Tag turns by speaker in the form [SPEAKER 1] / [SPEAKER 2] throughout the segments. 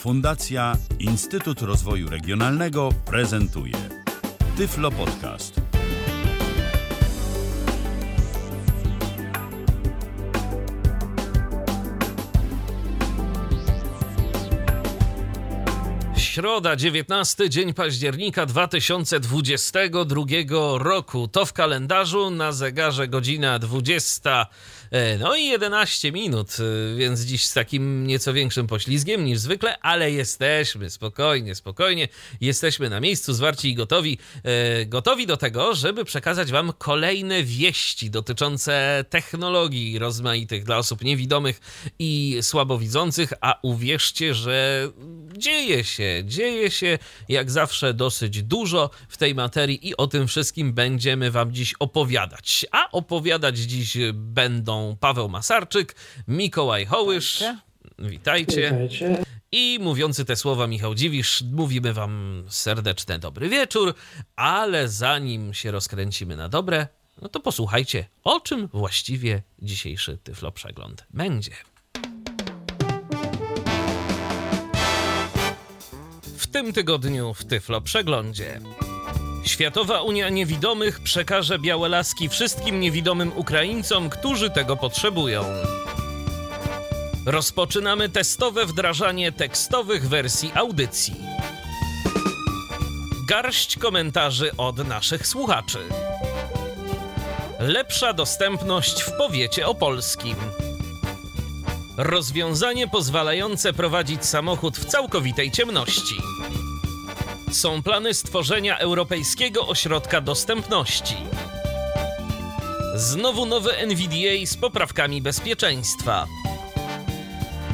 [SPEAKER 1] Fundacja Instytut Rozwoju Regionalnego prezentuje Tyflo Podcast.
[SPEAKER 2] Środa, 19 dzień października 2022 roku. To w kalendarzu na zegarze godzina 20 E, no i 11 minut, e, więc dziś z takim nieco większym poślizgiem niż zwykle, ale jesteśmy, spokojnie, spokojnie, jesteśmy na miejscu, zwarci i gotowi, e, gotowi do tego, żeby przekazać Wam kolejne wieści dotyczące technologii rozmaitych dla osób niewidomych i słabowidzących, a uwierzcie, że dzieje się, dzieje się jak zawsze dosyć dużo w tej materii i o tym wszystkim będziemy Wam dziś opowiadać. A opowiadać dziś będą Paweł Masarczyk, Mikołaj Hołysz. Witajcie. Witajcie. I mówiący te słowa Michał Dziwisz, mówimy wam serdeczne dobry wieczór, ale zanim się rozkręcimy na dobre, no to posłuchajcie, o czym właściwie dzisiejszy Tyflo Przegląd będzie. W tym tygodniu w Tyflo Przeglądzie. Światowa Unia Niewidomych przekaże białe laski wszystkim niewidomym Ukraińcom, którzy tego potrzebują. Rozpoczynamy testowe wdrażanie tekstowych wersji audycji. Garść komentarzy od naszych słuchaczy. Lepsza dostępność w powiecie opolskim. Rozwiązanie pozwalające prowadzić samochód w całkowitej ciemności są plany stworzenia Europejskiego Ośrodka Dostępności. Znowu nowe NVDA z poprawkami bezpieczeństwa.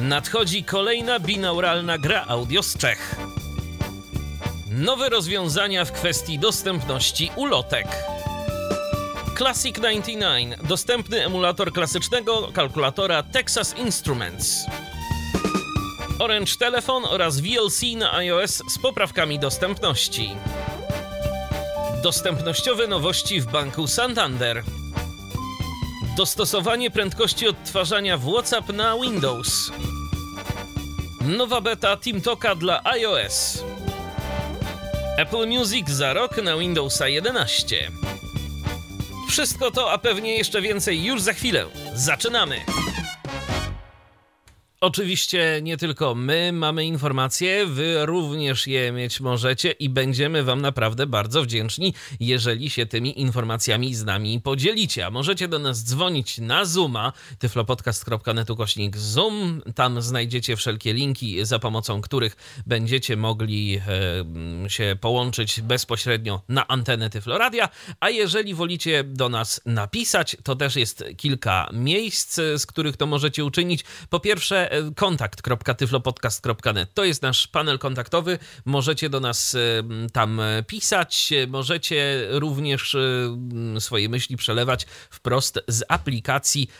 [SPEAKER 2] Nadchodzi kolejna binauralna gra audio z Czech. Nowe rozwiązania w kwestii dostępności ulotek. Classic 99 dostępny emulator klasycznego kalkulatora Texas Instruments. Orange Telefon oraz VLC na iOS z poprawkami dostępności. Dostępnościowe nowości w banku Santander. Dostosowanie prędkości odtwarzania w WhatsApp na Windows. Nowa beta TeamTalka dla iOS. Apple Music za rok na Windowsa 11. Wszystko to, a pewnie jeszcze więcej już za chwilę. Zaczynamy! Oczywiście nie tylko my mamy informacje, wy również je mieć możecie i będziemy wam naprawdę bardzo wdzięczni, jeżeli się tymi informacjami z nami podzielicie. A możecie do nas dzwonić na Zooma, tyflopodcast.net kośnik Zoom. Tam znajdziecie wszelkie linki, za pomocą których będziecie mogli e, się połączyć bezpośrednio na antenę Tyfloradia. A jeżeli wolicie do nas napisać, to też jest kilka miejsc, z których to możecie uczynić. Po pierwsze, kontakt.tyflopodcast.net. To jest nasz panel kontaktowy. Możecie do nas tam pisać, możecie również swoje myśli przelewać wprost z aplikacji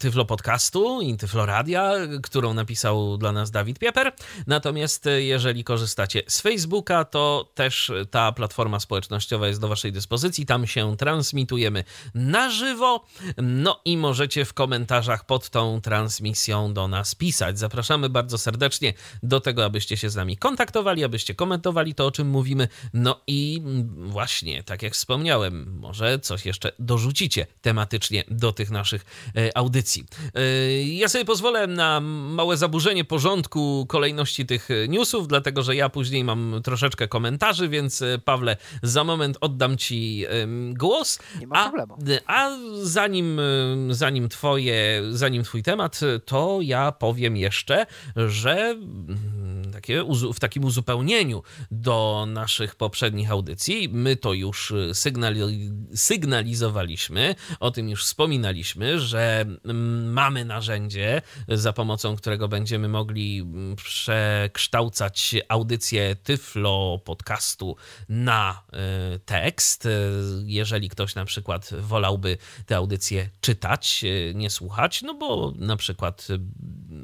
[SPEAKER 2] Tyflo Podcastu i Tyflo Radia, którą napisał dla nas Dawid Pieper. Natomiast e, jeżeli korzystacie z Facebooka, to też ta platforma społecznościowa jest do Waszej dyspozycji. Tam się transmitujemy na żywo. No i możecie w komentarzach pod tą transmisją do nas nas pisać. Zapraszamy bardzo serdecznie do tego, abyście się z nami kontaktowali, abyście komentowali to, o czym mówimy. No i właśnie, tak jak wspomniałem, może coś jeszcze dorzucicie tematycznie do tych naszych e, audycji. E, ja sobie pozwolę na małe zaburzenie porządku kolejności tych newsów, dlatego że ja później mam troszeczkę komentarzy, więc e, Pawle, za moment oddam ci głos.
[SPEAKER 3] Nie ma problemu.
[SPEAKER 2] A, a zanim, zanim twoje, zanim twój temat, to ja powiem jeszcze, że mm, takie, w takim uzupełnieniu do naszych poprzednich audycji, my to już sygnali sygnalizowaliśmy, o tym już wspominaliśmy, że mm, mamy narzędzie, za pomocą którego będziemy mogli mm, przekształcać audycję Tyflo podcastu na y, tekst. Jeżeli ktoś na przykład wolałby tę audycję czytać, y, nie słuchać, no bo na przykład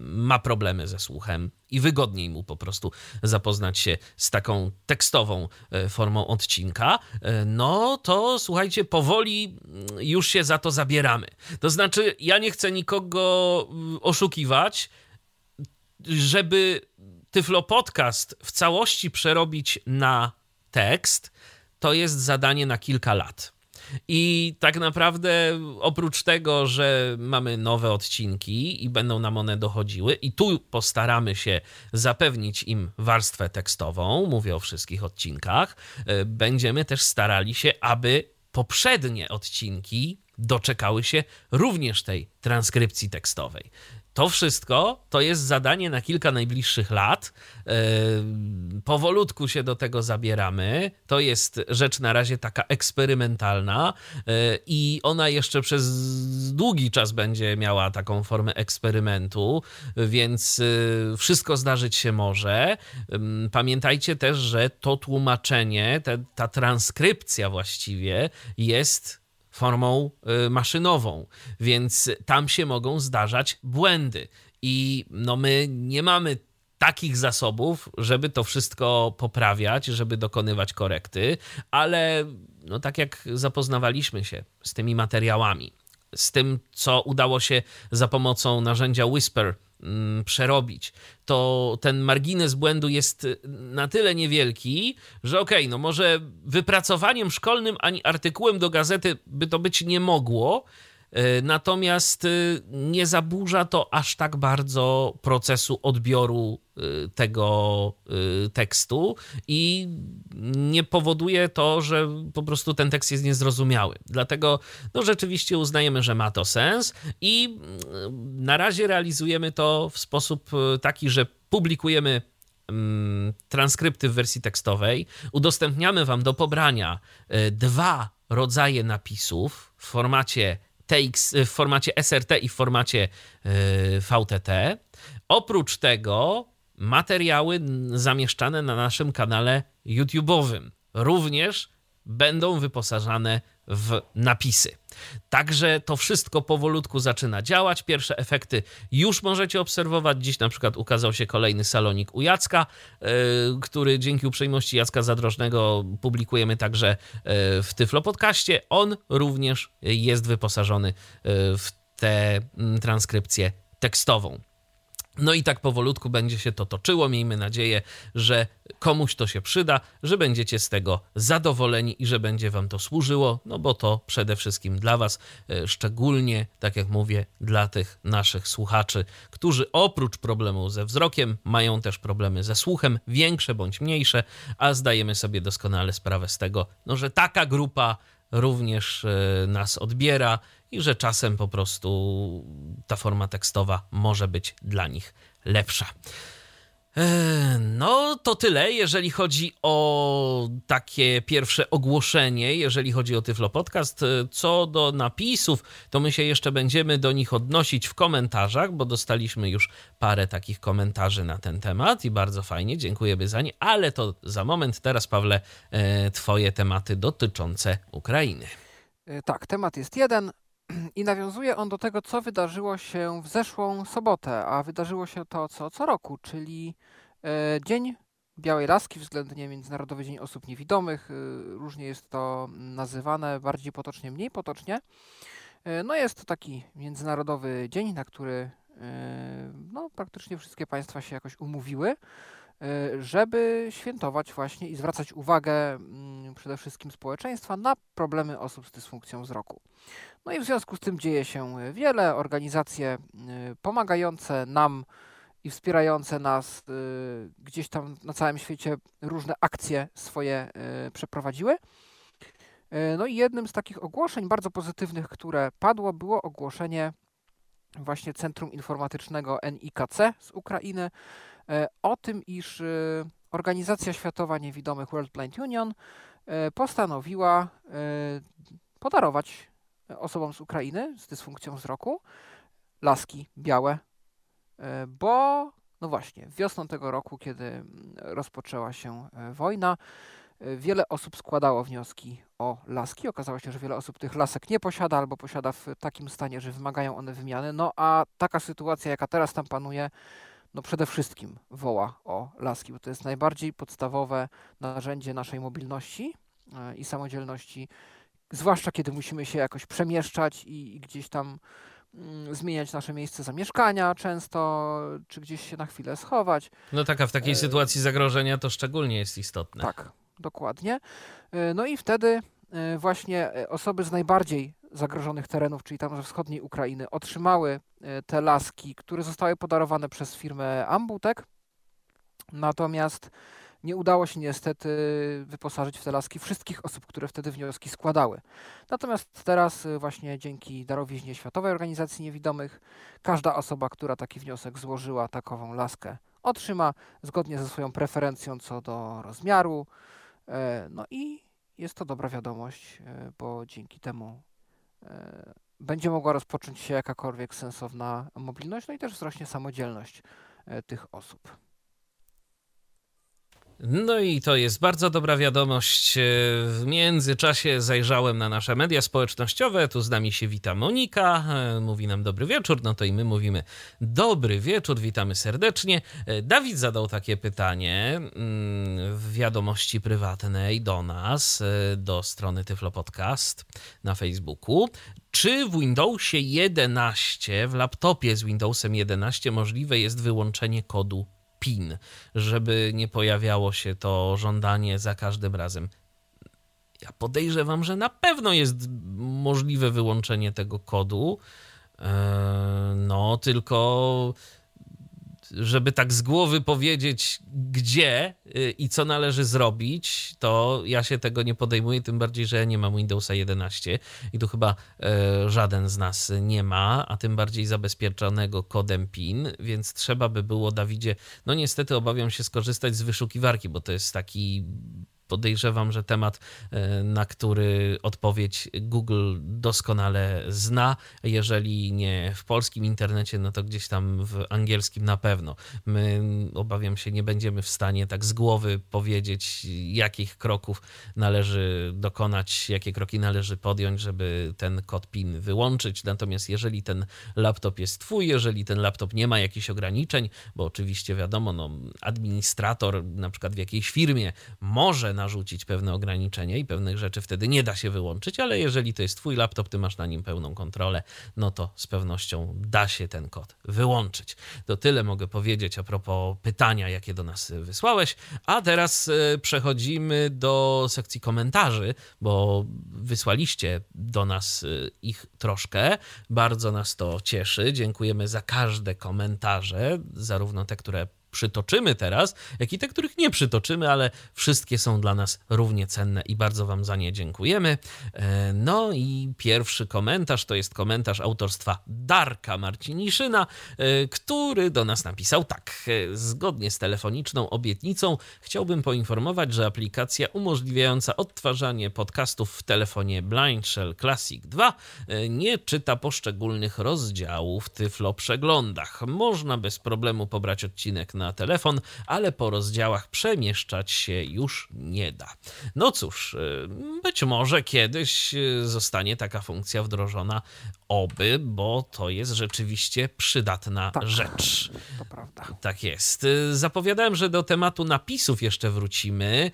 [SPEAKER 2] ma problemy ze słuchem i wygodniej mu po prostu zapoznać się z taką tekstową e, formą odcinka, e, no to słuchajcie, powoli mm, już się za to zabieramy. To znaczy, ja nie chcę nikogo mm, oszukiwać, żeby Tyflo Podcast w całości przerobić na tekst, to jest zadanie na kilka lat. I tak naprawdę, oprócz tego, że mamy nowe odcinki i będą nam one dochodziły, i tu postaramy się zapewnić im warstwę tekstową, mówię o wszystkich odcinkach, e, będziemy też starali się, aby poprzednie odcinki doczekały się również tej transkrypcji tekstowej. To wszystko to jest zadanie na kilka najbliższych lat. E, powolutku się do tego zabieramy. To jest rzecz na razie taka eksperymentalna e, i ona jeszcze przez długi czas będzie miała taką formę eksperymentu, więc e, wszystko zdarzyć się może. Pamiętajcie też, że to tłumaczenie, ta transkrypcja właściwie jest formą y, maszynową, więc tam się mogą zdarzać błędy. I no my nie mamy takich zasobów, żeby to wszystko poprawiać, żeby dokonywać korekty, ale no tak jak zapoznawaliśmy się z tymi materiałami, z tym, co udało się za pomocą narzędzia Whisper przerobić, to ten margines błędu jest na tyle niewielki, że okej, okay, no może wypracowaniem szkolnym ani artykułem do gazety by to być nie mogło, E, natomiast e, nie zaburza to aż tak bardzo procesu odbioru tego tekstu i nie powoduje to, że po prostu ten tekst jest niezrozumiały. Dlatego no, rzeczywiście uznajemy, że ma to sens i mm, na razie realizujemy to w sposób taki, że publikujemy mm, transkrypty w wersji tekstowej, udostępniamy Wam do pobrania dwa rodzaje napisów w formacie TX w formacie SRT i w formacie VTT. Oprócz tego materiały zamieszczane na naszym kanale YouTube'owym również będą wyposażane w napisy. Także to wszystko powolutku zaczyna działać. Pierwsze efekty już możecie obserwować. Dziś na przykład ukazał się kolejny salonik u Jacka, e, który dzięki uprzejmości Jacka Zadrożnego publikujemy także e, w Tyflo Podcaście. On również jest wyposażony e, w tę transkrypcję tekstową. No i tak powolutku będzie się to toczyło. Miejmy nadzieję, że komuś to się przyda, że będziecie z tego zadowoleni i że będzie Wam to służyło, no bo to przede wszystkim dla Was, e, szczególnie, tak jak mówię, dla tych naszych słuchaczy, którzy oprócz problemu ze wzrokiem mają też problemy ze słuchem, większe bądź mniejsze, a zdajemy sobie doskonale sprawę z tego, no, że taka grupa również e, nas odbiera i że czasem po prostu ta forma tekstowa może być dla nich lepsza. E, no, to tyle, jeżeli chodzi o takie pierwsze ogłoszenie, jeżeli chodzi o Tyflo Podcast. E, co do napisów, to my się jeszcze będziemy do nich odnosić w komentarzach, bo dostaliśmy już parę takich komentarzy na ten temat i bardzo fajnie, dziękujemy za nie, ale to za moment. Teraz, Pawle, e, twoje tematy dotyczące Ukrainy.
[SPEAKER 3] Tak, temat jest jeden, i nawiązuje on do tego, co wydarzyło się w zeszłą sobotę, a wydarzyło się to co, co roku, czyli e, Dzień Białej Laski, względnie Międzynarodowy Dzień Osób Niewidomych. E, różnie jest to nazywane, bardziej potocznie, mniej potocznie. E, no jest to taki międzynarodowy dzień, na który no, praktycznie wszystkie państwa się jakoś umówiły. E, żeby świętować właśnie i zwracać uwagę mm, przede wszystkim społeczeństwa na problemy osób z dysfunkcją wzroku. No i w związku z tym dzieje się wiele. Organizacje e, pomagające nam i wspierające nas e, gdzieś tam na całym świecie różne akcje swoje przeprowadziły. No i jednym z takich ogłoszeń bardzo pozytywnych, które padło, było ogłoszenie właśnie Centrum Informatycznego NIKC z Ukrainy, E, o tym, iż e, Organizacja Światowa Niewidomych World Blind Union e, postanowiła podarować osobom z Ukrainy z dysfunkcją wzroku laski białe, bo no właśnie, wiosną tego roku, kiedy mm, rozpoczęła się wojna, wiele osób składało wnioski o laski. Okazało się, że wiele osób tych lasek nie posiada albo posiada w takim stanie, że wymagają one wymiany. No a taka sytuacja, jaka teraz tam panuje, no przede wszystkim woła o laski, bo to jest najbardziej podstawowe narzędzie naszej mobilności i samodzielności, zwłaszcza kiedy musimy się jakoś przemieszczać i, i gdzieś tam mm, zmieniać nasze miejsce zamieszkania często, czy gdzieś się na chwilę schować.
[SPEAKER 2] No tak, a w takiej
[SPEAKER 3] E,
[SPEAKER 2] sytuacji zagrożenia to szczególnie jest istotne.
[SPEAKER 3] Tak, dokładnie. E, No i wtedy e, właśnie e, osoby z najbardziej zagrożonych terenów, czyli tam ze wschodniej Ukrainy, otrzymały e, te laski, które zostały podarowane przez firmę Ambutek. Natomiast nie udało się niestety wyposażyć w te laski wszystkich osób, które wtedy wnioski składały. Natomiast teraz e, właśnie dzięki darowiznie Światowej Organizacji Niewidomych każda osoba, która taki wniosek złożyła, takową laskę otrzyma zgodnie ze swoją preferencją co do rozmiaru. E, No i jest to dobra wiadomość, bo dzięki temu będzie mogła rozpocząć się jakakolwiek sensowna mobilność, no i też wzrośnie samodzielność e, tych osób.
[SPEAKER 2] No i to jest bardzo dobra wiadomość. E, W międzyczasie zajrzałem na nasze media społecznościowe. Tu z nami się wita Monika. e, Mówi nam dobry wieczór. No to i my mówimy dobry wieczór, witamy serdecznie. E, Dawid zadał takie pytanie mm, w wiadomości prywatnej do nas, do strony Tyflo Podcast na Facebooku. Czy w Windowsie 11, w laptopie z Windowsem 11 możliwe jest wyłączenie kodu PIN, żeby nie pojawiało się to żądanie za każdym razem. Ja podejrzewam, że na pewno jest możliwe wyłączenie tego kodu. Eee, No, tylko żeby tak z głowy powiedzieć, gdzie y, i co należy zrobić, to ja się tego nie podejmuję, tym bardziej, że ja nie mam Windowsa 11 i tu chyba e, żaden z nas nie ma, a tym bardziej zabezpieczonego kodem PIN, więc trzeba by było, Dawidzie, no niestety obawiam się skorzystać z wyszukiwarki, bo to jest taki podejrzewam, że temat, e, na który odpowiedź Google doskonale zna. Jeżeli nie w polskim internecie, no to gdzieś tam w angielskim na pewno. My, obawiam się, nie będziemy w stanie tak z głowy powiedzieć, jakich kroków należy dokonać, jakie kroki należy podjąć, żeby ten kod PIN wyłączyć. Natomiast jeżeli ten laptop jest twój, jeżeli ten laptop nie ma jakichś ograniczeń, bo oczywiście wiadomo, no, administrator na przykład w jakiejś firmie może narzucić pewne ograniczenia i pewnych rzeczy wtedy nie da się wyłączyć, ale jeżeli to jest twój laptop, ty masz na nim pełną kontrolę, no to z pewnością da się ten kod wyłączyć. To tyle mogę powiedzieć a propos pytania, jakie do nas wysłałeś. A teraz e, przechodzimy do sekcji komentarzy, bo wysłaliście do nas e, ich troszkę. Bardzo nas to cieszy. Dziękujemy za każde komentarze, zarówno te, które przytoczymy teraz, jak i te, których nie przytoczymy, ale wszystkie są dla nas równie cenne i bardzo Wam za nie dziękujemy. E, No i pierwszy komentarz to jest komentarz autorstwa Darka Marciniszyna, e, który do nas napisał tak. e, Zgodnie z telefoniczną obietnicą chciałbym poinformować, że aplikacja umożliwiająca odtwarzanie podcastów w telefonie Blind Shell Classic 2 e, nie czyta poszczególnych rozdziałów Tyflo przeglądach. Można bez problemu pobrać odcinek na telefon, ale po rozdziałach przemieszczać się już nie da. No cóż, e, być może kiedyś e, zostanie taka funkcja wdrożona, oby, bo to jest rzeczywiście przydatna
[SPEAKER 3] Tak.
[SPEAKER 2] rzecz.
[SPEAKER 3] To prawda.
[SPEAKER 2] Tak jest. Y, Zapowiadałem, że do tematu napisów jeszcze wrócimy.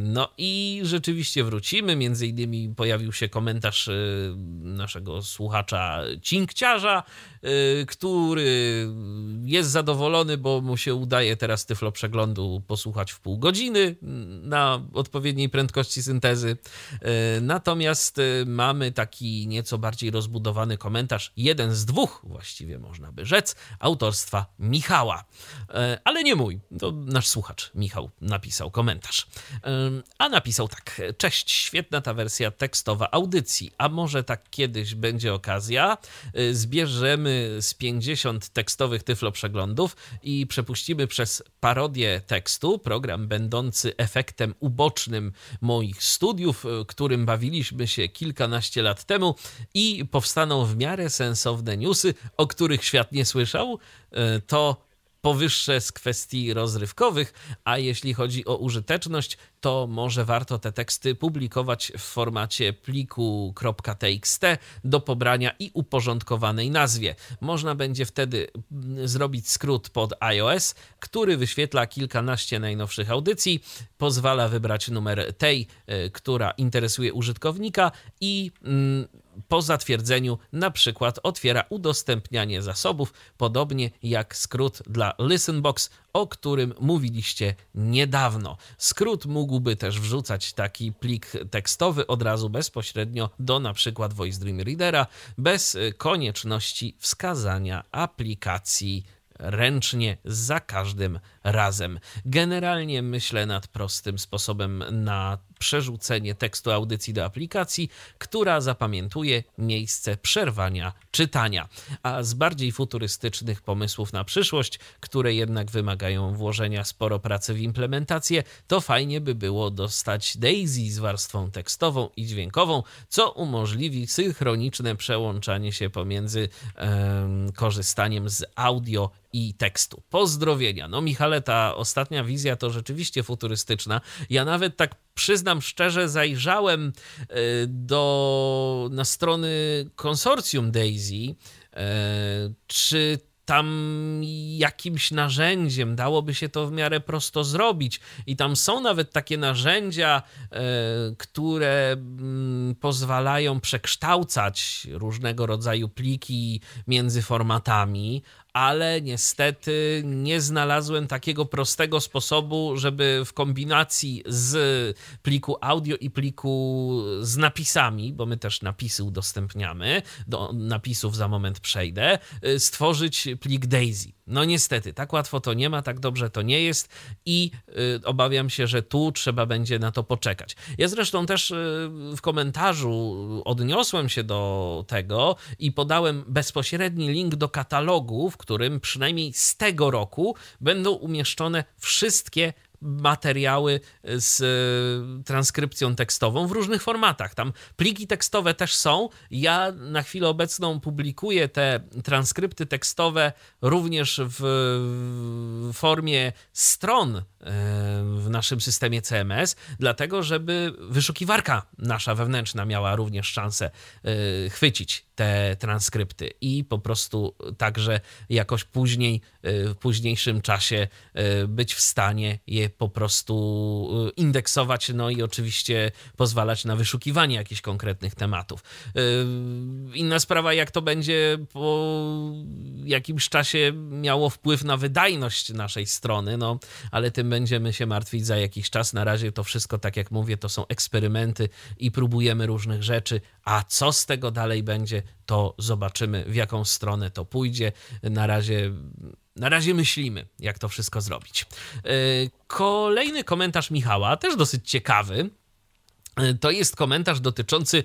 [SPEAKER 2] No i rzeczywiście wrócimy. Między innymi pojawił się komentarz y, naszego słuchacza Cinkciarza, y, który jest zadowolony, bo mu się udaje teraz tyflo przeglądu posłuchać w pół godziny na odpowiedniej prędkości syntezy. Yy, Natomiast y, mamy taki nieco bardziej rozbudowany komentarz, jeden z dwóch właściwie można by rzec, autorstwa Michała. Ale nie mój, to nasz słuchacz Michał napisał komentarz. A napisał tak, cześć, świetna ta wersja tekstowa audycji, a może tak kiedyś będzie okazja, e, z 50 tekstowych tyflo przeglądów i przepuścimy przez parodię tekstu, program będący efektem ubocznym moich studiów, e, którym bawiliśmy się kilkanaście lat temu i powstaną w miarę sensowne newsy, o których świat nie słyszał, e, to powyższe z kwestii rozrywkowych, a jeśli chodzi o użyteczność, to może warto te teksty publikować w formacie pliku .txt do pobrania i uporządkowanej nazwie. Można będzie wtedy mm, zrobić skrót pod iOS, który wyświetla kilkanaście najnowszych audycji, pozwala wybrać numer tej, y, która interesuje użytkownika i mm, po zatwierdzeniu na przykład otwiera udostępnianie zasobów, podobnie jak skrót dla Listenbox, o którym mówiliście niedawno. Skrót mógłby też wrzucać taki plik tekstowy od razu bezpośrednio do na przykład Voice Dream Readera, bez konieczności wskazania aplikacji ręcznie za każdym razem. Generalnie myślę nad prostym sposobem na przerzucenie tekstu audycji do aplikacji, która zapamiętuje miejsce przerwania czytania. A z bardziej futurystycznych pomysłów na przyszłość, które jednak wymagają włożenia sporo pracy w implementację, to fajnie by było dostać Daisy z warstwą tekstową i dźwiękową, co umożliwi synchroniczne przełączanie się pomiędzy korzystaniem z audio i tekstu. Pozdrowienia. No Michale, ta ostatnia wizja to rzeczywiście futurystyczna. Ja nawet tak przyznam szczerze, zajrzałem e, do, na strony konsorcjum Daisy, e, czy tam jakimś narzędziem dałoby się to w miarę prosto zrobić. I tam są nawet takie narzędzia, e, które mm, pozwalają przekształcać różnego rodzaju pliki między formatami, ale niestety nie znalazłem takiego prostego sposobu, żeby w kombinacji z pliku audio i pliku z napisami, bo my też napisy udostępniamy, do napisów za moment przejdę, y, stworzyć plik Daisy. No niestety, tak łatwo to nie ma, tak dobrze to nie jest i y, obawiam się, że tu trzeba będzie na to poczekać. Ja zresztą też y, w komentarzu odniosłem się do tego i podałem bezpośredni link do katalogu, w którym przynajmniej z tego roku będą umieszczone wszystkie materiały z e, transkrypcją tekstową w różnych formatach. Tam pliki tekstowe też są. Ja na chwilę obecną publikuję te transkrypty tekstowe również w formie stron e, w naszym systemie CMS, dlatego żeby wyszukiwarka nasza wewnętrzna miała również szansę e, chwycić te transkrypty i po prostu także jakoś później, w późniejszym czasie być w stanie je po prostu indeksować, no i oczywiście pozwalać na wyszukiwanie jakichś konkretnych tematów. Inna sprawa, jak to będzie po jakimś czasie miało wpływ na wydajność naszej strony, no ale tym będziemy się martwić za jakiś czas. Na razie to wszystko, tak jak mówię, to są eksperymenty i próbujemy różnych rzeczy, a co z tego dalej będzie, to zobaczymy, w jaką stronę to pójdzie. Na razie na razie myślimy, jak to wszystko zrobić. E, kolejny komentarz Michała, też dosyć ciekawy. E, to jest komentarz dotyczący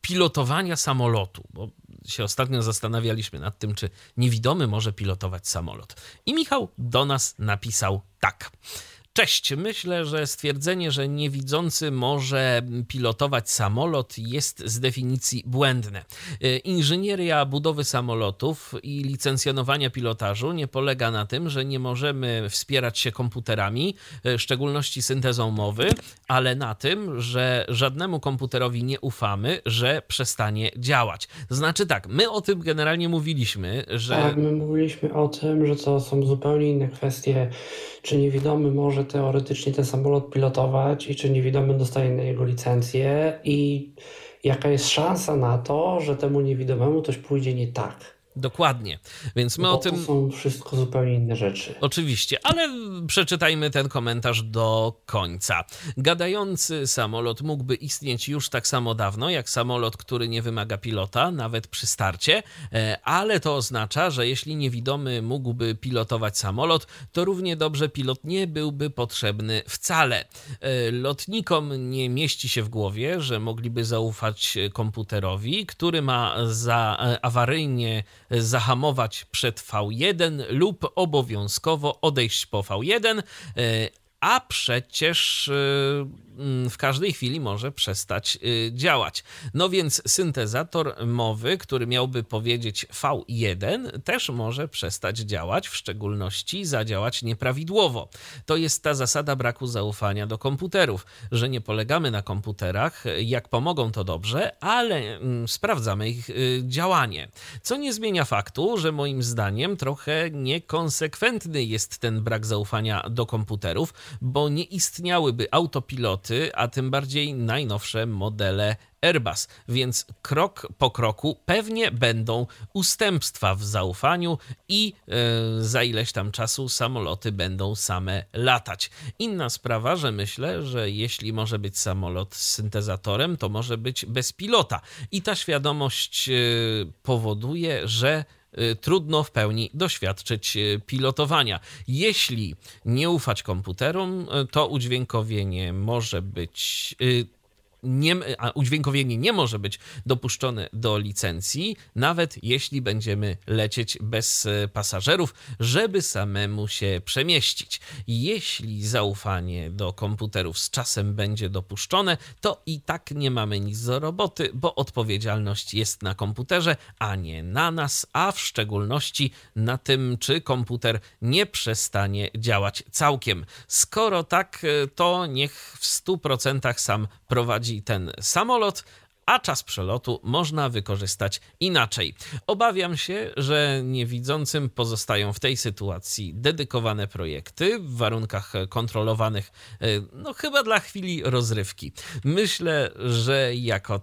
[SPEAKER 2] pilotowania samolotu, bo się ostatnio zastanawialiśmy nad tym, czy niewidomy może pilotować samolot. I Michał do nas napisał tak. Cześć. Myślę, że stwierdzenie, że niewidzący może pilotować samolot jest z definicji błędne. E, inżynieria budowy samolotów i licencjonowania pilotażu nie polega na tym, że nie możemy wspierać się komputerami, e, w szczególności syntezą mowy, ale na tym, że żadnemu komputerowi nie ufamy, że przestanie działać. Znaczy tak, my o tym generalnie mówiliśmy, że...
[SPEAKER 4] Tak, my mówiliśmy o tym, że to są zupełnie inne kwestie, czy niewidomy może teoretycznie ten samolot pilotować i czy niewidomy dostaje na jego licencję i jaka jest szansa na to, że temu niewidomemu coś pójdzie nie tak.
[SPEAKER 2] Dokładnie. Więc my
[SPEAKER 4] Bo
[SPEAKER 2] o tym.
[SPEAKER 4] To są wszystko zupełnie inne rzeczy.
[SPEAKER 2] Oczywiście, ale przeczytajmy ten komentarz do końca. Gadający samolot mógłby istnieć już tak samo dawno, jak samolot, który nie wymaga pilota, nawet przy starcie, e, ale to oznacza, że jeśli niewidomy mógłby pilotować samolot, to równie dobrze pilot nie byłby potrzebny wcale. E, lotnikom nie mieści się w głowie, że mogliby zaufać komputerowi, który ma za e, awaryjnie zahamować przed V1 lub obowiązkowo odejść po V1, a przecież mm, w każdej chwili może przestać y, działać. No więc syntezator mowy, który miałby powiedzieć V1, też może przestać działać, w szczególności zadziałać nieprawidłowo. To jest ta zasada braku zaufania do komputerów, że nie polegamy na komputerach, jak pomogą to dobrze, ale mm, sprawdzamy ich y, działanie. Co nie zmienia faktu, że moim zdaniem trochę niekonsekwentny jest ten brak zaufania do komputerów bo nie istniałyby autopiloty a tym bardziej najnowsze modele Airbus, więc krok po kroku pewnie będą ustępstwa w zaufaniu i yy, za ileś tam czasu samoloty będą same latać. Inna sprawa, że myślę, że jeśli może być samolot z syntezatorem, to może być bez pilota. I ta świadomość yy, powoduje, że trudno w pełni doświadczyć y, pilotowania. Jeśli nie ufać komputerom, y, to udźwiękowienie może być nie, a udźwiękowienie nie może być dopuszczone do licencji, nawet jeśli będziemy lecieć bez e, pasażerów, żeby samemu się przemieścić. Jeśli zaufanie do komputerów z czasem będzie dopuszczone, to i tak nie mamy nic do roboty, bo odpowiedzialność jest na komputerze, a nie na nas, a w szczególności na tym, czy komputer nie przestanie działać całkiem. Skoro tak, e, to niech w 100% sam prowadzi ten samolot, a czas przelotu można wykorzystać inaczej. Obawiam się, że niewidzącym pozostają w tej sytuacji dedykowane projekty w warunkach kontrolowanych, e, no chyba dla chwili rozrywki. Myślę, że jako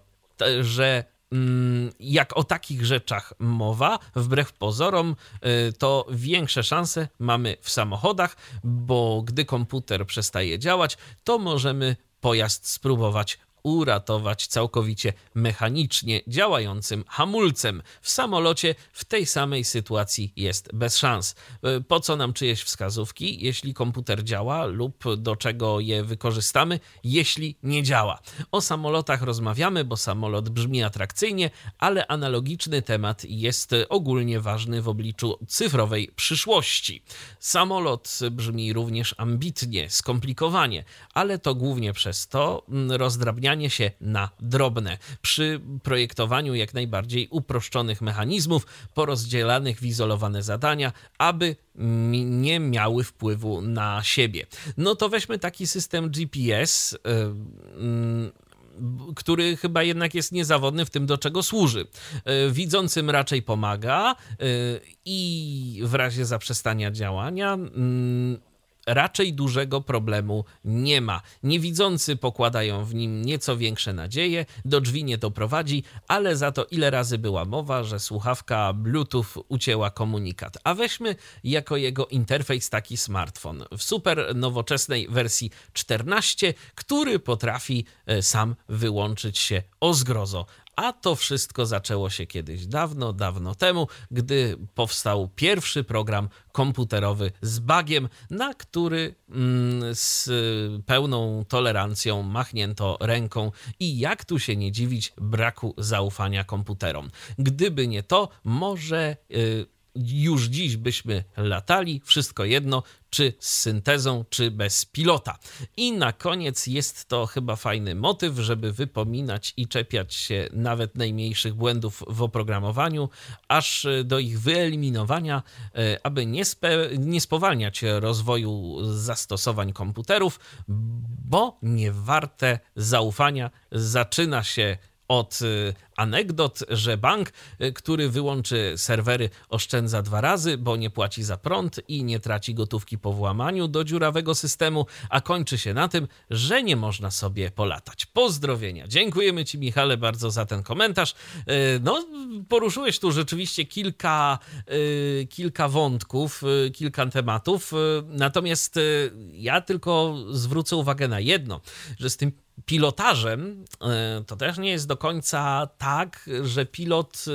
[SPEAKER 2] że mm, jak o takich rzeczach mowa, wbrew pozorom, e, to większe szanse mamy w samochodach, bo gdy komputer przestaje działać, to możemy pojazd spróbować uratować całkowicie mechanicznie działającym hamulcem. W samolocie w tej samej sytuacji jest bez szans. E, po co nam czyjeś wskazówki, jeśli komputer działa lub do czego je wykorzystamy, jeśli nie działa? O samolotach rozmawiamy, bo samolot brzmi atrakcyjnie, ale analogiczny temat jest ogólnie ważny w obliczu cyfrowej przyszłości. Samolot brzmi również ambitnie, skomplikowanie, ale to głównie przez to mm, się na drobne. Przy projektowaniu jak najbardziej uproszczonych mechanizmów, porozdzielanych w izolowane zadania, aby nie miały wpływu na siebie. No to weźmy taki system GPS. Yy, który chyba jednak jest niezawodny w tym, do czego służy. E, widzącym raczej pomaga e, i w razie zaprzestania działania mm, raczej dużego problemu nie ma. Niewidzący pokładają w nim nieco większe nadzieje, do drzwi nie doprowadzi, ale za to ile razy była mowa, że słuchawka Bluetooth ucięła komunikat. A weźmy jako jego interfejs taki smartfon w super nowoczesnej wersji 14, który potrafi e, sam wyłączyć się o zgrozo a to wszystko zaczęło się kiedyś dawno, dawno temu, gdy powstał pierwszy program komputerowy z bagiem, na który mm, z pełną tolerancją machnięto ręką i jak tu się nie dziwić braku zaufania komputerom. Gdyby nie to, może. Już dziś byśmy latali, wszystko jedno, czy z syntezą, czy bez pilota. I na koniec jest to chyba fajny motyw, żeby wypominać i czepiać się nawet najmniejszych błędów w oprogramowaniu, aż do ich wyeliminowania, e, aby nie, nie spowalniać rozwoju zastosowań komputerów, bo niewarte zaufania zaczyna się od y, anegdot, że bank, y, który wyłączy serwery, oszczędza dwa razy, bo nie płaci za prąd i nie traci gotówki po włamaniu do dziurawego systemu, a kończy się na tym, że nie można sobie polatać. Pozdrowienia. Dziękujemy Ci, Michale, bardzo za ten komentarz. Y, no, poruszyłeś tu rzeczywiście kilka, kilka wątków, kilka tematów, natomiast ja tylko zwrócę uwagę na jedno, że z tym pilotażem e, to też nie jest do końca tak, że pilot e,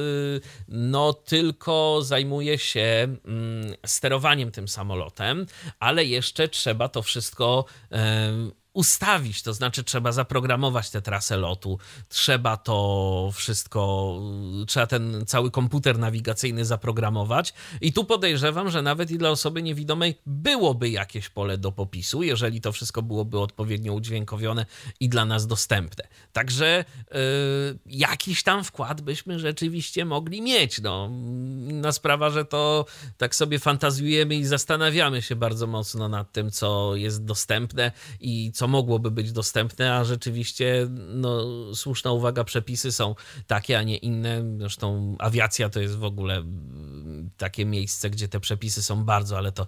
[SPEAKER 2] no tylko zajmuje się mm, sterowaniem tym samolotem, ale jeszcze trzeba to wszystko e, ustawić, to znaczy trzeba zaprogramować tę trasę lotu, trzeba to wszystko, trzeba ten cały komputer nawigacyjny zaprogramować i tu podejrzewam, że nawet i dla osoby niewidomej byłoby jakieś pole do popisu, jeżeli to wszystko byłoby odpowiednio udźwiękowione i dla nas dostępne. Także yy, jakiś tam wkład byśmy rzeczywiście mogli mieć. No, inna sprawa, że to tak sobie fantazjujemy i zastanawiamy się bardzo mocno nad tym, co jest dostępne i co co mogłoby być dostępne, a rzeczywiście no, słuszna uwaga, przepisy są takie, a nie inne. Zresztą awiacja to jest w ogóle takie miejsce, gdzie te przepisy są bardzo, ale to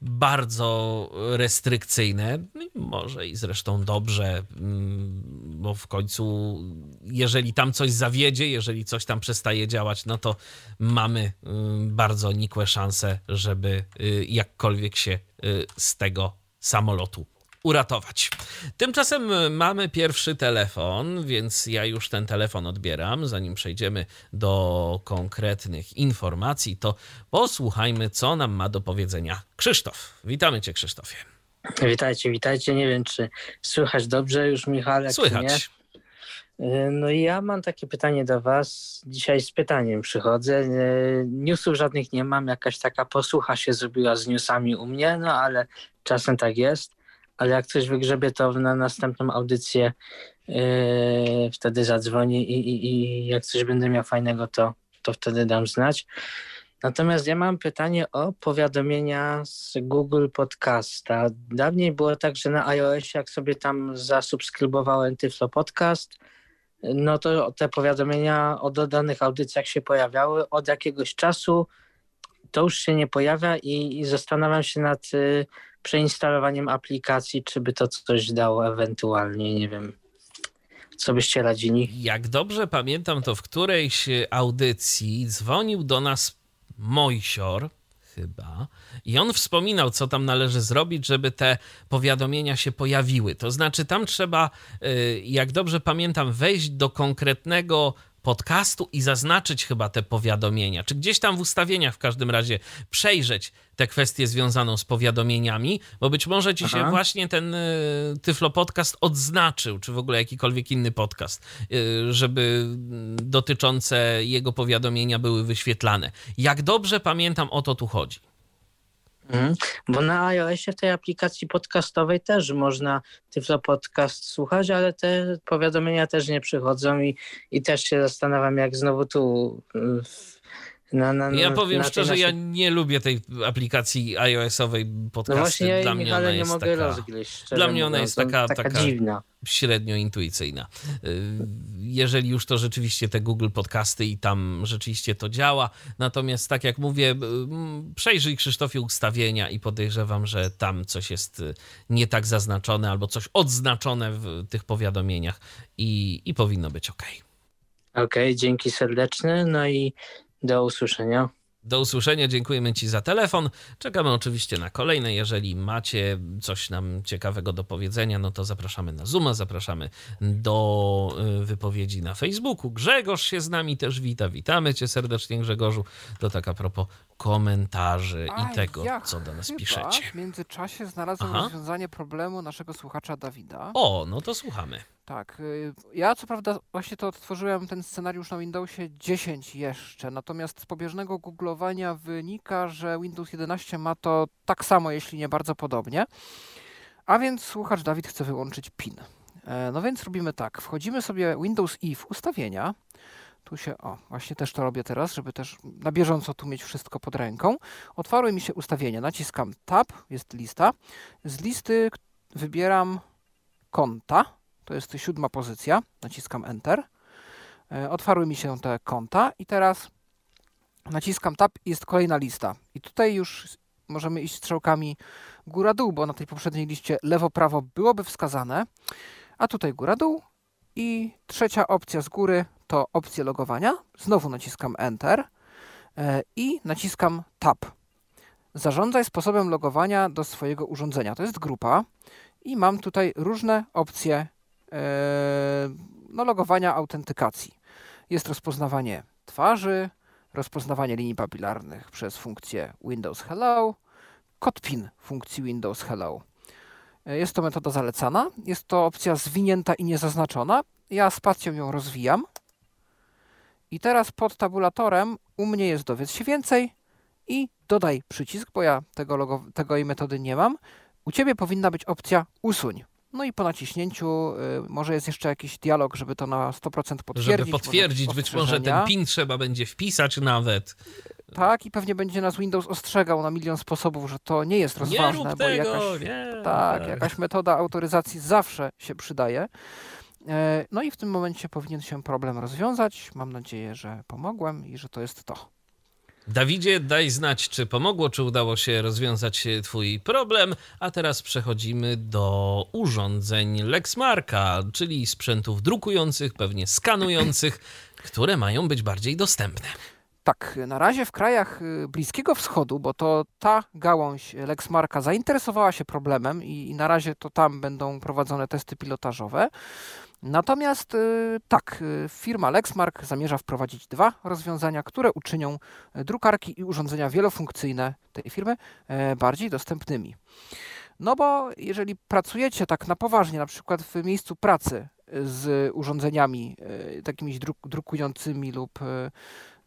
[SPEAKER 2] bardzo restrykcyjne. Może i zresztą dobrze, mm, bo w końcu, jeżeli tam coś zawiedzie, jeżeli coś tam przestaje działać, no to mamy mm, bardzo nikłe szanse, żeby y, jakkolwiek się y, z tego samolotu uratować. Tymczasem e, mamy pierwszy telefon, więc ja już ten telefon odbieram. Zanim przejdziemy do konkretnych informacji, to posłuchajmy, co nam ma do powiedzenia Krzysztof. Witamy Cię, Krzysztofie.
[SPEAKER 5] Witajcie, witajcie. Nie wiem, czy słychać dobrze już, Michale.
[SPEAKER 2] Słychać.
[SPEAKER 5] E, no i ja mam takie pytanie do Was. Dzisiaj z pytaniem przychodzę. E, newsów żadnych nie mam, jakaś taka posłucha się zrobiła z newsami u mnie, no ale czasem tak jest ale jak coś wygrzebie, to na następną audycję yy, wtedy zadzwonię i, i, i jak coś będę miał fajnego, to, to wtedy dam znać. Natomiast ja mam pytanie o powiadomienia z Google Podcasta. Dawniej było tak, że na iOS, jak sobie tam zasubskrybowałem Tyflo Podcast, no to te powiadomienia o dodanych audycjach się pojawiały. Od jakiegoś czasu to już się nie pojawia i, i zastanawiam się nad y, przeinstalowaniem aplikacji, czy by to coś dało ewentualnie, nie wiem. Co byście radzili?
[SPEAKER 2] Jak dobrze pamiętam, to w którejś audycji dzwonił do nas Mojsior, chyba, i on wspominał, co tam należy zrobić, żeby te powiadomienia się pojawiły. To znaczy, tam trzeba, y, jak dobrze pamiętam, wejść do konkretnego podcastu i zaznaczyć chyba te powiadomienia, czy gdzieś tam w ustawieniach w każdym razie przejrzeć tę kwestię związaną z powiadomieniami, bo być może ci Aha. się właśnie ten y, Tyflo Podcast odznaczył, czy w ogóle jakikolwiek inny podcast, y, żeby dotyczące jego powiadomienia były wyświetlane. Jak dobrze pamiętam, o to tu chodzi.
[SPEAKER 5] Mhm. Bo na iOSie w tej aplikacji podcastowej też można Tyflo Podcast słuchać, ale te powiadomienia też nie przychodzą i, i też się zastanawiam, jak znowu tu
[SPEAKER 2] na, na, ja powiem szczerze, naszej... ja nie lubię tej aplikacji iOS-owej podcasty. No
[SPEAKER 5] właśnie dla mnie ona jest taka, rozgryźć.
[SPEAKER 2] Dla mnie ona jest taka,
[SPEAKER 5] taka,
[SPEAKER 2] taka
[SPEAKER 5] dziwna.
[SPEAKER 2] średnio intuicyjna. Y, jeżeli już to rzeczywiście te Google Podcasty i tam rzeczywiście to działa. Natomiast tak jak mówię, y, przejrzyj Krzysztofie ustawienia i podejrzewam, że tam coś jest y, nie tak zaznaczone albo coś odznaczone w tych powiadomieniach i, i powinno być ok.
[SPEAKER 5] Okej, okay, dzięki serdeczne. No i do usłyszenia.
[SPEAKER 2] Do usłyszenia, dziękujemy Ci za telefon. Czekamy oczywiście na kolejne. Jeżeli macie coś nam ciekawego do powiedzenia, no to zapraszamy na Zooma, zapraszamy do y, wypowiedzi na Facebooku. Grzegorz się z nami też wita. Witamy Cię serdecznie, Grzegorzu. To tak a propos komentarzy i tego, ja co do nas piszecie.
[SPEAKER 3] W międzyczasie znalazłem Aha. rozwiązanie problemu naszego słuchacza Dawida.
[SPEAKER 2] O, no to słuchamy.
[SPEAKER 3] Tak. Y, ja co prawda właśnie to odtworzyłem ten scenariusz na Windowsie 10 jeszcze, natomiast z pobieżnego googlowania wynika, że Windows 11 ma to tak samo, jeśli nie bardzo podobnie. A więc słuchacz Dawid chce wyłączyć PIN. E, no więc robimy tak. Wchodzimy sobie Windows i w ustawienia. Tu się, o, właśnie też to robię teraz, żeby też na bieżąco tu mieć wszystko pod ręką. Otwarły mi się ustawienia. Naciskam Tab, jest lista. Z listy wybieram konta to jest siódma pozycja. Naciskam Enter. E, otwarły mi się te konta i teraz naciskam Tab i jest kolejna lista. I tutaj już możemy iść strzałkami góra-dół, bo na tej poprzedniej liście lewo-prawo byłoby wskazane, a tutaj góra-dół i trzecia opcja z góry to opcja logowania. Znowu naciskam Enter e, i naciskam Tab. Zarządzaj sposobem logowania do swojego urządzenia. To jest grupa i mam tutaj różne opcje no, logowania autentykacji. Jest rozpoznawanie twarzy, rozpoznawanie linii papilarnych przez funkcję Windows Hello, kod PIN funkcji Windows Hello. E, jest to metoda zalecana. Jest to opcja zwinięta i niezaznaczona. Ja spacją ją rozwijam. I teraz pod tabulatorem u mnie jest dowiedz się więcej i dodaj przycisk, bo ja tego, logo, tego i metody nie mam. U Ciebie powinna być opcja usuń. No i po naciśnięciu y, może jest jeszcze jakiś dialog, żeby to na 100% potwierdzić.
[SPEAKER 2] Żeby potwierdzić, być może ten PIN trzeba będzie wpisać nawet.
[SPEAKER 3] Tak, i pewnie będzie nas Windows ostrzegał na milion sposobów, że to nie jest rozważne,
[SPEAKER 2] nie
[SPEAKER 3] bo
[SPEAKER 2] tego,
[SPEAKER 3] jakaś,
[SPEAKER 2] nie.
[SPEAKER 3] tak, jakaś metoda autoryzacji zawsze się przydaje. E, no i w tym momencie powinien się problem rozwiązać. Mam nadzieję, że pomogłem i że to jest to.
[SPEAKER 2] Dawidzie, daj znać, czy pomogło, czy udało się rozwiązać Twój problem. A teraz przechodzimy do urządzeń Lexmarka, czyli sprzętów drukujących, pewnie skanujących, które mają być bardziej dostępne.
[SPEAKER 3] Tak, na razie w krajach y, Bliskiego Wschodu, bo to ta gałąź Lexmarka zainteresowała się problemem i, i na razie to tam będą prowadzone testy pilotażowe. Natomiast y, tak, y, firma Lexmark zamierza wprowadzić dwa rozwiązania, które uczynią drukarki i urządzenia wielofunkcyjne tej firmy e, bardziej dostępnymi. No bo jeżeli pracujecie tak na poważnie, na przykład w miejscu pracy z urządzeniami takimi drukującymi lub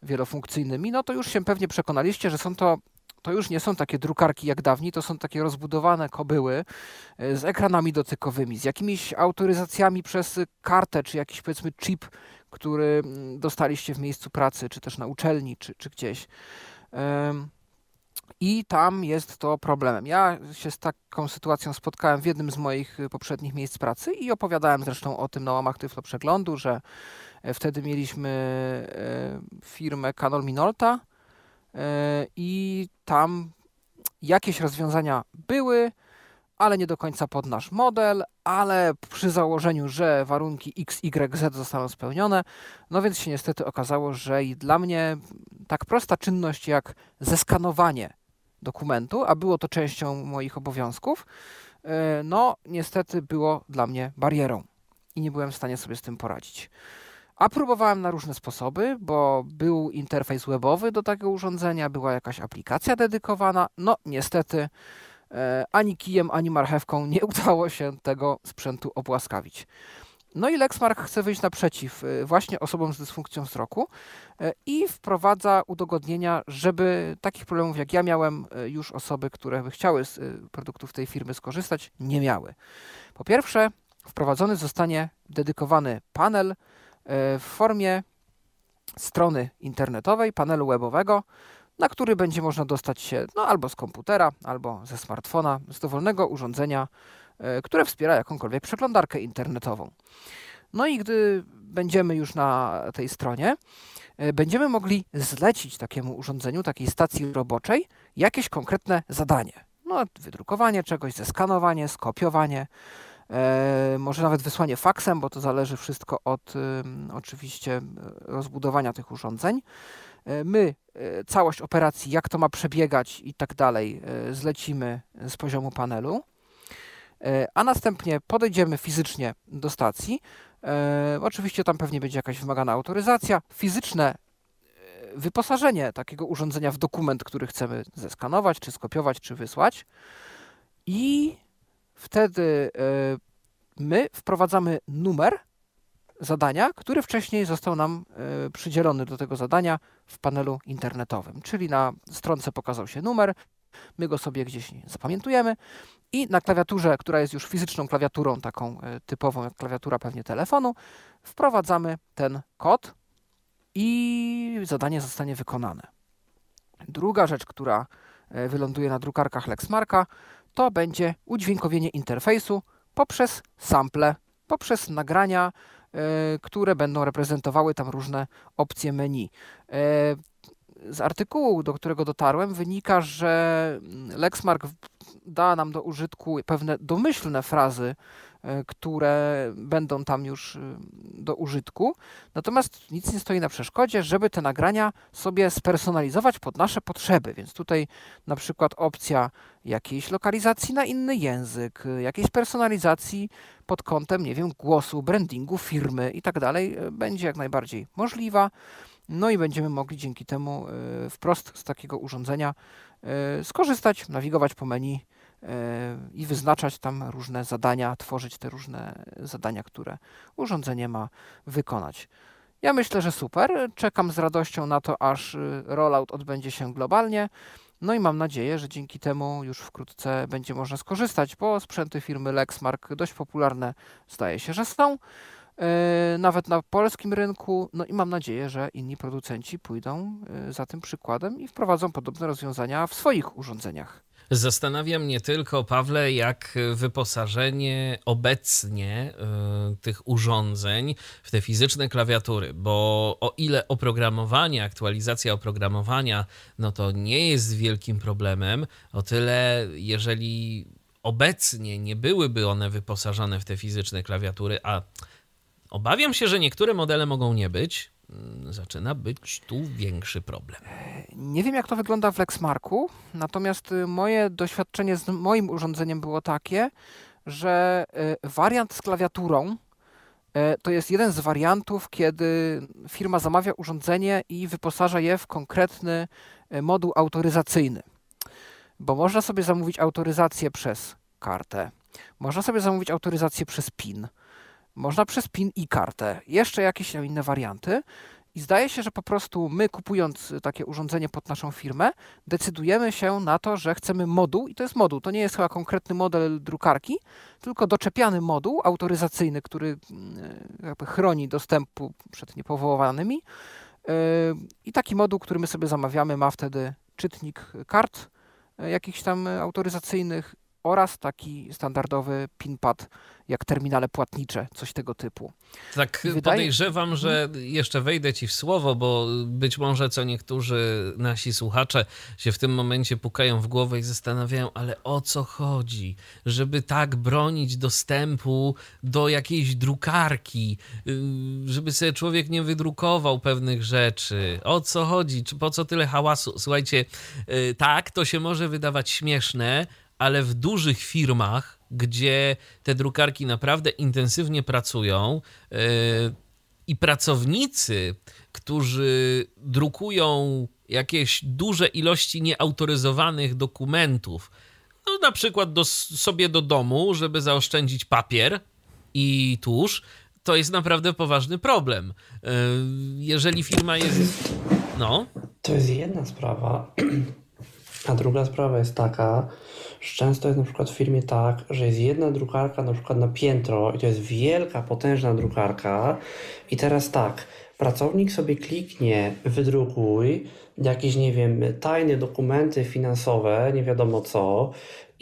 [SPEAKER 3] wielofunkcyjnymi, no to już się pewnie przekonaliście, że są to to już nie są takie drukarki jak dawniej, to są takie rozbudowane kobyły e, z ekranami dotykowymi, z jakimiś autoryzacjami przez kartę, czy jakiś powiedzmy chip, który mm, dostaliście w miejscu pracy, czy też na uczelni, czy, czy gdzieś. I tam jest to problemem. Ja się z taką sytuacją spotkałem w jednym z moich poprzednich miejsc pracy i opowiadałem zresztą o tym na łamach Tyflo Przeglądu, że e, wtedy mieliśmy e, firmę Canon Minolta i tam jakieś rozwiązania były, ale nie do końca pod nasz model, ale przy założeniu, że warunki X, Y, Z zostaną spełnione, no więc się niestety okazało, że i dla mnie tak prosta czynność jak zeskanowanie dokumentu, a było to częścią moich obowiązków, e, no niestety było dla mnie barierą i nie byłem w stanie sobie z tym poradzić. A próbowałem na różne sposoby, bo był interfejs webowy do tego urządzenia, była jakaś aplikacja dedykowana. No, niestety, e, ani kijem, ani marchewką nie udało się tego sprzętu obłaskawić. No i Lexmark chce wyjść naprzeciw y, właśnie osobom z dysfunkcją wzroku y, i wprowadza udogodnienia, żeby takich problemów jak ja miałem, już osoby, które by chciały z produktów tej firmy skorzystać, nie miały. Po pierwsze, wprowadzony zostanie dedykowany panel w formie strony internetowej, panelu webowego, na który będzie można dostać się no, albo z komputera, albo ze smartfona, z dowolnego urządzenia E, które wspiera jakąkolwiek przeglądarkę internetową. No i gdy będziemy już na tej stronie, e, będziemy mogli zlecić takiemu urządzeniu, takiej stacji roboczej, jakieś konkretne zadanie. No, wydrukowanie czegoś, zeskanowanie, skopiowanie, e, może nawet wysłanie faksem, bo to zależy wszystko od oczywiście rozbudowania tych urządzeń. E, my całość operacji, jak to ma przebiegać i tak dalej, zlecimy z poziomu panelu. E, a następnie podejdziemy fizycznie do stacji. E, oczywiście tam pewnie będzie jakaś wymagana autoryzacja. Fizyczne e, wyposażenie takiego urządzenia w dokument, który chcemy zeskanować, czy skopiować, czy wysłać. I wtedy my wprowadzamy numer zadania, który wcześniej został nam przydzielony do tego zadania w panelu internetowym. Czyli na stronce pokazał się numer, my go sobie gdzieś zapamiętujemy i na klawiaturze, która jest już fizyczną klawiaturą, taką e, typową jak klawiatura pewnie telefonu, wprowadzamy ten kod i zadanie zostanie wykonane. Druga rzecz, która e, wyląduje na drukarkach Lexmarka, to będzie udźwiękowienie interfejsu poprzez sample, poprzez nagrania, e, które będą reprezentowały tam różne opcje menu z artykułu, do którego dotarłem, wynika, że Lexmark da nam do użytku pewne domyślne frazy, e, które będą tam już e, do użytku. Natomiast nic nie stoi na przeszkodzie, żeby te nagrania sobie spersonalizować pod nasze potrzeby. Więc tutaj na przykład opcja jakiejś lokalizacji na inny język, jakiejś personalizacji pod kątem, nie wiem, głosu, brandingu firmy i tak dalej, e, będzie jak najbardziej możliwa. No i będziemy mogli dzięki temu e, wprost z takiego urządzenia e, skorzystać, nawigować po menu e, i wyznaczać tam różne zadania, tworzyć te różne zadania, które urządzenie ma wykonać. Ja myślę, że super. Czekam z radością na to, aż rollout odbędzie się globalnie. No i mam nadzieję, że dzięki temu już wkrótce będzie można skorzystać, bo sprzęty firmy Lexmark dość popularne zdaje się, że są. E, nawet na polskim rynku. No i mam nadzieję, że inni producenci pójdą e, za tym przykładem i wprowadzą podobne rozwiązania w swoich urządzeniach.
[SPEAKER 2] Zastanawia mnie tylko, Pawle, jak wyposażenie obecnie y, tych urządzeń w te fizyczne klawiatury, bo o ile oprogramowanie, aktualizacja oprogramowania, no to nie jest wielkim problemem, o tyle jeżeli obecnie nie byłyby one wyposażone w te fizyczne klawiatury, a obawiam się, że niektóre modele mogą nie być, mm, zaczyna być tu większy problem.
[SPEAKER 3] Nie wiem, jak to wygląda w Lexmarku, natomiast y, moje doświadczenie z moim urządzeniem było takie, że y, wariant z klawiaturą y, to jest jeden z wariantów, kiedy firma zamawia urządzenie i wyposaża je w konkretny moduł autoryzacyjny. Bo można sobie zamówić autoryzację przez kartę, można sobie zamówić autoryzację przez PIN, można przez PIN i kartę, jeszcze jakieś inne warianty. I zdaje się, że po prostu my kupując takie urządzenie pod naszą firmę, decydujemy się na to, że chcemy moduł, i to jest moduł, to nie jest chyba konkretny model drukarki, tylko doczepiany moduł autoryzacyjny, który mm, jakby chroni dostępu przed niepowołanymi. Yy, I taki moduł, który my sobie zamawiamy, ma wtedy czytnik kart yy, jakichś tam autoryzacyjnych oraz taki standardowy pinpad jak terminale płatnicze, coś tego typu.
[SPEAKER 2] Tak, wydaje... podejrzewam, że jeszcze wejdę ci w słowo, bo być może co niektórzy nasi słuchacze się w tym momencie pukają w głowę i zastanawiają, ale o co chodzi, żeby tak bronić dostępu do jakiejś drukarki, y, żeby sobie człowiek nie wydrukował pewnych rzeczy. O co chodzi? Czy po co tyle hałasu? Słuchajcie, y, tak, to się może wydawać śmieszne, ale w dużych firmach, gdzie te drukarki naprawdę intensywnie pracują yy, i pracownicy, którzy drukują jakieś duże ilości nieautoryzowanych dokumentów, no na przykład do, sobie do domu, żeby zaoszczędzić papier i tusz, to jest naprawdę poważny problem. Yy, jeżeli firma jest. No.
[SPEAKER 4] To jest jedna sprawa. A druga sprawa jest taka, często jest na przykład w firmie tak, że jest jedna drukarka na przykład na piętro i to jest wielka, potężna drukarka. I teraz tak, pracownik sobie kliknie wydrukuj jakieś, nie wiem, tajne dokumenty finansowe, nie wiadomo co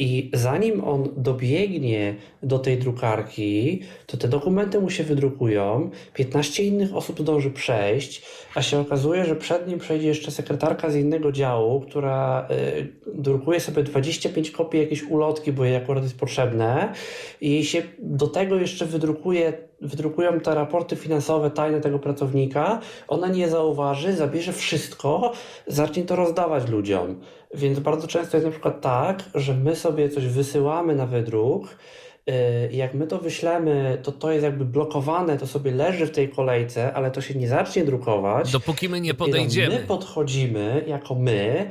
[SPEAKER 4] i zanim on dobiegnie do tej drukarki, to te dokumenty mu się wydrukują, 15 innych osób zdąży przejść, a się okazuje, że przed nim przejdzie jeszcze sekretarka z innego działu, która y, drukuje sobie 25 kopii jakiejś ulotki, bo jej akurat jest potrzebne. I się do tego jeszcze wydrukuje, wydrukują te raporty finansowe tajne tego pracownika, ona nie zauważy, zabierze wszystko, zacznie to rozdawać ludziom. Więc bardzo często jest na przykład tak, że my sobie coś wysyłamy na wydruk, y, jak my to wyślemy, to to jest jakby blokowane, to sobie leży w tej kolejce, ale to się nie zacznie drukować.
[SPEAKER 2] Dopóki my nie podejdziemy.
[SPEAKER 4] My podchodzimy jako my,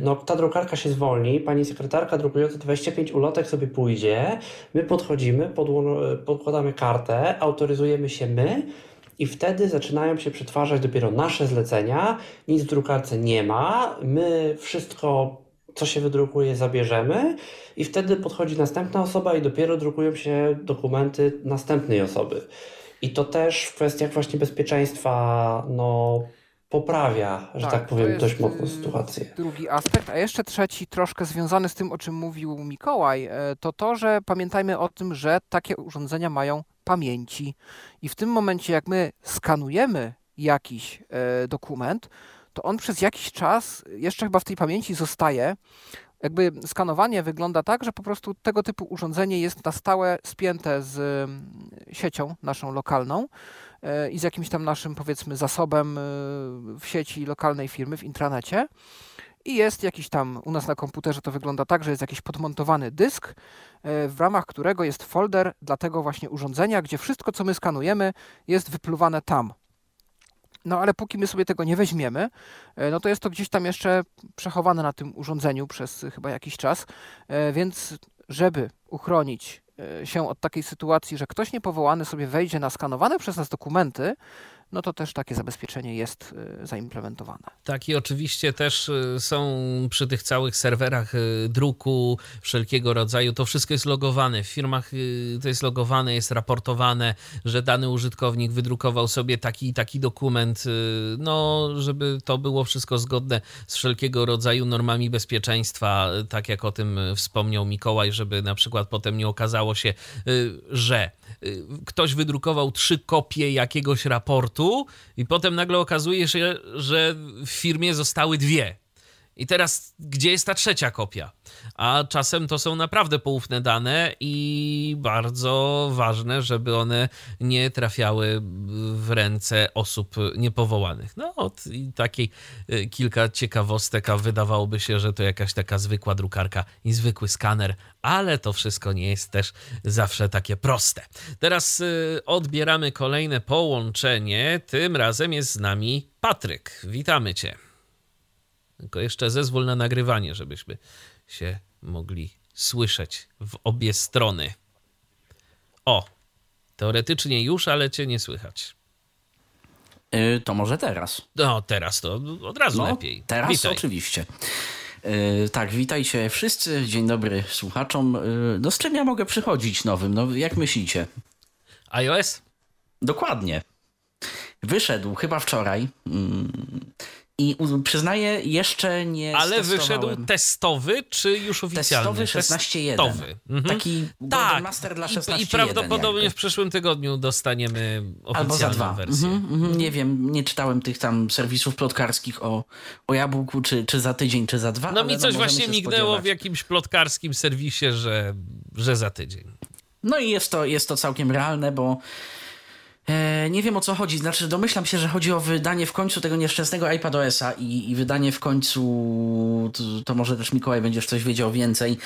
[SPEAKER 4] no ta drukarka się zwolni, pani sekretarka drukująca 25 ulotek sobie pójdzie, my podchodzimy, podkładamy kartę, autoryzujemy się my, i wtedy zaczynają się przetwarzać dopiero nasze zlecenia. Nic w drukarce nie ma. My wszystko, co się wydrukuje, zabierzemy i wtedy podchodzi następna osoba i dopiero drukują się dokumenty następnej osoby. I to też w kwestiach właśnie bezpieczeństwa, no poprawia, że tak, tak powiem, dość mocno y, sytuację.
[SPEAKER 3] Drugi aspekt, a jeszcze trzeci, troszkę związany z tym, o czym mówił Mikołaj, e, to to, że pamiętajmy o tym, że takie urządzenia mają pamięci. I w tym momencie, jak my skanujemy jakiś e, dokument, to on przez jakiś czas jeszcze chyba w tej pamięci zostaje. Jakby skanowanie wygląda tak, że po prostu tego typu urządzenie jest na stałe spięte z mm, siecią naszą lokalną e, i z jakimś tam naszym, powiedzmy, zasobem e, w sieci lokalnej firmy, w intranecie i jest jakiś tam, u nas na komputerze to wygląda tak, że jest jakiś podmontowany dysk, e, w ramach którego jest folder dla tego właśnie urządzenia, gdzie wszystko, co my skanujemy, jest wypluwane tam. No ale póki my sobie tego nie weźmiemy, e, no to jest to gdzieś tam jeszcze przechowane na tym urządzeniu przez chyba jakiś czas, e, więc żeby uchronić się od takiej sytuacji, że ktoś niepowołany sobie wejdzie na skanowane przez nas dokumenty, no to też takie zabezpieczenie jest zaimplementowane.
[SPEAKER 2] Tak i oczywiście też są przy tych całych serwerach druku wszelkiego rodzaju, to wszystko jest logowane. W firmach to jest logowane, jest raportowane, że dany użytkownik wydrukował sobie taki i taki dokument, no żeby to było wszystko zgodne z wszelkiego rodzaju normami bezpieczeństwa, tak jak o tym wspomniał Mikołaj, żeby na przykład potem nie okazało się, y, że y, ktoś wydrukował trzy kopie jakiegoś raportu i potem nagle okazuje się, że w firmie zostały dwie. I teraz, gdzie jest ta trzecia kopia? A czasem to są naprawdę poufne dane i bardzo ważne, żeby one nie trafiały w ręce osób niepowołanych. No, i takiej y, kilka ciekawostek, a wydawałoby się, że to jakaś taka zwykła drukarka i zwykły skaner, ale to wszystko nie jest też zawsze takie proste. Teraz y, odbieramy kolejne połączenie. Tym razem jest z nami Patryk. Witamy Cię. Tylko jeszcze zezwól na nagrywanie, żebyśmy się mogli słyszeć w obie strony. O, teoretycznie już, ale cię nie słychać.
[SPEAKER 6] Yy, to może teraz.
[SPEAKER 2] No, teraz to od razu
[SPEAKER 6] no,
[SPEAKER 2] lepiej.
[SPEAKER 6] Teraz
[SPEAKER 2] Witaj.
[SPEAKER 6] oczywiście. Yy, tak, witajcie wszyscy. Dzień dobry słuchaczom. Yy, no z czym ja mogę przychodzić nowym? No, jak myślicie?
[SPEAKER 2] iOS?
[SPEAKER 6] Dokładnie. Wyszedł chyba wczoraj. Mm, i przyznaję, jeszcze nie
[SPEAKER 2] Ale wyszedł testowy, czy już oficjalny?
[SPEAKER 6] Testowy 16.1. Testowy. Mhm. Taki tak. Master dla 16.1.
[SPEAKER 2] I, I prawdopodobnie jakby. w przyszłym tygodniu dostaniemy oficjalną
[SPEAKER 6] Albo za dwa.
[SPEAKER 2] wersję.
[SPEAKER 6] Mhm, mhm. Nie wiem, nie czytałem tych tam serwisów plotkarskich o, o jabłku, czy, czy za tydzień, czy za dwa.
[SPEAKER 2] No mi coś
[SPEAKER 6] no,
[SPEAKER 2] właśnie mignęło w jakimś plotkarskim serwisie, że, że za tydzień.
[SPEAKER 6] No i jest to, jest to całkiem realne, bo nie wiem o co chodzi, znaczy domyślam się, że chodzi o wydanie w końcu tego nieszczęsnego iPadOS-a i, i wydanie w końcu, to, to, może też Mikołaj będziesz coś wiedział więcej.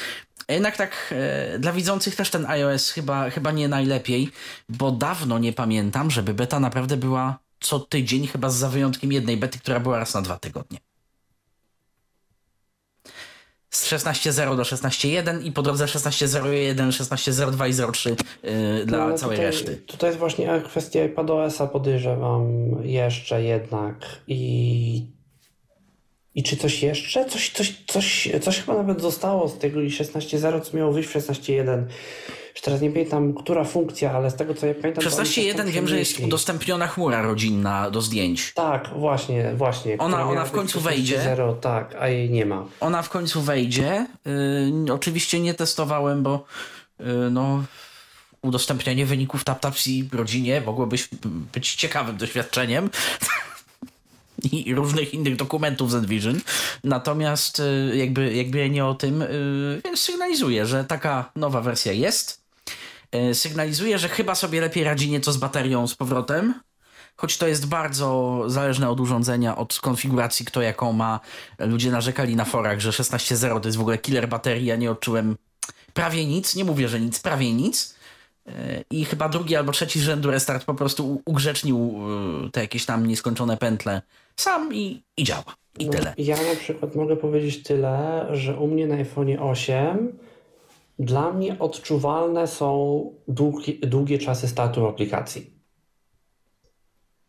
[SPEAKER 6] Jednak tak e, dla widzących też ten iOS chyba, chyba nie najlepiej, bo dawno nie pamiętam, żeby beta naprawdę była co tydzień, chyba za wyjątkiem jednej bety, która była raz na dwa tygodnie z 16.0 do 16.1 i po drodze 16.01, 16.02 i 03 yy, dla no, całej
[SPEAKER 4] tutaj,
[SPEAKER 6] reszty.
[SPEAKER 4] Tutaj jest właśnie kwestia iPadOS-a podejrzewam jeszcze jednak i i czy coś jeszcze? Coś, coś, coś, coś chyba nawet zostało z tego 16.0, co miało wyjść w 16.1. Już teraz nie pamiętam, która funkcja, ale z tego co ja pamiętam...
[SPEAKER 6] 16.1 wiem, że jest udostępniona chmura rodzinna do zdjęć.
[SPEAKER 4] Tak, właśnie, właśnie.
[SPEAKER 6] Ona, ona w końcu wejdzie.
[SPEAKER 4] 0, tak, a jej nie ma.
[SPEAKER 6] Ona w końcu wejdzie. Yy, oczywiście nie testowałem, bo yy, no udostępnianie wyników TapTapsi rodzinie mogłoby być ciekawym doświadczeniem. i różnych innych dokumentów z Envision. Natomiast y, jakby, jakby nie o tym, y, więc sygnalizuję, że taka nowa wersja jest. Y, sygnalizuję, że chyba sobie lepiej radzi nieco z baterią z powrotem. Choć to jest bardzo zależne od urządzenia, od konfiguracji, kto jaką ma. Ludzie narzekali na forach, że 16.0 to jest w ogóle killer baterii. Ja nie odczułem prawie nic. Nie mówię, że nic, prawie nic. I chyba drugi albo trzeci rzędu restart po prostu ugrzecznił te jakieś tam nieskończone pętle sam i, i działa. I no, tyle.
[SPEAKER 4] Ja na przykład mogę powiedzieć tyle, że u mnie na iPhone 8 dla mnie odczuwalne są długie, długie czasy startu aplikacji.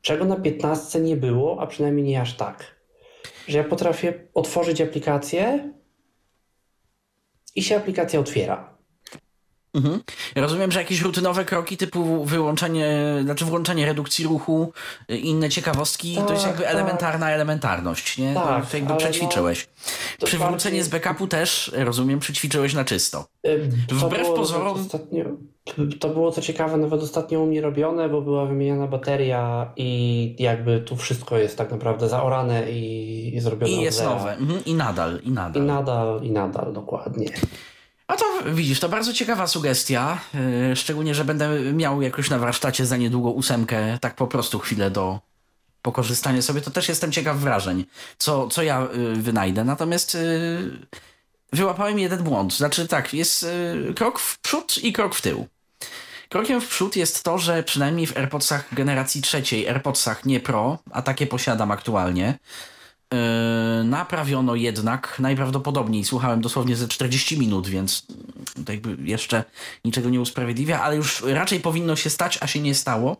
[SPEAKER 4] Czego na 15 nie było, a przynajmniej nie aż tak. Że ja potrafię otworzyć aplikację i się aplikacja otwiera.
[SPEAKER 6] Mhm. Rozumiem, że jakieś rutynowe kroki typu wyłączenie, znaczy włączenie redukcji ruchu, inne ciekawostki, tak, to jest jakby tak. elementarna elementarność, nie?
[SPEAKER 4] Tak,
[SPEAKER 6] to jakby przećwiczyłeś. No, Przywrócenie bardziej... z backupu też, rozumiem, przećwiczyłeś na czysto. Wbrew pozorom...
[SPEAKER 4] Ostatnio, to było co ciekawe nawet ostatnio u mnie robione, bo była wymieniana bateria i jakby tu wszystko jest tak naprawdę zaorane i, i zrobione
[SPEAKER 6] I jest nowe. Mhm. I nadal, i nadal.
[SPEAKER 4] I nadal, i nadal, dokładnie.
[SPEAKER 6] A to widzisz, to bardzo ciekawa sugestia. Yy, szczególnie, że będę miał jakoś na warsztacie za niedługo ósemkę, tak po prostu chwilę do pokorzystania sobie. To też jestem ciekaw wrażeń, co, co ja yy, wynajdę. Natomiast yy, wyłapałem jeden błąd. Znaczy tak, jest krok w przód i krok w tył. Krokiem w przód jest to, że przynajmniej w AirPodsach generacji trzeciej, AirPodsach nie Pro, a takie posiadam aktualnie, naprawiono jednak najprawdopodobniej, słuchałem dosłownie ze 40 minut, więc jakby jeszcze niczego nie usprawiedliwia, ale już raczej powinno się stać, a się nie stało.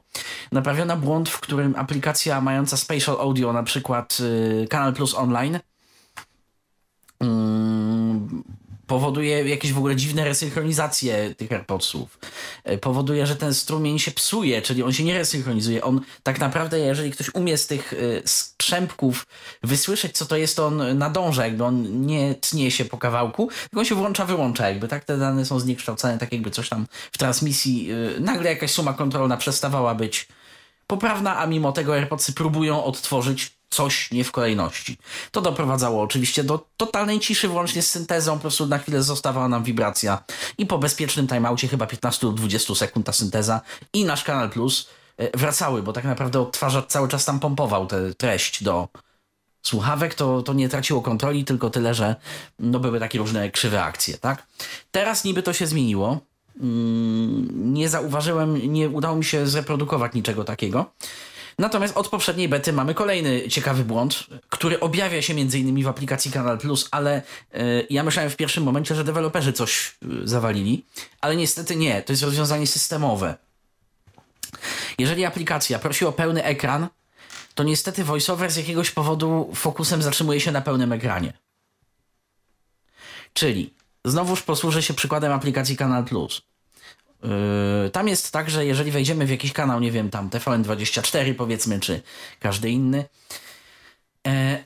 [SPEAKER 6] naprawiono błąd, w którym aplikacja mająca spatial audio, na przykład y, Kanal Plus Online, mm, powoduje jakieś w ogóle dziwne resynchronizacje tych AirPodsów. E, powoduje, że ten strumień się psuje, czyli on się nie resynchronizuje. On tak naprawdę, jeżeli ktoś umie z tych e, strzępków wysłyszeć, co to jest, to on nadąża, jakby on nie tnie się po kawałku, tylko on się włącza, wyłącza, jakby tak te dane są zniekształcone, tak jakby coś tam w transmisji, e, nagle jakaś suma kontrolna przestawała być poprawna, a mimo tego AirPodsy próbują odtworzyć coś nie w kolejności. To doprowadzało oczywiście do totalnej ciszy, włącznie z syntezą, po prostu na chwilę zostawała nam wibracja i po bezpiecznym timeoutie, chyba 15-20 sekund ta synteza i nasz Kanal Plus e, wracały, bo tak naprawdę odtwarzacz cały czas tam pompował tę treść do słuchawek, to, to nie traciło kontroli, tylko tyle, że no, były takie różne krzywe akcje, tak? Teraz niby to się zmieniło, mm, nie zauważyłem, nie udało mi się zreprodukować niczego takiego. Natomiast od poprzedniej bety mamy kolejny ciekawy błąd, który objawia się m.in. w aplikacji Kanal Plus, ale y, ja myślałem w pierwszym momencie, że deweloperzy coś y, zawalili, ale niestety nie, to jest rozwiązanie systemowe. Jeżeli aplikacja prosi o pełny ekran, to niestety VoiceOver z jakiegoś powodu fokusem zatrzymuje się na pełnym ekranie. Czyli znowuż posłużę się przykładem aplikacji Kanal Plus. Yy, tam jest tak, że jeżeli wejdziemy w jakiś kanał, nie wiem, tam TVN24 powiedzmy, czy każdy inny, e,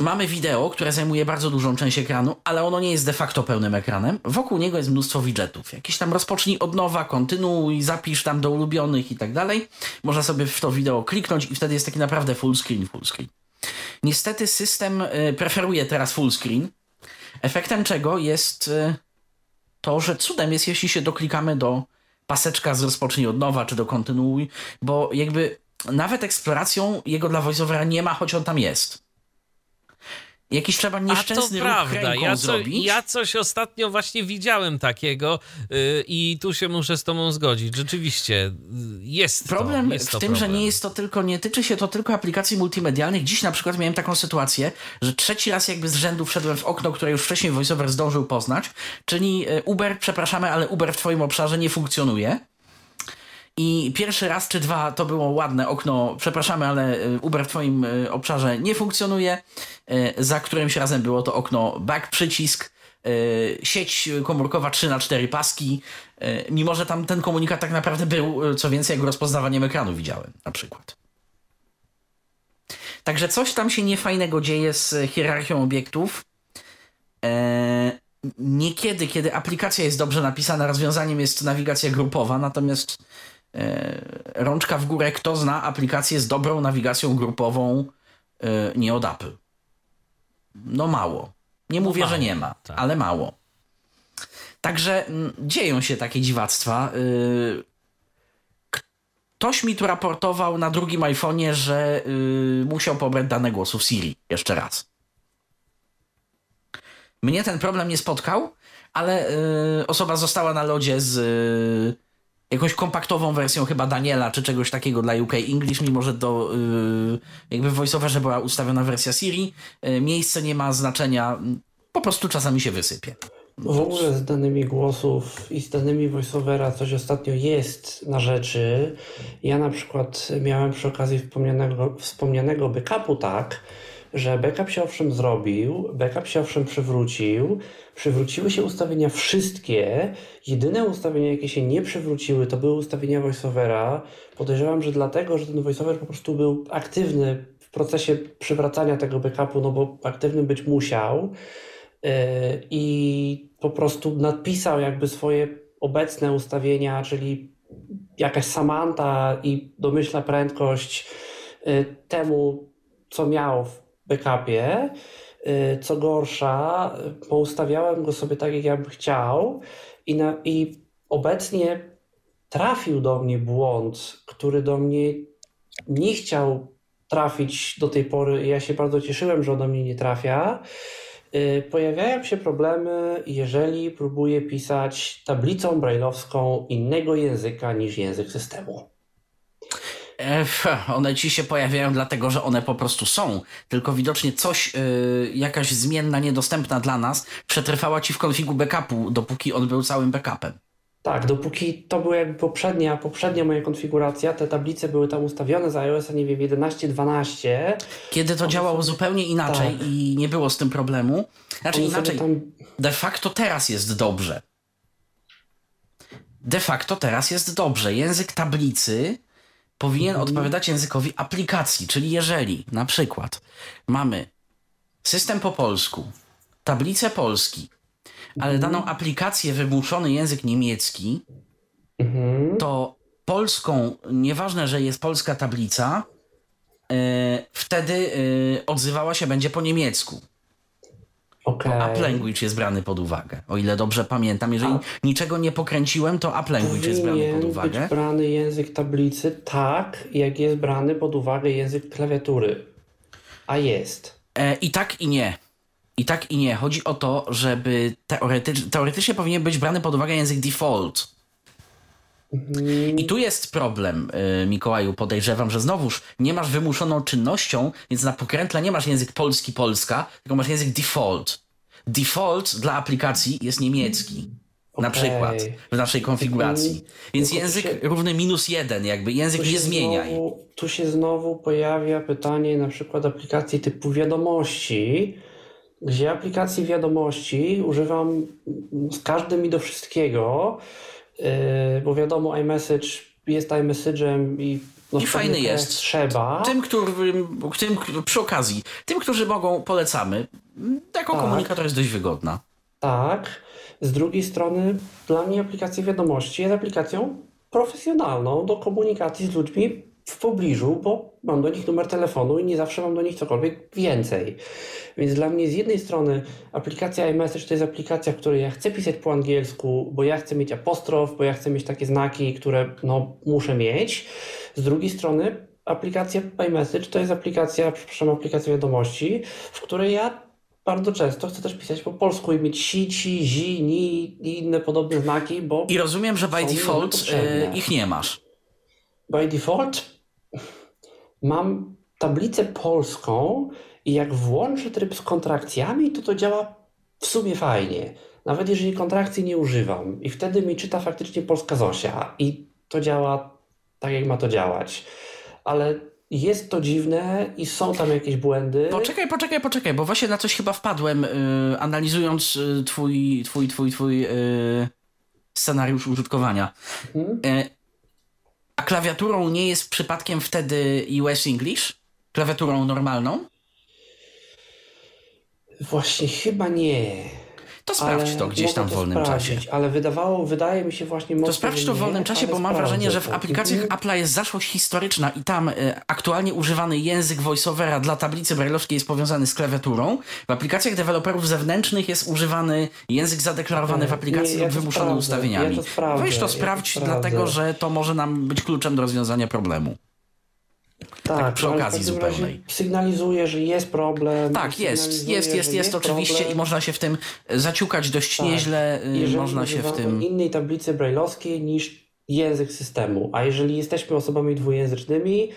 [SPEAKER 6] mamy wideo, które zajmuje bardzo dużą część ekranu, ale ono nie jest de facto pełnym ekranem. Wokół niego jest mnóstwo widgetów. Jakieś tam rozpocznij od nowa, kontynuuj, zapisz tam do ulubionych i tak dalej. Można sobie w to wideo kliknąć i wtedy jest taki naprawdę full screen, full screen. Niestety system e, preferuje teraz full screen, efektem czego jest to, że cudem jest, jeśli się doklikamy do paseczka z rozpocznij od nowa, czy do kontynuuj, bo jakby nawet eksploracją jego dla voiceovera nie ma, choć on tam jest. Jakiś trzeba nieszczęsny
[SPEAKER 2] A to prawda. Ja, co, ja, coś ostatnio właśnie widziałem takiego yy, i tu się muszę z tobą zgodzić. Rzeczywiście y, jest
[SPEAKER 6] Problem
[SPEAKER 2] to, jest
[SPEAKER 6] w
[SPEAKER 2] to
[SPEAKER 6] tym,
[SPEAKER 2] problem.
[SPEAKER 6] że nie jest to tylko, nie tyczy się to tylko aplikacji multimedialnych. Dziś na przykład miałem taką sytuację, że trzeci raz jakby z rzędu wszedłem w okno, które już wcześniej VoiceOver zdążył poznać, czyli y, Uber, przepraszamy, ale Uber w twoim obszarze nie funkcjonuje. I pierwszy raz czy dwa to było ładne okno. Przepraszamy, ale y, Uber w Twoim y, obszarze nie funkcjonuje. Y, za którymś razem było to okno back przycisk. Sieć komórkowa 3 na 4 paski, mimo że tam ten komunikat tak naprawdę był, co więcej, jak rozpoznawaniem ekranu widziałem na przykład. Także coś tam się niefajnego dzieje z hierarchią obiektów. Niekiedy, kiedy aplikacja jest dobrze napisana, rozwiązaniem jest nawigacja grupowa, natomiast E, rączka w górę, kto zna aplikację z dobrą nawigacją grupową e, nie od Apple. No mało. Nie no mówię, mało, że nie ma, tak. ale mało. Także dzieją się takie dziwactwa. E, ktoś mi tu raportował na drugim iPhone'ie, że musiał pobrać dane głosów Siri jeszcze raz. Mnie ten problem nie spotkał, ale osoba została na lodzie z jakąś kompaktową wersją chyba Daniela, czy czegoś takiego dla UK English, mimo że do yy, jakby voiceoverze była ustawiona wersja Siri. Yy, miejsce nie ma znaczenia, po prostu czasami się wysypie.
[SPEAKER 4] W ogóle z danymi głosów i z danymi voiceovera coś ostatnio jest na rzeczy. Ja na przykład miałem przy okazji wspomnianego, wspomnianego backupu tak, że backup się owszem zrobił, backup się owszem przywrócił, przywróciły się ustawienia wszystkie. Jedyne ustawienia, jakie się nie przywróciły, to były ustawienia voiceovera. Podejrzewam, że dlatego, że ten voiceover po prostu był aktywny w procesie przywracania tego backupu, no bo aktywny być musiał. Yy, I po prostu napisał jakby swoje obecne ustawienia, czyli jakaś Samanta i domyślna prędkość yy, temu, co miał w backupie. Y, co gorsza, poustawiałem go sobie tak, jak ja bym chciał, i, na, i obecnie trafił do mnie błąd, który do mnie nie chciał trafić do tej pory. Ja się bardzo cieszyłem, że on do mnie nie trafia. Y, pojawiają się problemy, jeżeli próbuję pisać tablicą brajlowską innego języka niż język systemu.
[SPEAKER 6] One ci się pojawiają dlatego, że one po prostu są. Tylko widocznie coś, yy, jakaś zmienna niedostępna dla nas przetrwała ci w konfigu backupu, dopóki on był całym backupem.
[SPEAKER 4] Tak, dopóki to była jakby poprzednia, poprzednia moja konfiguracja, te tablice były tam ustawione za iOS, nie wiem, 11, 12.
[SPEAKER 6] Kiedy to działało zupełnie inaczej
[SPEAKER 4] Tak.
[SPEAKER 6] i nie było z tym problemu. Znaczy
[SPEAKER 4] sobie
[SPEAKER 6] inaczej,
[SPEAKER 4] tam-
[SPEAKER 6] de facto teraz jest dobrze. De facto teraz jest dobrze. Język tablicy powinien
[SPEAKER 4] Mhm.
[SPEAKER 6] odpowiadać językowi aplikacji, czyli jeżeli na przykład mamy system po polsku, tablicę polski, ale
[SPEAKER 4] Mhm.
[SPEAKER 6] daną aplikację wymuszony język niemiecki,
[SPEAKER 4] Mhm.
[SPEAKER 6] to polską, nieważne, że jest polska tablica, e, wtedy e, odzywała się będzie po niemiecku.
[SPEAKER 4] Okej.
[SPEAKER 6] App language jest brany pod uwagę. O ile dobrze pamiętam, jeżeli niczego nie pokręciłem, to app language jest brany pod uwagę.
[SPEAKER 4] być brany język tablicy tak, jak jest brany pod uwagę język klawiatury. A jest.
[SPEAKER 6] E, I tak i nie. I tak i nie. Chodzi o to, żeby teoretycz, teoretycznie powinien być brany pod uwagę język default.
[SPEAKER 4] Mhm.
[SPEAKER 6] I tu jest problem, y, Mikołaju. Podejrzewam, że znowuż nie masz wymuszoną czynnością, więc na pokrętle nie masz język polski-polska, tylko masz język default. Default dla aplikacji jest niemiecki. Na
[SPEAKER 4] Okej.
[SPEAKER 6] przykład w naszej konfiguracji. Więc
[SPEAKER 4] Tylko tu
[SPEAKER 6] język
[SPEAKER 4] się-
[SPEAKER 6] równy minus jeden, jakby język nie
[SPEAKER 4] się
[SPEAKER 6] zmieniaj.
[SPEAKER 4] Znowu, tu się znowu pojawia pytanie na przykład aplikacji typu wiadomości, gdzie aplikacji wiadomości używam z każdym i do wszystkiego, bo wiadomo iMessage jest iMessage'em i no,
[SPEAKER 6] I fajny jest.
[SPEAKER 4] Trzeba.
[SPEAKER 6] Tym, którym, tym, przy okazji, tym, którzy mogą, polecamy. Jako
[SPEAKER 4] Tak.
[SPEAKER 6] komunikator jest dość wygodna.
[SPEAKER 4] Tak. Z drugiej strony, dla mnie aplikacja wiadomości jest aplikacją profesjonalną do komunikacji z ludźmi w pobliżu, bo mam do nich numer telefonu i nie zawsze mam do nich cokolwiek więcej. Więc dla mnie z jednej strony aplikacja iMessage to jest aplikacja, w której ja chcę pisać po angielsku, bo ja chcę mieć apostrof, bo ja chcę mieć takie znaki, które no, muszę mieć. Z drugiej strony aplikacja iMessage to jest aplikacja, przepraszam, aplikacja wiadomości, w której ja bardzo często chcę też pisać po polsku i mieć si, ci, zi, ni i inne podobne znaki, bo
[SPEAKER 6] I rozumiem, że by default y, ich nie masz.
[SPEAKER 4] by default mam tablicę polską i jak włączę tryb z kontrakcjami, to to działa w sumie fajnie. Nawet jeżeli kontrakcji nie używam i wtedy mi czyta faktycznie polska Zosia i to działa tak, jak ma to działać. Ale jest to dziwne i są tam jakieś błędy.
[SPEAKER 6] Poczekaj, poczekaj, poczekaj, bo właśnie na coś chyba wpadłem, y, analizując y, twój, twój, twój, twój y, scenariusz użytkowania.
[SPEAKER 4] Mhm.
[SPEAKER 6] Y, a klawiaturą nie jest przypadkiem wtedy US English? Klawiaturą normalną?
[SPEAKER 4] Właśnie chyba nie.
[SPEAKER 6] To sprawdź
[SPEAKER 4] Ale
[SPEAKER 6] to gdzieś tam w
[SPEAKER 4] to
[SPEAKER 6] wolnym czasie.
[SPEAKER 4] Ale wydawało, wydaje mi się właśnie mocno,
[SPEAKER 6] To sprawdź to w
[SPEAKER 4] nie,
[SPEAKER 6] wolnym czasie,
[SPEAKER 4] ale
[SPEAKER 6] bo mam wrażenie, że w
[SPEAKER 4] to.
[SPEAKER 6] aplikacjach
[SPEAKER 4] Mhm.
[SPEAKER 6] Apple'a jest zaszłość historyczna i tam y, aktualnie używany język voiceovera dla tablicy brajlowskiej jest powiązany z klawiaturą. W aplikacjach deweloperów zewnętrznych jest używany język zadeklarowany w aplikacji
[SPEAKER 4] Nie, ja to
[SPEAKER 6] wymuszony ustawieniami.
[SPEAKER 4] ja to sprawdzę,
[SPEAKER 6] Weź to
[SPEAKER 4] ja to
[SPEAKER 6] sprawdź,
[SPEAKER 4] sprawdzę.
[SPEAKER 6] dlatego że to może nam być kluczem do rozwiązania problemu.
[SPEAKER 4] Tak,
[SPEAKER 6] przy
[SPEAKER 4] ale w
[SPEAKER 6] okazji zupełnej.
[SPEAKER 4] Sygnalizuje, że jest problem.
[SPEAKER 6] Tak, jest, jest, jest, jest oczywiście
[SPEAKER 4] problem.
[SPEAKER 6] i można się w tym zaciukać dość
[SPEAKER 4] Tak.
[SPEAKER 6] nieźle, y,
[SPEAKER 4] Jeżeli
[SPEAKER 6] można się w tym...
[SPEAKER 4] innej tablicy brajlowskiej niż język systemu. A jeżeli jesteśmy osobami dwujęzycznymi,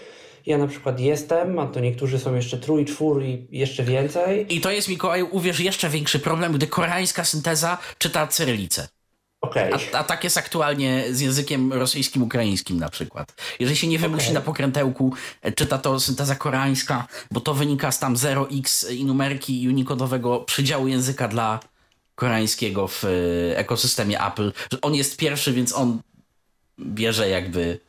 [SPEAKER 4] ja na przykład jestem, a to niektórzy są jeszcze trój, czwór i jeszcze więcej.
[SPEAKER 6] I to jest, Mikołaj, uwierz, jeszcze większy problem, gdy koreańska synteza czyta cyrylicę.
[SPEAKER 4] Okej.
[SPEAKER 6] A, a tak jest aktualnie z językiem rosyjskim, ukraińskim na przykład. Jeżeli się nie wymusi
[SPEAKER 4] Okej.
[SPEAKER 6] na pokrętełku, e, czyta to synteza koreańska, bo to wynika z tam 0x i numerki unikodowego przydziału języka dla koreańskiego w e, ekosystemie Apple. Że on jest pierwszy, więc on bierze jakby...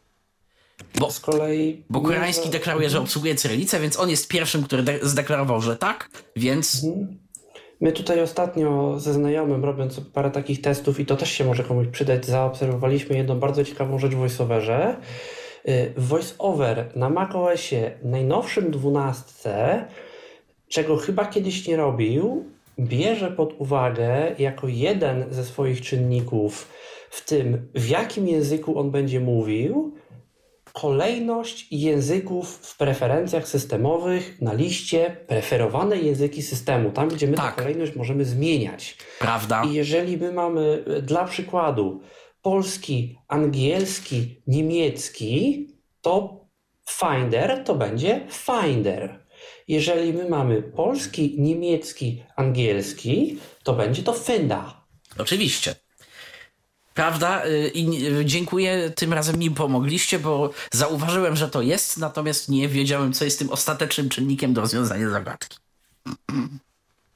[SPEAKER 6] Bo,
[SPEAKER 4] Z kolei.
[SPEAKER 6] bo koreański deklaruje, że obsługuje cyrylicę, więc on jest pierwszym, który de- zdeklarował, że tak, więc...
[SPEAKER 4] My tutaj ostatnio ze znajomym, robiąc parę takich testów, i to też się może komuś przydać, zaobserwowaliśmy jedną bardzo ciekawą rzecz w VoiceOverze. Y, VoiceOver na macOSie najnowszym 12, czego chyba kiedyś nie robił, bierze pod uwagę jako jeden ze swoich czynników w tym, w jakim języku on będzie mówił, kolejność języków w preferencjach systemowych na liście preferowane języki systemu, tam gdzie my
[SPEAKER 6] Tak.
[SPEAKER 4] tę kolejność możemy zmieniać.
[SPEAKER 6] Prawda?
[SPEAKER 4] I jeżeli my mamy e, dla przykładu polski, angielski, niemiecki, to Finder to będzie Finder. Jeżeli my mamy polski, niemiecki, angielski, to będzie to Fenda.
[SPEAKER 6] Oczywiście. Prawda? Y, I y, dziękuję, tym razem mi pomogliście, bo zauważyłem, że to jest, natomiast nie wiedziałem, co jest tym ostatecznym czynnikiem do rozwiązania zagadki.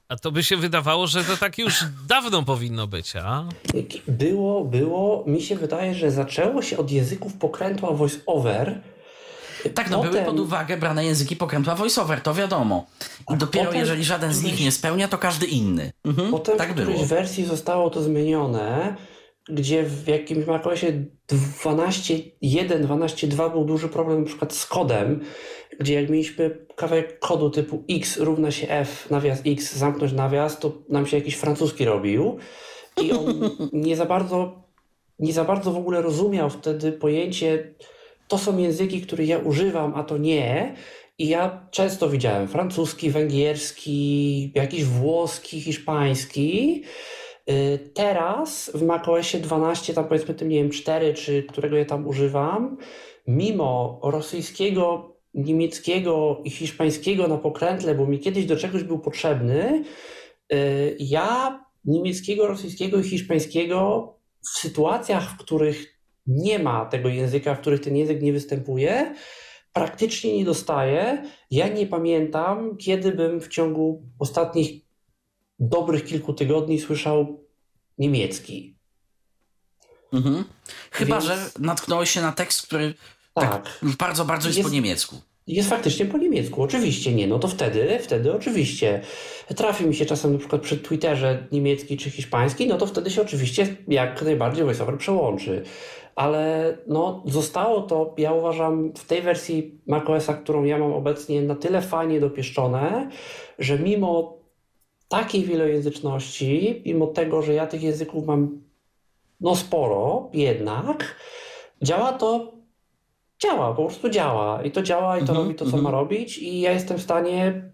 [SPEAKER 2] A to by się wydawało, że to tak już dawno powinno być, a?
[SPEAKER 4] Było, było. Mi się wydaje, że zaczęło się od języków pokrętła voice-over.
[SPEAKER 6] Tak, no Potem... były pod uwagę brane języki pokrętła voice-over, to wiadomo. I dopiero Potem jeżeli żaden z nich nie spełnia, to każdy inny.
[SPEAKER 4] Mhm, Potem tak w którejś było. wersji zostało to zmienione, gdzie w jakimś macOSie 12.1, 12.2 był duży problem na przykład z kodem, gdzie jak mieliśmy kawałek kodu typu x równa się f, nawias x, zamknąć nawias, to nam się jakiś francuski robił i on nie za bardzo, nie za bardzo w ogóle rozumiał wtedy pojęcie, to są języki, które ja używam, a to nie. I ja często widziałem francuski, węgierski, jakiś włoski, hiszpański. Y, teraz w macOSie 12, tam powiedzmy tym, nie wiem, 4, czy którego ja tam używam, mimo rosyjskiego niemieckiego i hiszpańskiego na pokrętle, bo mi kiedyś do czegoś był potrzebny, y, ja niemieckiego, rosyjskiego i hiszpańskiego w sytuacjach, w których nie ma tego języka, w których ten język nie występuje, praktycznie nie dostaję. Ja nie pamiętam, kiedy bym w ciągu ostatnich dobrych kilku tygodni słyszał niemiecki.
[SPEAKER 6] Mhm. Chyba, Więc... że natknąłeś się na tekst, który tak. tak bardzo, bardzo jest, jest, po niemiecku.
[SPEAKER 4] Jest faktycznie po niemiecku, oczywiście nie. No to wtedy, wtedy oczywiście. Trafi mi się czasem na przykład przy Twitterze niemiecki czy hiszpański, no to wtedy się oczywiście jak najbardziej VoiceOver przełączy. Ale no, zostało to, ja uważam, w tej wersji macOSa, którą ja mam obecnie, na tyle fajnie dopieszczone, że mimo takiej wielojęzyczności, mimo tego, że ja tych języków mam no sporo, jednak działa to działa, po prostu działa. I to działa i to mm -hmm, robi to, co mm -hmm. ma robić. I ja jestem w stanie.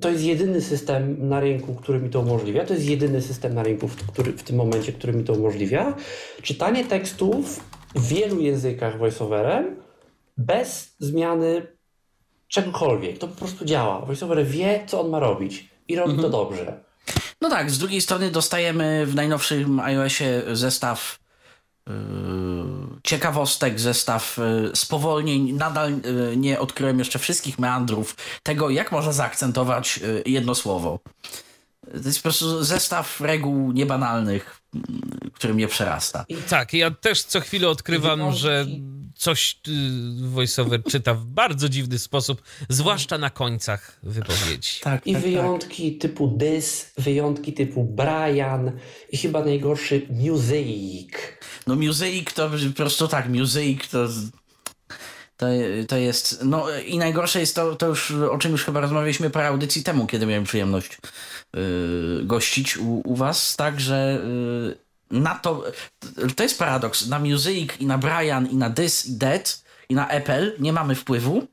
[SPEAKER 4] To jest jedyny system na rynku, który mi to umożliwia. To jest jedyny system na rynku, w, który, w tym momencie, który mi to umożliwia. Czytanie tekstów w wielu językach voiceoverem bez zmiany czegokolwiek. To po prostu działa. VoiceOver wie, co on ma robić i robi -hmm. to mhm. dobrze.
[SPEAKER 6] No tak, z drugiej strony dostajemy w najnowszym iOSie zestaw Yy, ciekawostek, zestaw yy, spowolnień. Nadal yy, nie odkryłem jeszcze wszystkich meandrów tego, jak można zaakcentować jedno słowo. To jest po prostu zestaw reguł niebanalnych, który mnie przerasta.
[SPEAKER 2] I tak, ja też co chwilę odkrywam, że coś voiceover czyta w bardzo dziwny sposób, zwłaszcza na końcach wypowiedzi.
[SPEAKER 4] Tak, I tak, wyjątki tak. typu this, wyjątki typu Brian i chyba najgorszy music.
[SPEAKER 6] No Music to po prostu tak, Music to... To, to jest. No i najgorsze jest to, to już, o czym już chyba rozmawialiśmy parę audycji temu, kiedy miałem przyjemność yy, gościć u, u was, tak, że yy, na to. To jest paradoks. Na Music i na Brian i na This i That i na Apple nie mamy wpływu.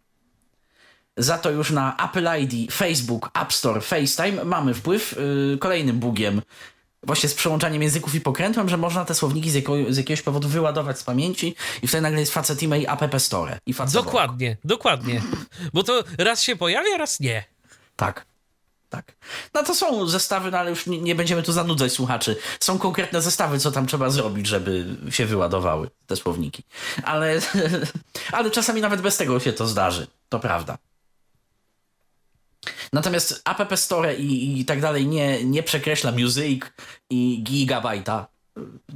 [SPEAKER 6] Za to już na Apple ID, Facebook, App Store, FaceTime mamy wpływ. Yy, kolejnym bugiem właśnie z przełączaniem języków i pokrętłem, że można te słowniki z, jako, z jakiegoś powodu wyładować z pamięci i wtedy nagle jest facet i app store. I
[SPEAKER 2] dokładnie, dokładnie. Bo to raz się pojawia, raz nie.
[SPEAKER 6] Tak. Tak. No to są zestawy, no ale już nie, nie, będziemy tu zanudzać słuchaczy. Są konkretne zestawy, co tam trzeba zrobić, żeby się wyładowały te słowniki. Ale, ale czasami nawet bez tego się to zdarzy. To prawda. Natomiast App Store i, i tak dalej nie, nie przekreśla Music i Gigabajta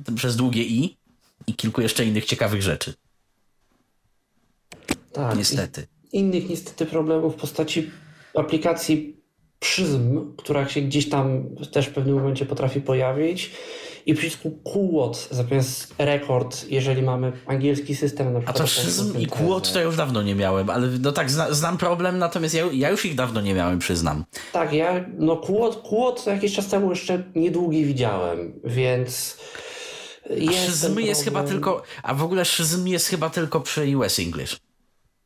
[SPEAKER 6] y, przez długie i i kilku jeszcze innych ciekawych rzeczy. Tak. Niestety.
[SPEAKER 4] Innych niestety problemów w postaci aplikacji Prism, która się gdzieś tam też w pewnym momencie potrafi pojawić i przycisku QWOT zamiast rekord, jeżeli mamy angielski system. Na
[SPEAKER 6] przykład, A to Shizm i QWOT to ja już dawno nie miałem, ale no tak, zna, znam problem, natomiast ja, ja, już ich dawno nie miałem, przyznam.
[SPEAKER 4] Tak, ja, no QWOT, QWOT jakiś czas temu jeszcze niedługi widziałem, więc...
[SPEAKER 6] Jest Shizm jest chyba tylko, a w ogóle Shizm jest chyba tylko przy US English.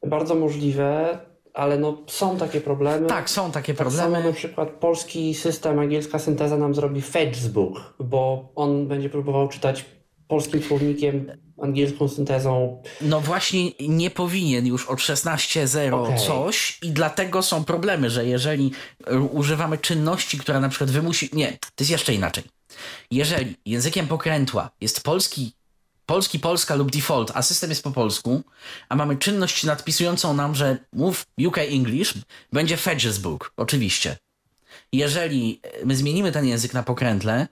[SPEAKER 4] Bardzo możliwe ale no, są takie problemy.
[SPEAKER 6] Tak, są takie tak problemy.
[SPEAKER 4] Samo na przykład polski system, angielska synteza nam zrobi Facebook, bo on będzie próbował czytać polskim słownikiem angielską syntezą.
[SPEAKER 6] No właśnie nie powinien już od 16.0 okay. coś i dlatego są problemy, że jeżeli używamy czynności, która na przykład wymusi... Nie, to jest jeszcze inaczej. Jeżeli językiem pokrętła jest polski, polski, polska lub default, a system jest po polsku, a mamy czynność nadpisującą nam, że mów UK English, będzie Fedges Book, oczywiście. Jeżeli my zmienimy ten język na pokrętle,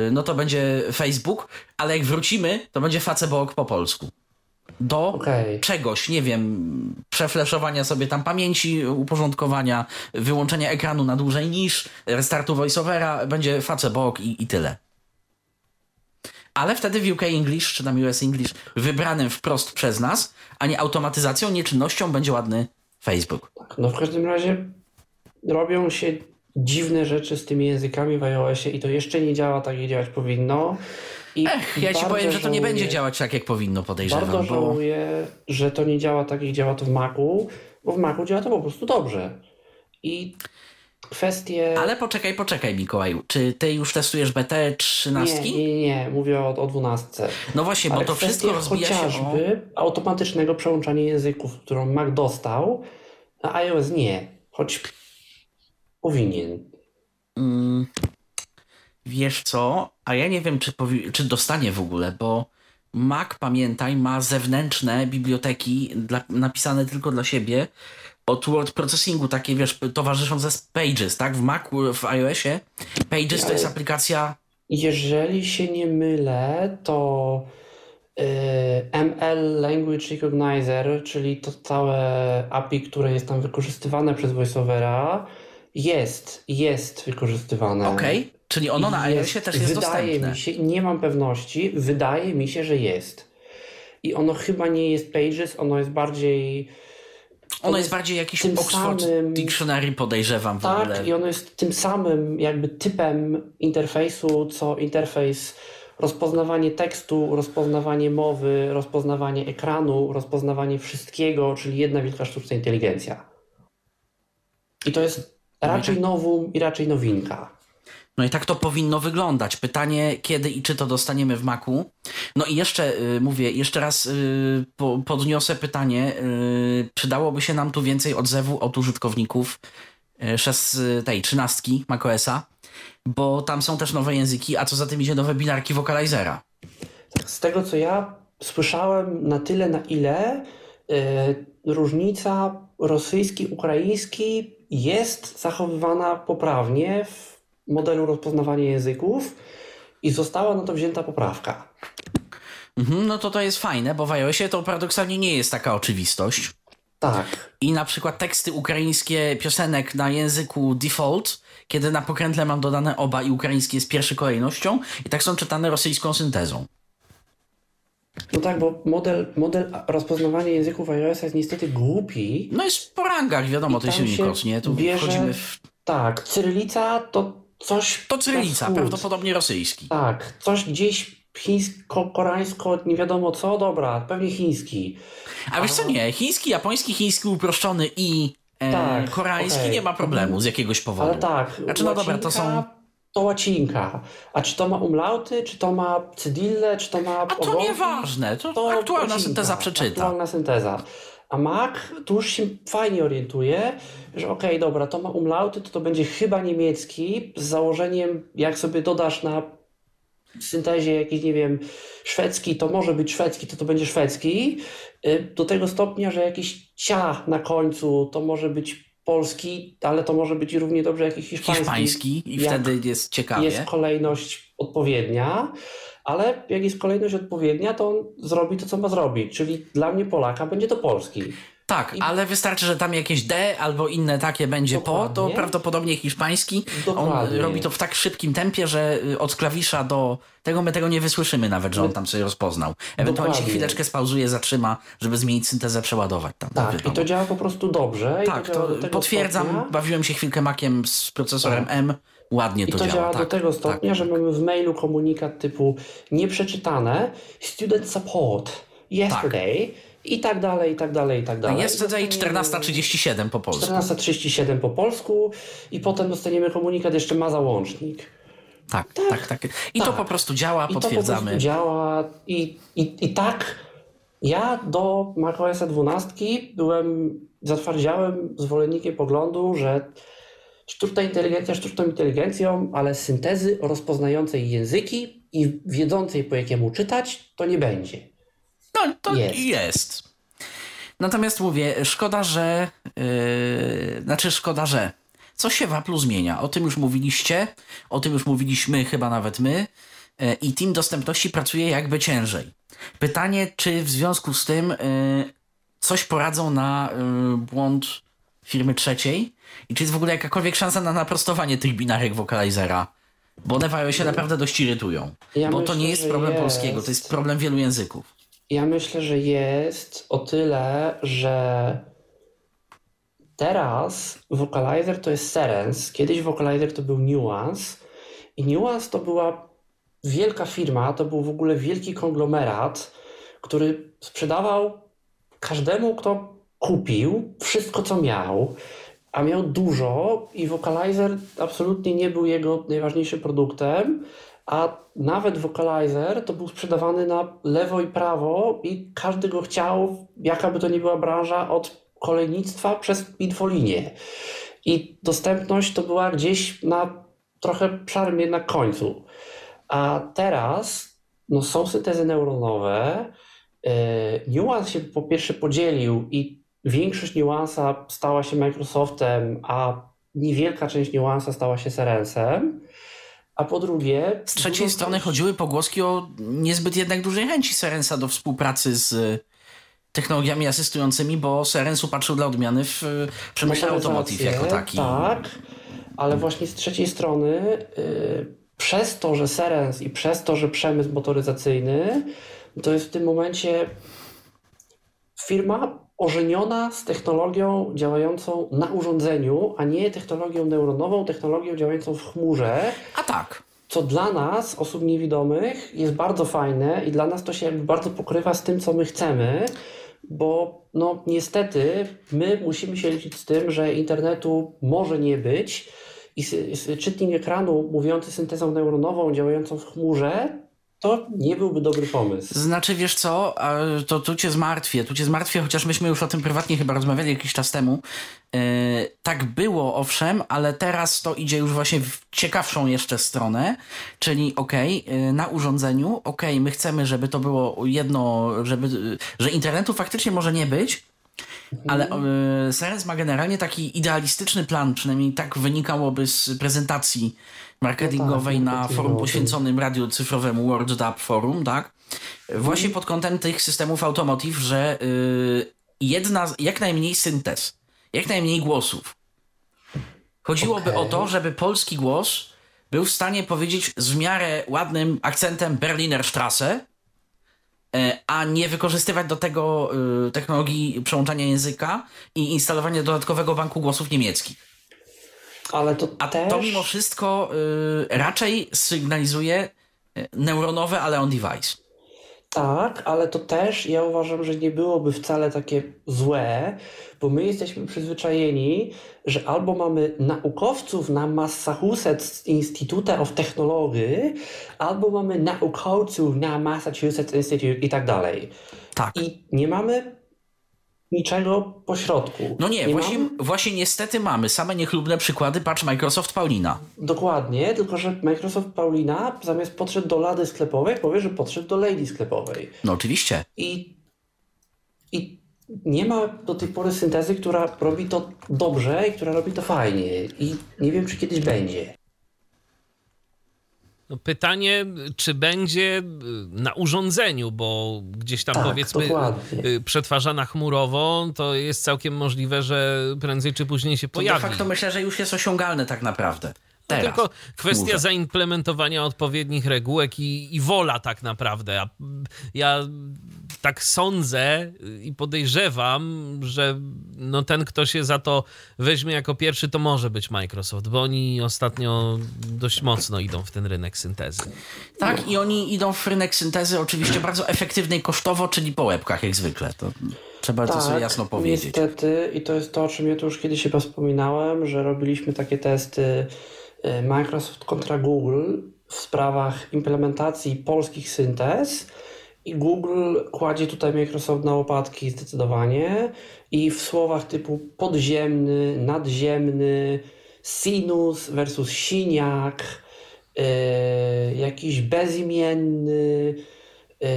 [SPEAKER 6] y, no to będzie Facebook, ale jak wrócimy, to będzie Facebook po polsku. Do
[SPEAKER 4] Okej.
[SPEAKER 6] czegoś, nie wiem, przefleszowania sobie tam pamięci, uporządkowania, wyłączenia ekranu na dłużej niż, restartu voiceovera, będzie Facebook i, i tyle. Ale wtedy w UK English, czy tam US English, wybranym wprost przez nas, a nie automatyzacją, nie czynnością, będzie ładny Facebook.
[SPEAKER 4] No w każdym razie robią się dziwne rzeczy z tymi językami w iOSie i to jeszcze nie działa tak, jak działać powinno. I
[SPEAKER 6] Ech, ja ci powiem, że to nie
[SPEAKER 4] żałuję-
[SPEAKER 6] będzie działać tak, jak powinno, podejrzewam.
[SPEAKER 4] Bardzo
[SPEAKER 6] bo...
[SPEAKER 4] żałuję, że to nie działa tak, jak działa to w Macu, bo w Macu działa to po prostu dobrze. I kwestie...
[SPEAKER 6] Ale poczekaj, poczekaj, Mikołaju. Czy ty już testujesz BT 13?
[SPEAKER 4] Nie, nie, nie, mówię o, o 12.
[SPEAKER 6] No właśnie, bo
[SPEAKER 4] Ale
[SPEAKER 6] to wszystko rozbija się o...
[SPEAKER 4] chociażby automatycznego przełączania języków, którą Mac dostał, a iOS nie. Choć powinien.
[SPEAKER 6] Mm, wiesz co? A ja nie wiem, czy, powi- czy dostanie w ogóle, bo Mac, pamiętaj, ma zewnętrzne biblioteki dla, napisane tylko dla siebie od word processingu, takie wiesz, towarzyszące z Pages, tak? W Macu, w iOSie Pages to jest aplikacja
[SPEAKER 4] Jeżeli się nie mylę, to y, ML Language Recognizer, czyli to całe API, które jest tam wykorzystywane przez VoiceOvera, jest, jest wykorzystywane.
[SPEAKER 6] Okej, czyli ono na iOSie też jest
[SPEAKER 4] wydaje
[SPEAKER 6] dostępne.
[SPEAKER 4] Mi się, nie mam pewności, wydaje mi się, że jest. I ono chyba nie jest Pages, ono jest bardziej.
[SPEAKER 6] Ono jest bardziej jakiś
[SPEAKER 4] tym
[SPEAKER 6] Oxford
[SPEAKER 4] samym-
[SPEAKER 6] Dictionary, podejrzewam w ogóle.
[SPEAKER 4] Tak, i ono jest tym samym jakby typem interfejsu, co interfejs rozpoznawanie tekstu, rozpoznawanie mowy, rozpoznawanie ekranu, rozpoznawanie wszystkiego, czyli jedna wielka sztuczna inteligencja. I to jest raczej nowum i raczej nowinka.
[SPEAKER 6] No i tak to powinno wyglądać. Pytanie, kiedy i czy to dostaniemy w Macu. No i jeszcze y, mówię, jeszcze raz y, po, podniosę pytanie. Y, przydałoby się nam tu więcej odzewu od użytkowników y, szes, y, tej trzynastki macOSa, bo tam są też nowe języki, a co za tym idzie nowe binarki Vocalizera.
[SPEAKER 4] Z tego co ja słyszałem, na tyle na ile y, różnica rosyjski, ukraiński jest zachowywana poprawnie w modelu rozpoznawania języków i została na to wzięta poprawka.
[SPEAKER 6] Mhm, no to to jest fajne, bo w iOSie to paradoksalnie nie jest taka oczywistość.
[SPEAKER 4] Tak.
[SPEAKER 6] I na przykład teksty ukraińskie piosenek na języku default, kiedy na pokrętle mam dodane oba i ukraińskie jest pierwszą kolejnością, i tak są czytane rosyjską syntezą.
[SPEAKER 4] No tak, bo model, model rozpoznawania języków iOS jest niestety głupi.
[SPEAKER 6] No jest po rangach, wiadomo, to jest Unicode, nie? Tu
[SPEAKER 4] bierze-
[SPEAKER 6] wchodzimy w...
[SPEAKER 4] Tak, cyrylica to coś...
[SPEAKER 6] To cyrylica, prawdopodobnie rosyjski.
[SPEAKER 4] Tak, coś gdzieś chińsko, koreańsko, nie wiadomo co, dobra, pewnie chiński.
[SPEAKER 6] A wiesz co, nie, chiński, japoński, chiński uproszczony i e,
[SPEAKER 4] Tak,
[SPEAKER 6] koreański
[SPEAKER 4] okej.
[SPEAKER 6] nie ma problemu z jakiegoś powodu.
[SPEAKER 4] Ale tak,
[SPEAKER 6] Znaczy, no dobra, to są...
[SPEAKER 4] To łacinka. A czy to ma umlauty, czy to ma cydille, czy to ma
[SPEAKER 6] A to nieważne, to, aktualna
[SPEAKER 4] łacinka,
[SPEAKER 6] synteza przeczyta.
[SPEAKER 4] Aktualna synteza. A Mac tu już się fajnie orientuje, że okej, dobra, to ma umlauty, to to będzie chyba niemiecki, z założeniem, jak sobie dodasz na syntezie jakiś, nie wiem, szwedzki, to może być szwedzki, to to będzie szwedzki. Y, Do tego stopnia, że jakiś cia na końcu to może być polski, ale to może być równie dobrze jakiś hiszpański.
[SPEAKER 6] Hiszpański i wtedy jest ciekawie.
[SPEAKER 4] Jest kolejność odpowiednia, ale jak jest kolejność odpowiednia, to on zrobi to, co ma zrobić. Czyli dla mnie Polaka będzie to polski.
[SPEAKER 6] Tak,
[SPEAKER 4] I-
[SPEAKER 6] ale wystarczy, że tam jakieś D albo inne takie będzie po, to
[SPEAKER 4] Dokładnie.
[SPEAKER 6] prawdopodobnie hiszpański. On
[SPEAKER 4] Dokładnie.
[SPEAKER 6] robi to w tak szybkim tempie, że y, od klawisza do tego my tego nie wysłyszymy nawet, że on tam sobie rozpoznał. Ewentualnie się
[SPEAKER 4] Dokładnie.
[SPEAKER 6] chwileczkę spauzuje, zatrzyma, żeby zmienić syntezę, przeładować tam.
[SPEAKER 4] Tak, i to działa po prostu dobrze.
[SPEAKER 6] tak,
[SPEAKER 4] to,
[SPEAKER 6] to potwierdzam.
[SPEAKER 4] Stopnia,
[SPEAKER 6] Bawiłem się chwilkę makiem z procesorem M. Ładnie
[SPEAKER 4] I
[SPEAKER 6] to,
[SPEAKER 4] to działa,
[SPEAKER 6] działa.
[SPEAKER 4] do
[SPEAKER 6] tak,
[SPEAKER 4] tego stopnia,
[SPEAKER 6] tak,
[SPEAKER 4] że
[SPEAKER 6] tak.
[SPEAKER 4] mamy w mailu komunikat typu nieprzeczytane, student support, yesterday i tak dalej, i tak dalej, i tak dalej.
[SPEAKER 6] Jest tutaj
[SPEAKER 4] Dostaniemy-
[SPEAKER 6] 14.37 po polsku.
[SPEAKER 4] 14.37 po polsku i potem dostaniemy komunikat, jeszcze ma załącznik.
[SPEAKER 6] Tak, tak, tak. I to
[SPEAKER 4] tak.
[SPEAKER 6] po prostu działa,
[SPEAKER 4] I to po
[SPEAKER 6] potwierdzamy.
[SPEAKER 4] prostu działa i, i, i tak ja do macOS 12 byłem, zatwardziałem zwolennikiem poglądu, że sztuczna inteligencja sztuczną inteligencją, ale syntezy rozpoznającej języki i wiedzącej po jakiemu czytać, to nie będzie.
[SPEAKER 6] No, to jest. jest. Natomiast mówię, szkoda, że. Yy, znaczy, szkoda, że. Coś się w Apple zmienia. O tym już mówiliście, o tym już mówiliśmy, chyba nawet my. Yy, I team dostępności pracuje jakby ciężej. Pytanie, czy w związku z tym yy, coś poradzą na yy, błąd firmy trzeciej? I czy jest w ogóle jakakolwiek szansa na naprostowanie tych binarek wokalizera? Bo one się naprawdę dość irytują. Ja bo myślę, to nie jest problem jest. polskiego, to jest problem wielu języków.
[SPEAKER 4] Ja myślę, że jest o tyle, że teraz Vocalizer to jest Serens. Kiedyś Vocalizer to był Nuance. I Nuance to była wielka firma, to był w ogóle wielki konglomerat, który sprzedawał każdemu, kto kupił wszystko, co miał, a miał dużo i Vocalizer absolutnie nie był jego najważniejszym produktem, a nawet Vocalizer to był sprzedawany na lewo i prawo i każdy go chciał, jaka by to nie była branża, od kolejnictwa przez infolinię. I dostępność to była gdzieś na trochę szarym jednak końcu. A teraz no, są syntezy neuronowe. Yy, Nuance się po pierwsze podzielił i większość Nuance'a stała się Microsoftem, a niewielka część Nuance'a stała się Serensem. A po drugie.
[SPEAKER 6] Z trzeciej dużo... strony chodziły pogłoski o niezbyt jednak dużej chęci Serensa do współpracy z technologiami asystującymi, bo Serens upatrzył dla odmiany w przemyśle automotive jako taki.
[SPEAKER 4] Tak, ale właśnie z trzeciej strony. Yy, przez to, że Serens i przez to, że przemysł motoryzacyjny, to jest w tym momencie firma ożeniona z technologią działającą na urządzeniu, a nie technologią neuronową, technologią działającą w chmurze.
[SPEAKER 6] A tak.
[SPEAKER 4] Co dla nas, osób niewidomych, jest bardzo fajne i dla nas to się jakby bardzo pokrywa z tym, co my chcemy, bo no niestety my musimy się liczyć z tym, że internetu może nie być i czytnik ekranu mówiący syntezą neuronową działającą w chmurze to nie byłby dobry pomysł.
[SPEAKER 6] Znaczy, wiesz co, to tu cię zmartwię, tu cię zmartwię, chociaż myśmy już o tym prywatnie chyba rozmawiali jakiś czas temu. Yy, tak było, owszem, ale teraz to idzie już właśnie w ciekawszą jeszcze stronę, czyli okej, okay, yy, na urządzeniu, okej, okay, my chcemy, żeby to było jedno, żeby, że internetu faktycznie może nie być, ale yy, Seres ma generalnie taki idealistyczny plan, przynajmniej tak wynikałoby z prezentacji marketingowej no tak, na forum poświęconym radiu cyfrowemu World Up Forum, tak? Właśnie pod kątem tych systemów automotive, że yy, jedna, jak najmniej syntez, jak najmniej głosów. Chodziłoby okay. o to, żeby polski głos był w stanie powiedzieć z w miarę ładnym akcentem Berliner Strasse, e, a nie wykorzystywać do tego y, technologii przełączania języka i instalowania dodatkowego banku głosów niemieckich.
[SPEAKER 4] Ale to
[SPEAKER 6] A
[SPEAKER 4] też...
[SPEAKER 6] to mimo wszystko y, raczej sygnalizuje y, neuronowe, ale on device.
[SPEAKER 4] Tak, ale to też ja uważam, że nie byłoby wcale takie złe, bo my jesteśmy przyzwyczajeni, że albo mamy naukowców na Massachusetts Institute of Technology, albo mamy naukowców na Massachusetts Institute i tak dalej.
[SPEAKER 6] Tak.
[SPEAKER 4] I nie mamy niczego pośrodku.
[SPEAKER 6] No nie, nie właśnie, właśnie niestety mamy same niechlubne przykłady, patrz Microsoft Paulina.
[SPEAKER 4] Dokładnie, tylko że Microsoft Paulina zamiast podszedł do lady sklepowej, powie, że podszedł do lady sklepowej.
[SPEAKER 6] No oczywiście.
[SPEAKER 4] I, I nie ma do tej pory syntezy, która robi to dobrze i która robi to fajnie. I nie wiem, czy kiedyś będzie.
[SPEAKER 2] No pytanie, czy będzie y, na urządzeniu, bo gdzieś tam tak, powiedzmy dokładnie. Y, przetwarzana chmurowo, to jest całkiem możliwe, że prędzej czy później się pojawi.
[SPEAKER 6] To de facto myślę, że już jest osiągalne tak naprawdę. Teraz.
[SPEAKER 2] Tylko kwestia zaimplementowania odpowiednich regułek i, i wola tak naprawdę. Ja tak sądzę i podejrzewam, że no ten, kto się za to weźmie jako pierwszy, to może być Microsoft, bo oni ostatnio dość mocno idą w ten rynek syntezy.
[SPEAKER 6] Tak, i oni idą w rynek syntezy oczywiście bardzo efektywnej kosztowo, czyli po łebkach jak zwykle. To trzeba tak, to sobie jasno powiedzieć.
[SPEAKER 4] Niestety, i to jest to, o czym ja tu już kiedyś chyba wspominałem, że robiliśmy takie testy Microsoft kontra Google w sprawach implementacji polskich syntez i Google kładzie tutaj Microsoft na łopatki zdecydowanie i w słowach typu podziemny, nadziemny, sinus versus siniak, yy, jakiś bezimienny, yy,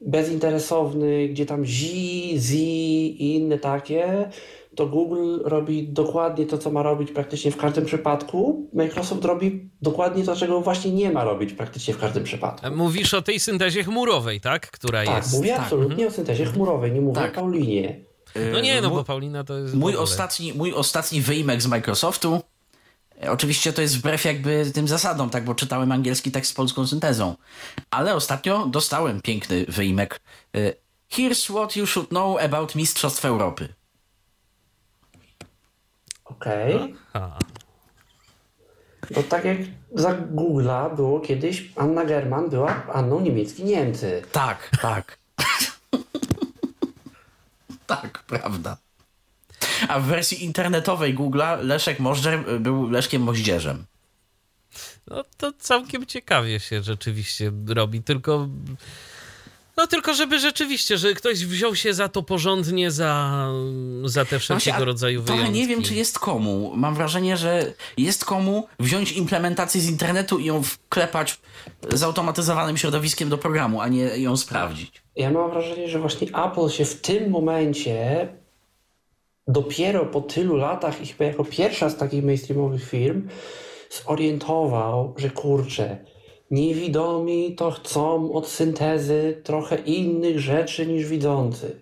[SPEAKER 4] bezinteresowny, gdzie tam zi, zi i inne takie, to Google robi dokładnie to, co ma robić praktycznie w każdym przypadku. Microsoft robi dokładnie to, czego właśnie nie ma robić praktycznie w każdym przypadku.
[SPEAKER 2] Mówisz o tej syntezie chmurowej, tak? Która
[SPEAKER 4] tak,
[SPEAKER 2] jest.
[SPEAKER 4] mówię
[SPEAKER 6] tak,
[SPEAKER 4] absolutnie
[SPEAKER 2] mhm.
[SPEAKER 4] o syntezie chmurowej, nie mówię
[SPEAKER 6] Tak.
[SPEAKER 4] o Paulinie.
[SPEAKER 2] No nie, no bo Paulina to jest.
[SPEAKER 6] Mój ostatni, mój ostatni wyimek z Microsoftu. e, Oczywiście to jest wbrew jakby tym zasadom, tak, bo czytałem angielski tekst z polską syntezą. Ale ostatnio dostałem piękny wyimek. e, Here's what you should know about Mistrzostw Europy.
[SPEAKER 4] Okej.
[SPEAKER 2] A,
[SPEAKER 4] To tak jak za Google'a było kiedyś, Anna German była Anną Niemiecki-Niemcy.
[SPEAKER 6] Tak, tak. tak, prawda. A w wersji internetowej Google'a Leszek Możdżer był Leszkiem Moździerzem.
[SPEAKER 2] no to całkiem ciekawie się rzeczywiście robi, tylko. No tylko, żeby rzeczywiście, że ktoś wziął się za to porządnie, za, za te wszelkiego
[SPEAKER 6] Właśnie,
[SPEAKER 2] rodzaju
[SPEAKER 6] Trochę
[SPEAKER 2] wyjątki.
[SPEAKER 6] nie wiem, czy jest komu. Mam wrażenie, że jest komu wziąć implementację z internetu i ją wklepać zautomatyzowanym środowiskiem do programu, a nie ją sprawdzić.
[SPEAKER 4] Ja mam wrażenie, że właśnie Apple się w tym momencie dopiero po tylu latach i chyba jako pierwsza z takich mainstreamowych firm zorientował, że kurczę, niewidomi to chcą od syntezy trochę innych rzeczy niż widzący.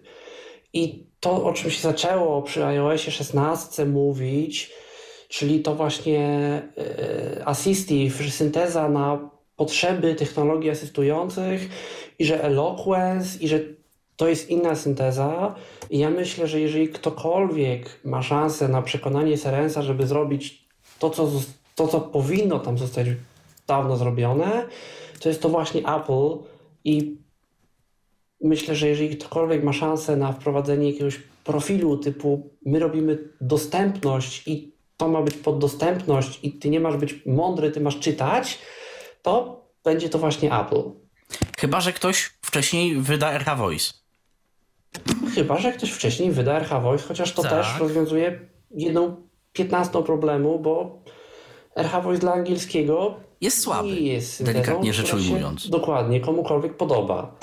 [SPEAKER 4] I to, o czym się zaczęło przy iOSie 16 mówić, czyli to właśnie e, assistive, synteza na potrzeby technologii asystujących i że eloquence i że to jest inna synteza. I ja myślę, że jeżeli ktokolwiek ma szansę na przekonanie Serensa, żeby zrobić to, co, to, co powinno tam zostać dawno zrobione, to jest to właśnie Apple i myślę, że jeżeli ktokolwiek ma szansę na wprowadzenie jakiegoś profilu typu my robimy dostępność i to ma być pod dostępność i ty nie masz być mądry, ty masz czytać, to będzie to właśnie Apple.
[SPEAKER 6] Chyba, że ktoś wcześniej wyda RH Voice.
[SPEAKER 4] Chyba, że ktoś wcześniej wyda RH Voice, chociaż to
[SPEAKER 2] Tak.
[SPEAKER 4] też rozwiązuje jedną piętnastą problemu, bo RH Voice dla angielskiego
[SPEAKER 6] Jest słaby,
[SPEAKER 4] jest
[SPEAKER 6] delikatnie rzecz
[SPEAKER 4] która się
[SPEAKER 6] ujmując.
[SPEAKER 4] Dokładnie, komukolwiek podoba.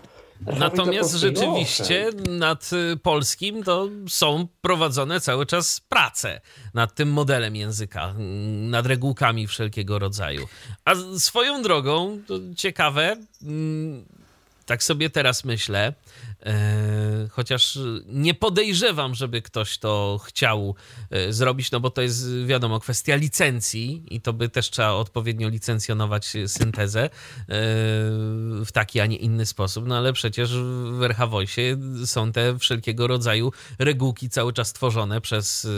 [SPEAKER 2] Natomiast
[SPEAKER 4] polskiego,
[SPEAKER 2] rzeczywiście nad y, polskim to są prowadzone cały czas prace nad tym modelem języka, mm, nad regułkami wszelkiego rodzaju. A swoją drogą, to ciekawe, mm, tak sobie teraz myślę, chociaż nie podejrzewam, żeby ktoś to chciał e, zrobić, no bo to jest wiadomo kwestia licencji i to by też trzeba odpowiednio licencjonować e, syntezę e, w taki, a nie inny sposób, no ale przecież w RH Voice są te wszelkiego rodzaju regułki cały czas tworzone przez e,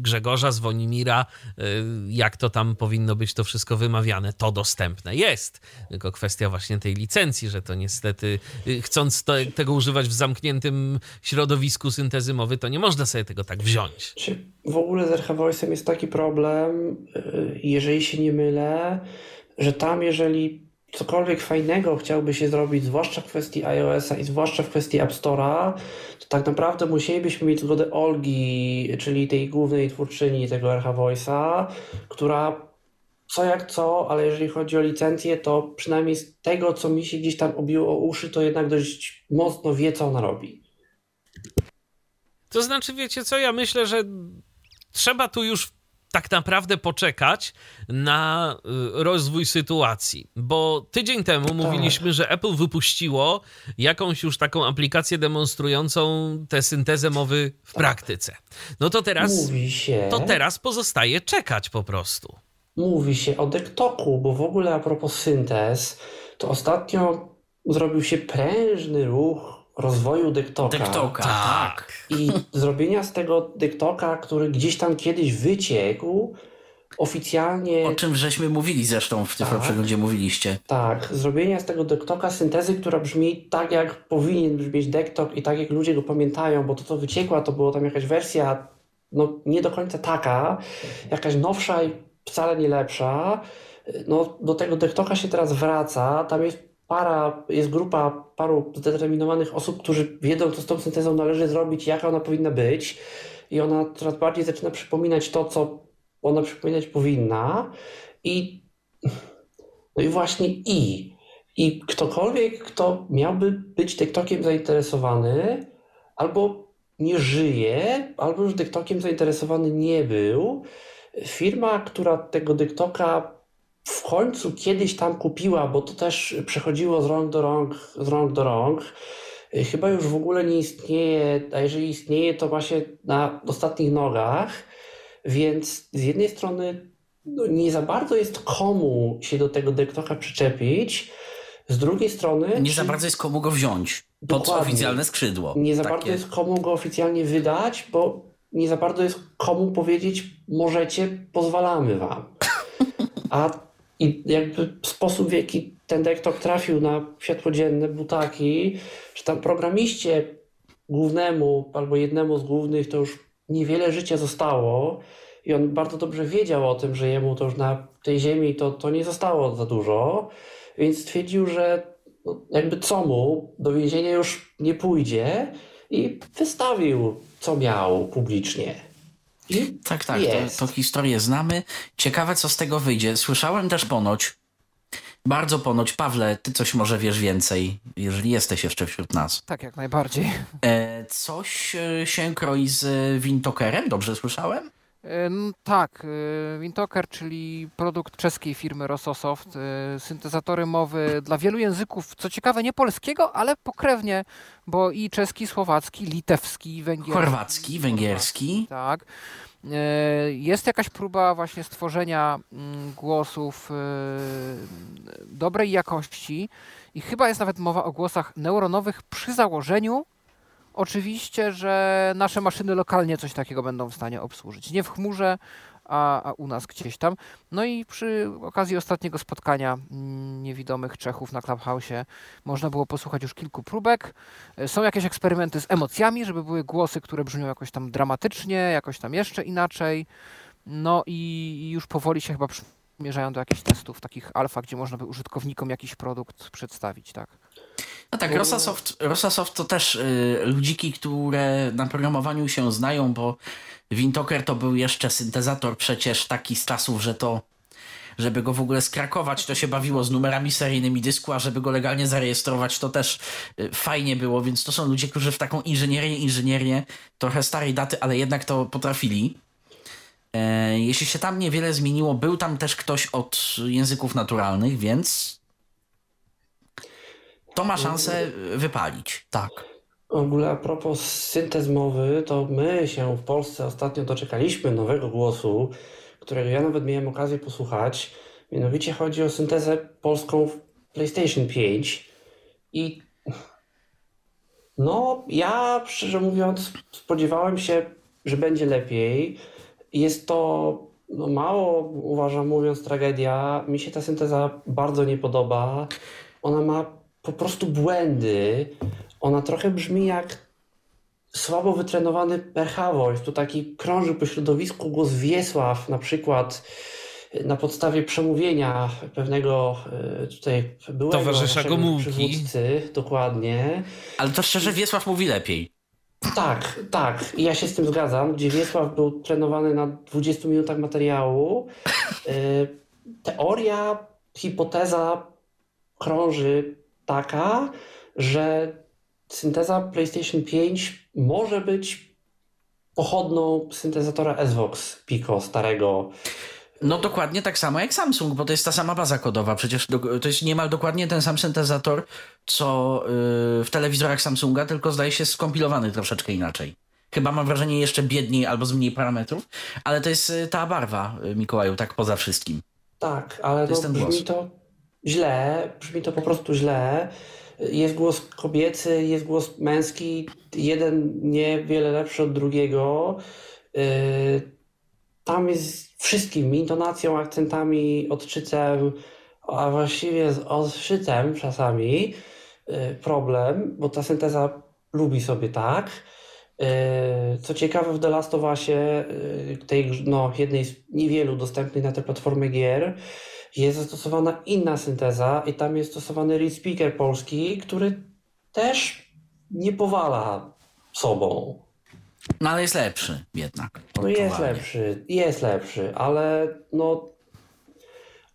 [SPEAKER 2] Grzegorza Zwonimira, e, jak to tam powinno być to wszystko wymawiane, to dostępne jest, tylko kwestia właśnie tej licencji, że to niestety chcąc te, tego używać w zamkniętym środowisku syntezy mowy, to nie można sobie tego tak wziąć.
[SPEAKER 4] Czy w ogóle z RH Voice'em jest taki problem, y, jeżeli się nie mylę, że tam jeżeli cokolwiek fajnego chciałby się zrobić, zwłaszcza w kwestii iOS-a i zwłaszcza w kwestii App Store'a, to tak naprawdę musielibyśmy mieć zgodę Olgi, czyli tej głównej twórczyni tego RH Voice'a, która co jak co, ale jeżeli chodzi o licencję, to przynajmniej z tego, co mi się gdzieś tam obiło o uszy, to jednak dość mocno wie, co ona robi.
[SPEAKER 2] To znaczy, wiecie co, ja myślę, że trzeba tu już tak naprawdę poczekać na y, rozwój sytuacji, bo tydzień temu mówiliśmy, że Apple wypuściło jakąś już taką aplikację demonstrującą tę syntezę mowy w praktyce. No to teraz, to teraz pozostaje czekać po prostu.
[SPEAKER 4] Mówi się o dektoku, bo w ogóle a propos syntez, to ostatnio zrobił się prężny ruch rozwoju dektoka.
[SPEAKER 6] Dektoka, tak.
[SPEAKER 4] I zrobienia z tego dektoka, który gdzieś tam kiedyś wyciekł, oficjalnie.
[SPEAKER 6] O czym żeśmy mówili zresztą w tym
[SPEAKER 4] Tak.
[SPEAKER 6] przeglądzie mówiliście.
[SPEAKER 4] Tak, zrobienia z tego dektoka syntezy, która brzmi tak, jak powinien brzmieć dektok i tak, jak ludzie go pamiętają, bo to, co wyciekła, to była tam jakaś wersja, no nie do końca taka, jakaś nowsza i wcale nie lepsza. No, do tego dektoka się teraz wraca, tam jest para, jest grupa paru zdeterminowanych osób, którzy wiedzą, co z tą syntezą należy zrobić, jaka ona powinna być. i ona coraz bardziej zaczyna przypominać to, co ona przypominać powinna i no i właśnie i. I ktokolwiek, kto miałby być TikTokiem zainteresowany, albo nie żyje, albo już TikTokiem zainteresowany nie był. Firma, która tego TikToka w końcu kiedyś tam kupiła, bo to też przechodziło z rąk do rąk, z rąk do rąk, chyba już w ogóle nie istnieje, a jeżeli istnieje, to właśnie na ostatnich nogach. Więc z jednej strony no, nie za bardzo jest komu się do tego TikToka przyczepić, z drugiej strony.
[SPEAKER 6] Nie czy... za bardzo jest komu go wziąć pod Dokładnie. oficjalne skrzydło.
[SPEAKER 4] Nie za takie. bardzo jest komu go oficjalnie wydać, bo nie za bardzo jest komu powiedzieć, możecie, pozwalamy wam. A i jakby sposób, w jaki ten TikTok trafił na światło dzienne, był taki, że tam programiście głównemu albo jednemu z głównych to już niewiele życia zostało i on bardzo dobrze wiedział o tym, że jemu to już na tej ziemi to, to nie zostało za dużo, więc stwierdził, że no, jakby co mu, do więzienia już nie pójdzie i wystawił co miał publicznie.
[SPEAKER 6] I tak, tak, to, to historię znamy. Ciekawe, co z tego wyjdzie. Słyszałem też ponoć, bardzo ponoć, Pawle, ty coś może wiesz więcej, jeżeli jesteś jeszcze wśród nas.
[SPEAKER 3] Tak, jak najbardziej.
[SPEAKER 6] E, coś e, się kroi z Wintokerem, dobrze słyszałem?
[SPEAKER 3] Tak, y, Wintoker, czyli produkt czeskiej firmy Rososoft, y, syntezatory mowy dla wielu języków, co ciekawe nie polskiego, ale pokrewnie, bo i czeski, słowacki, litewski, węgierski.
[SPEAKER 6] Chorwacki, węgierski.
[SPEAKER 3] Tak. Jest jakaś próba właśnie stworzenia mm, głosów dobrej jakości i chyba jest nawet mowa o głosach neuronowych przy założeniu, Oczywiście, że nasze maszyny lokalnie coś takiego będą w stanie obsłużyć. Nie w chmurze, a, a, u nas gdzieś tam. No i przy okazji ostatniego spotkania mm, niewidomych Czechów na Clubhouse można było posłuchać już kilku próbek. E, są jakieś eksperymenty z emocjami, żeby były głosy, które brzmią jakoś tam dramatycznie, jakoś tam jeszcze inaczej. No i już powoli się chyba przymierzają do jakichś testów takich alfa, gdzie można by użytkownikom jakiś produkt przedstawić, tak.
[SPEAKER 6] No tak, Rosasoft, Rosasoft to też y, ludziki, które na programowaniu się znają, bo Wintoker to był jeszcze syntezator przecież taki z czasów, że to żeby go w ogóle skrakować, to się bawiło z numerami seryjnymi dysku, a żeby go legalnie zarejestrować, to też y, fajnie było, więc to są ludzie, którzy w taką inżynierię, inżynierię, trochę starej daty, ale jednak to potrafili. E, jeśli się tam niewiele zmieniło, był tam też ktoś od języków naturalnych, więc to ma szansę wypalić, tak.
[SPEAKER 4] W ogóle a propos syntez mowy, to my się w Polsce ostatnio doczekaliśmy nowego głosu, którego ja nawet miałem okazję posłuchać. Mianowicie chodzi o syntezę polską w PlayStation 5 i no, ja szczerze mówiąc spodziewałem się, że będzie lepiej. Jest to no, mało, uważam mówiąc, tragedia. Mi się ta synteza bardzo nie podoba. Ona ma po prostu błędy. Ona trochę brzmi jak słabo wytrenowany Voice. Tu taki krąży po środowisku głos Wiesław na przykład na podstawie przemówienia pewnego e, tutaj byłego
[SPEAKER 2] towarzysza Gomułki.
[SPEAKER 4] przywódcy, dokładnie.
[SPEAKER 6] Ale to szczerze Wiesław mówi lepiej.
[SPEAKER 4] Tak, tak. I ja się z tym zgadzam, gdzie Wiesław był trenowany na 20 minutach materiału. E, teoria, hipoteza krąży taka, że synteza PlayStation 5 może być pochodną syntezatora SVOX Pico starego.
[SPEAKER 6] No dokładnie tak samo jak Samsung, bo to jest ta sama baza kodowa. Przecież to jest niemal dokładnie ten sam syntezator, co y, w telewizorach Samsunga, tylko zdaje się skompilowany troszeczkę inaczej. Chyba mam wrażenie jeszcze biedniej albo z mniej parametrów, ale to jest y, ta barwa, y, Mikołaju, tak poza wszystkim.
[SPEAKER 4] Tak, ale to, no, brzmi głos. to źle, brzmi to po prostu źle. Jest głos kobiecy, jest głos męski, jeden niewiele lepszy od drugiego. Yy, tam jest wszystkim, intonacją, akcentami, odczytem, a właściwie z odczytem czasami yy, problem, bo ta synteza lubi sobie tak. Yy, co ciekawe, w The Last of Usie, tej no, jednej z niewielu dostępnych na tę platformę gier, jest zastosowana inna synteza i tam jest stosowany read speaker polski, który też nie powala sobą.
[SPEAKER 6] No ale jest lepszy jednak.
[SPEAKER 4] No jest lepszy, jest lepszy, ale no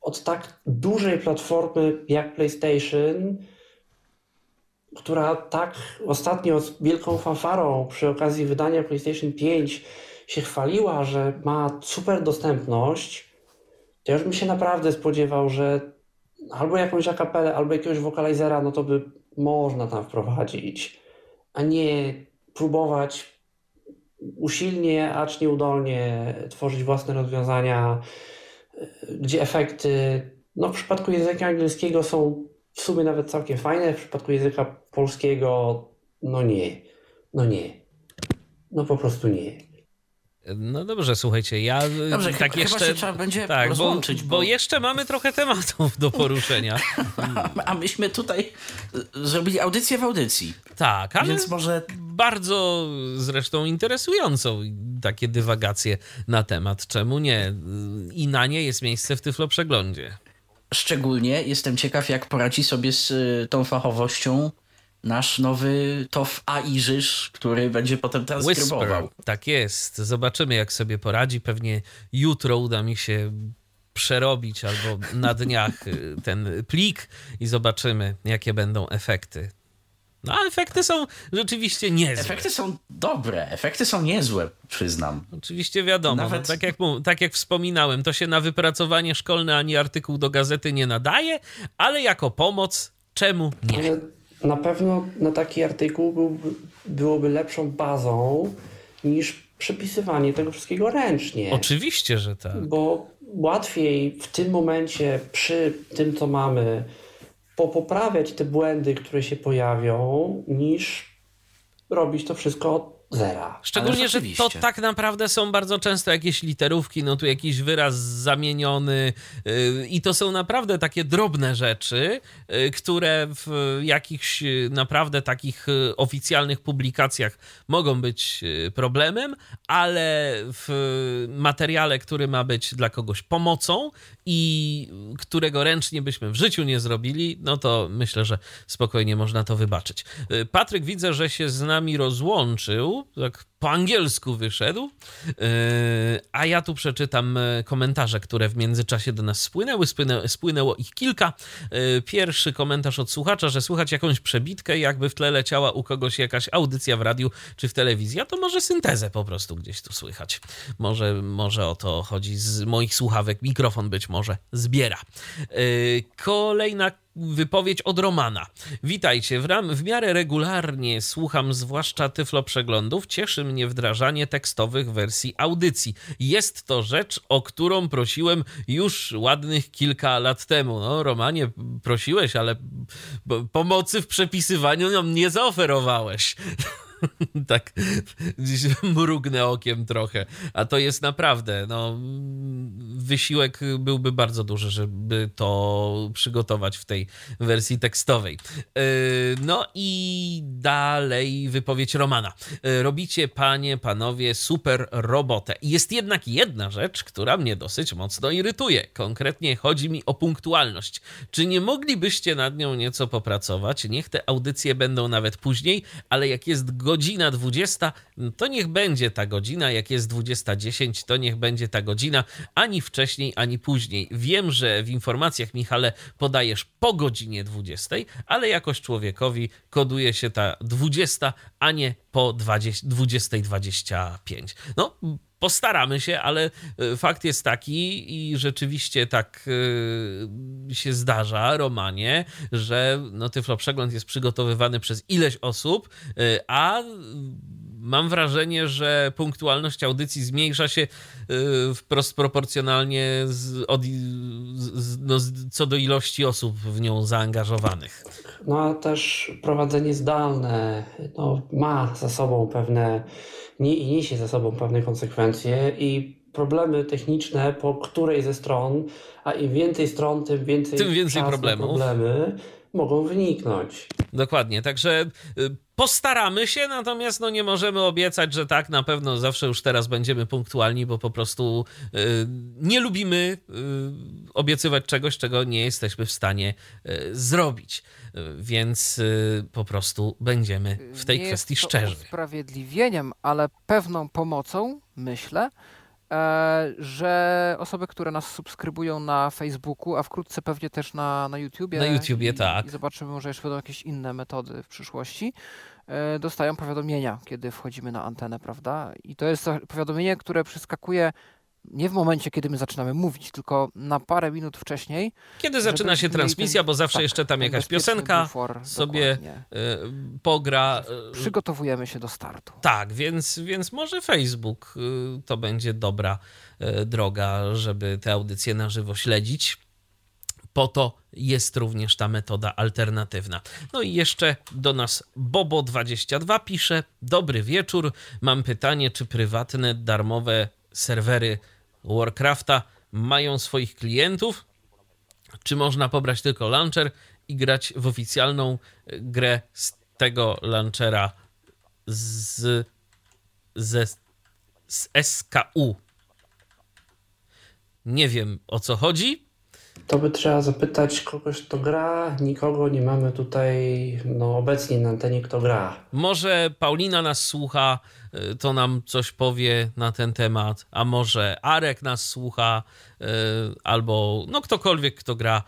[SPEAKER 4] od tak dużej platformy jak PlayStation, która tak ostatnio z wielką fanfarą przy okazji wydania PlayStation 5 się chwaliła, że ma super dostępność, to ja już bym się naprawdę spodziewał, że albo jakąś akapelę, albo jakiegoś wokalizera, no to by można tam wprowadzić, a nie próbować usilnie, acz nieudolnie tworzyć własne rozwiązania, gdzie efekty, no w przypadku języka angielskiego są w sumie nawet całkiem fajne, w przypadku języka polskiego no nie, no nie, no po prostu nie.
[SPEAKER 2] No dobrze, słuchajcie, ja y,
[SPEAKER 6] Dobrze,
[SPEAKER 2] tak
[SPEAKER 6] chyba,
[SPEAKER 2] jeszcze...
[SPEAKER 6] chyba trzeba będzie
[SPEAKER 2] tak, bo,
[SPEAKER 6] rozłączyć,
[SPEAKER 2] bo
[SPEAKER 6] bo,
[SPEAKER 2] jeszcze mamy trochę tematów do poruszenia.
[SPEAKER 6] a myśmy tutaj y, zrobili audycję w audycji,
[SPEAKER 2] Tak, ale
[SPEAKER 6] więc może
[SPEAKER 2] bardzo zresztą interesującą takie dywagacje na temat. Czemu nie? I na nie jest miejsce w Tyflo Przeglądzie.
[SPEAKER 6] szczególnie jestem ciekaw, jak poradzi sobie z y, tą fachowością nasz nowy TOF AI Żyż, który będzie potem transkrybował.
[SPEAKER 2] Whisper, tak jest. Zobaczymy, jak sobie poradzi. Pewnie jutro uda mi się przerobić albo na dniach y, ten plik i zobaczymy, jakie będą efekty. No, a efekty są rzeczywiście niezłe.
[SPEAKER 6] Efekty są dobre, efekty są niezłe, przyznam.
[SPEAKER 2] Oczywiście wiadomo,
[SPEAKER 6] Nawet-
[SPEAKER 2] no, tak, jak, tak jak wspominałem, to się na wypracowanie szkolne ani artykuł do gazety nie nadaje, ale jako pomoc czemu nie?
[SPEAKER 4] Na pewno na taki artykuł byłby, byłoby lepszą bazą niż przepisywanie tego wszystkiego ręcznie.
[SPEAKER 2] Oczywiście, że tak.
[SPEAKER 4] Bo łatwiej w tym momencie, przy tym co mamy, popoprawiać te błędy, które się pojawią, niż robić to wszystko zera.
[SPEAKER 2] Szczególnie, że to tak naprawdę są bardzo często jakieś literówki, no tu jakiś wyraz zamieniony yy, i to są naprawdę takie drobne rzeczy, yy, które w jakichś yy, naprawdę takich yy, oficjalnych publikacjach mogą być yy, problemem, ale w materiale, który ma być dla kogoś pomocą i którego ręcznie byśmy w życiu nie zrobili, no to myślę, że spokojnie można to wybaczyć. Patryk widzę, że się z nami rozłączył, tak po angielsku wyszedł, Yy, a ja tu przeczytam e, komentarze, które w międzyczasie do nas spłynęły. Spłynę, spłynęło ich kilka. Yy, Pierwszy komentarz od słuchacza, że słychać jakąś przebitkę, jakby w tle leciała u kogoś jakaś audycja w radiu czy w telewizji, a to może syntezę po prostu gdzieś tu słychać. Może, może o to chodzi z moich słuchawek. Mikrofon być może zbiera. Kolejna wypowiedź od Romana. Witajcie, w, ram, w miarę regularnie słucham zwłaszcza tyflo przeglądów. Cieszy mnie wdrażanie tekstowych wersji audycji. Jest to rzecz, o którą prosiłem już ładnych kilka lat temu. No, Romanie, prosiłeś, ale pomocy w przepisywaniu nam nie zaoferowałeś. tak mrugnę okiem trochę. A to jest naprawdę, no, wysiłek byłby bardzo duży, żeby to przygotować w tej wersji tekstowej. Yy, No i dalej wypowiedź Romana. Yy, Robicie, panie, panowie, super robotę. Jest jednak jedna rzecz, która mnie dosyć mocno irytuje. Konkretnie chodzi mi o punktualność. Czy nie moglibyście nad nią nieco popracować? Niech te audycje będą nawet później, ale jak jest 20, to niech będzie ta godzina, jak jest 20.10, to niech będzie ta godzina, ani wcześniej, ani później. Wiem, że w informacjach, Michale, podajesz po godzinie 20, ale jakoś człowiekowi koduje się ta 20, a nie po 20 20.25. No, postaramy się, ale y, fakt jest taki i rzeczywiście tak y, się zdarza, Romanie, że no, Tyflo Przegląd jest przygotowywany przez ileś osób, y, a mam wrażenie, że punktualność audycji zmniejsza się wprost proporcjonalnie z, od, z, no, co do ilości osób w nią zaangażowanych.
[SPEAKER 4] No a też prowadzenie zdalne no, ma za sobą pewne, nie, i niesie za sobą pewne konsekwencje i problemy techniczne po której ze stron, a im więcej stron, tym więcej,
[SPEAKER 2] Tym więcej problemów.
[SPEAKER 4] problemy mogą wyniknąć.
[SPEAKER 2] Dokładnie, także y, postaramy się, natomiast no nie możemy obiecać, że tak na pewno zawsze już teraz będziemy punktualni, bo po prostu y, nie lubimy y, obiecywać czegoś, czego nie jesteśmy w stanie zrobić. Więc po prostu będziemy w tej
[SPEAKER 3] nie
[SPEAKER 2] kwestii
[SPEAKER 3] jest to
[SPEAKER 2] szczerzy.
[SPEAKER 3] Usprawiedliwieniem, ale pewną pomocą, myślę, że osoby, które nas subskrybują na Facebooku, a wkrótce pewnie też na, na YouTubie.
[SPEAKER 2] Na YouTubie,
[SPEAKER 3] i,
[SPEAKER 2] tak.
[SPEAKER 3] I zobaczymy, może jeszcze będą jakieś inne metody w przyszłości. E, dostają powiadomienia, kiedy wchodzimy na antenę, prawda? I to jest powiadomienie, które przeskakuje nie w momencie, kiedy my zaczynamy mówić, tylko na parę minut wcześniej.
[SPEAKER 2] Kiedy zaczyna się transmisja, ten, bo zawsze tak, jeszcze tam jakaś piosenka
[SPEAKER 3] bufor,
[SPEAKER 2] sobie y, pogra.
[SPEAKER 3] Y, Przygotowujemy się do startu.
[SPEAKER 2] Tak, więc, więc może Facebook y, to będzie dobra droga, żeby te audycje na żywo śledzić. Po to jest również ta metoda alternatywna. No i jeszcze do nas Bobo22 pisze: Dobry wieczór. Mam pytanie, czy prywatne, darmowe serwery Warcrafta mają swoich klientów? Czy można pobrać tylko launcher i grać w oficjalną grę z tego launchera z, z, z SKU? Nie wiem o co chodzi.
[SPEAKER 4] To by trzeba zapytać kogoś, kto gra. Nikogo nie mamy tutaj no, obecnie na antenie, kto gra.
[SPEAKER 2] Może Paulina nas słucha, y, to nam coś powie na ten temat, a może Arek nas słucha, y, albo no ktokolwiek, kto gra,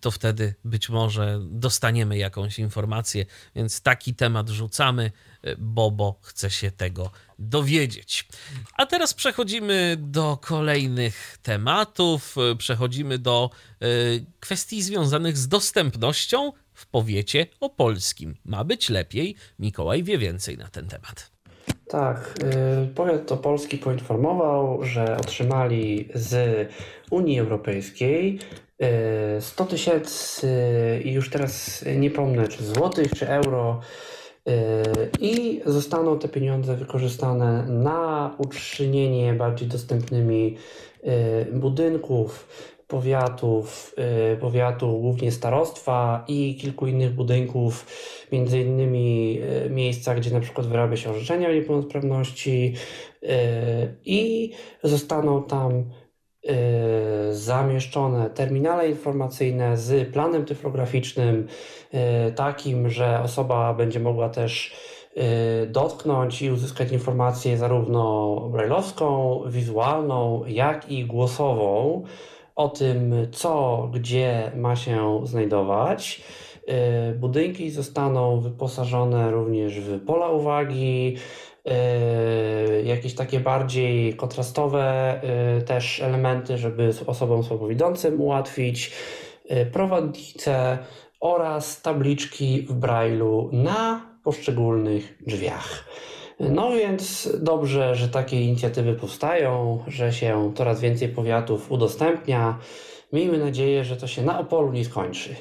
[SPEAKER 2] to wtedy być może dostaniemy jakąś informację, więc taki temat rzucamy. Bobo chce się tego dowiedzieć. A teraz przechodzimy do kolejnych tematów. Przechodzimy do y, kwestii związanych z dostępnością w powiecie opolskim. Ma być lepiej. Mikołaj wie więcej na ten temat.
[SPEAKER 4] Tak, y, powiat opolski poinformował, że otrzymali z Unii Europejskiej 100 y, tysięcy i już teraz nie pomnę, czy złotych, czy euro. I zostaną te pieniądze wykorzystane na uczynienie bardziej dostępnymi y, budynków, powiatów, powiatu głównie starostwa i kilku innych budynków, między innymi miejsca, gdzie na przykład wyrabia się orzeczenia o niepełnosprawności. I zostaną tam zamieszczone terminale informacyjne z planem tyflograficznym, y, takim, że osoba będzie mogła też y, dotknąć i uzyskać informację zarówno brailleowską, wizualną, jak i głosową o tym, co gdzie ma się znajdować. Budynki zostaną wyposażone również w pola uwagi, jakieś takie bardziej kontrastowe yy, też elementy, żeby osobom słabowidzącym ułatwić, yy, prowadnice oraz tabliczki w Braille'u na poszczególnych drzwiach. No więc dobrze, że takie inicjatywy powstają, że się coraz więcej powiatów udostępnia. Miejmy nadzieję, że to się na Opolu nie skończy.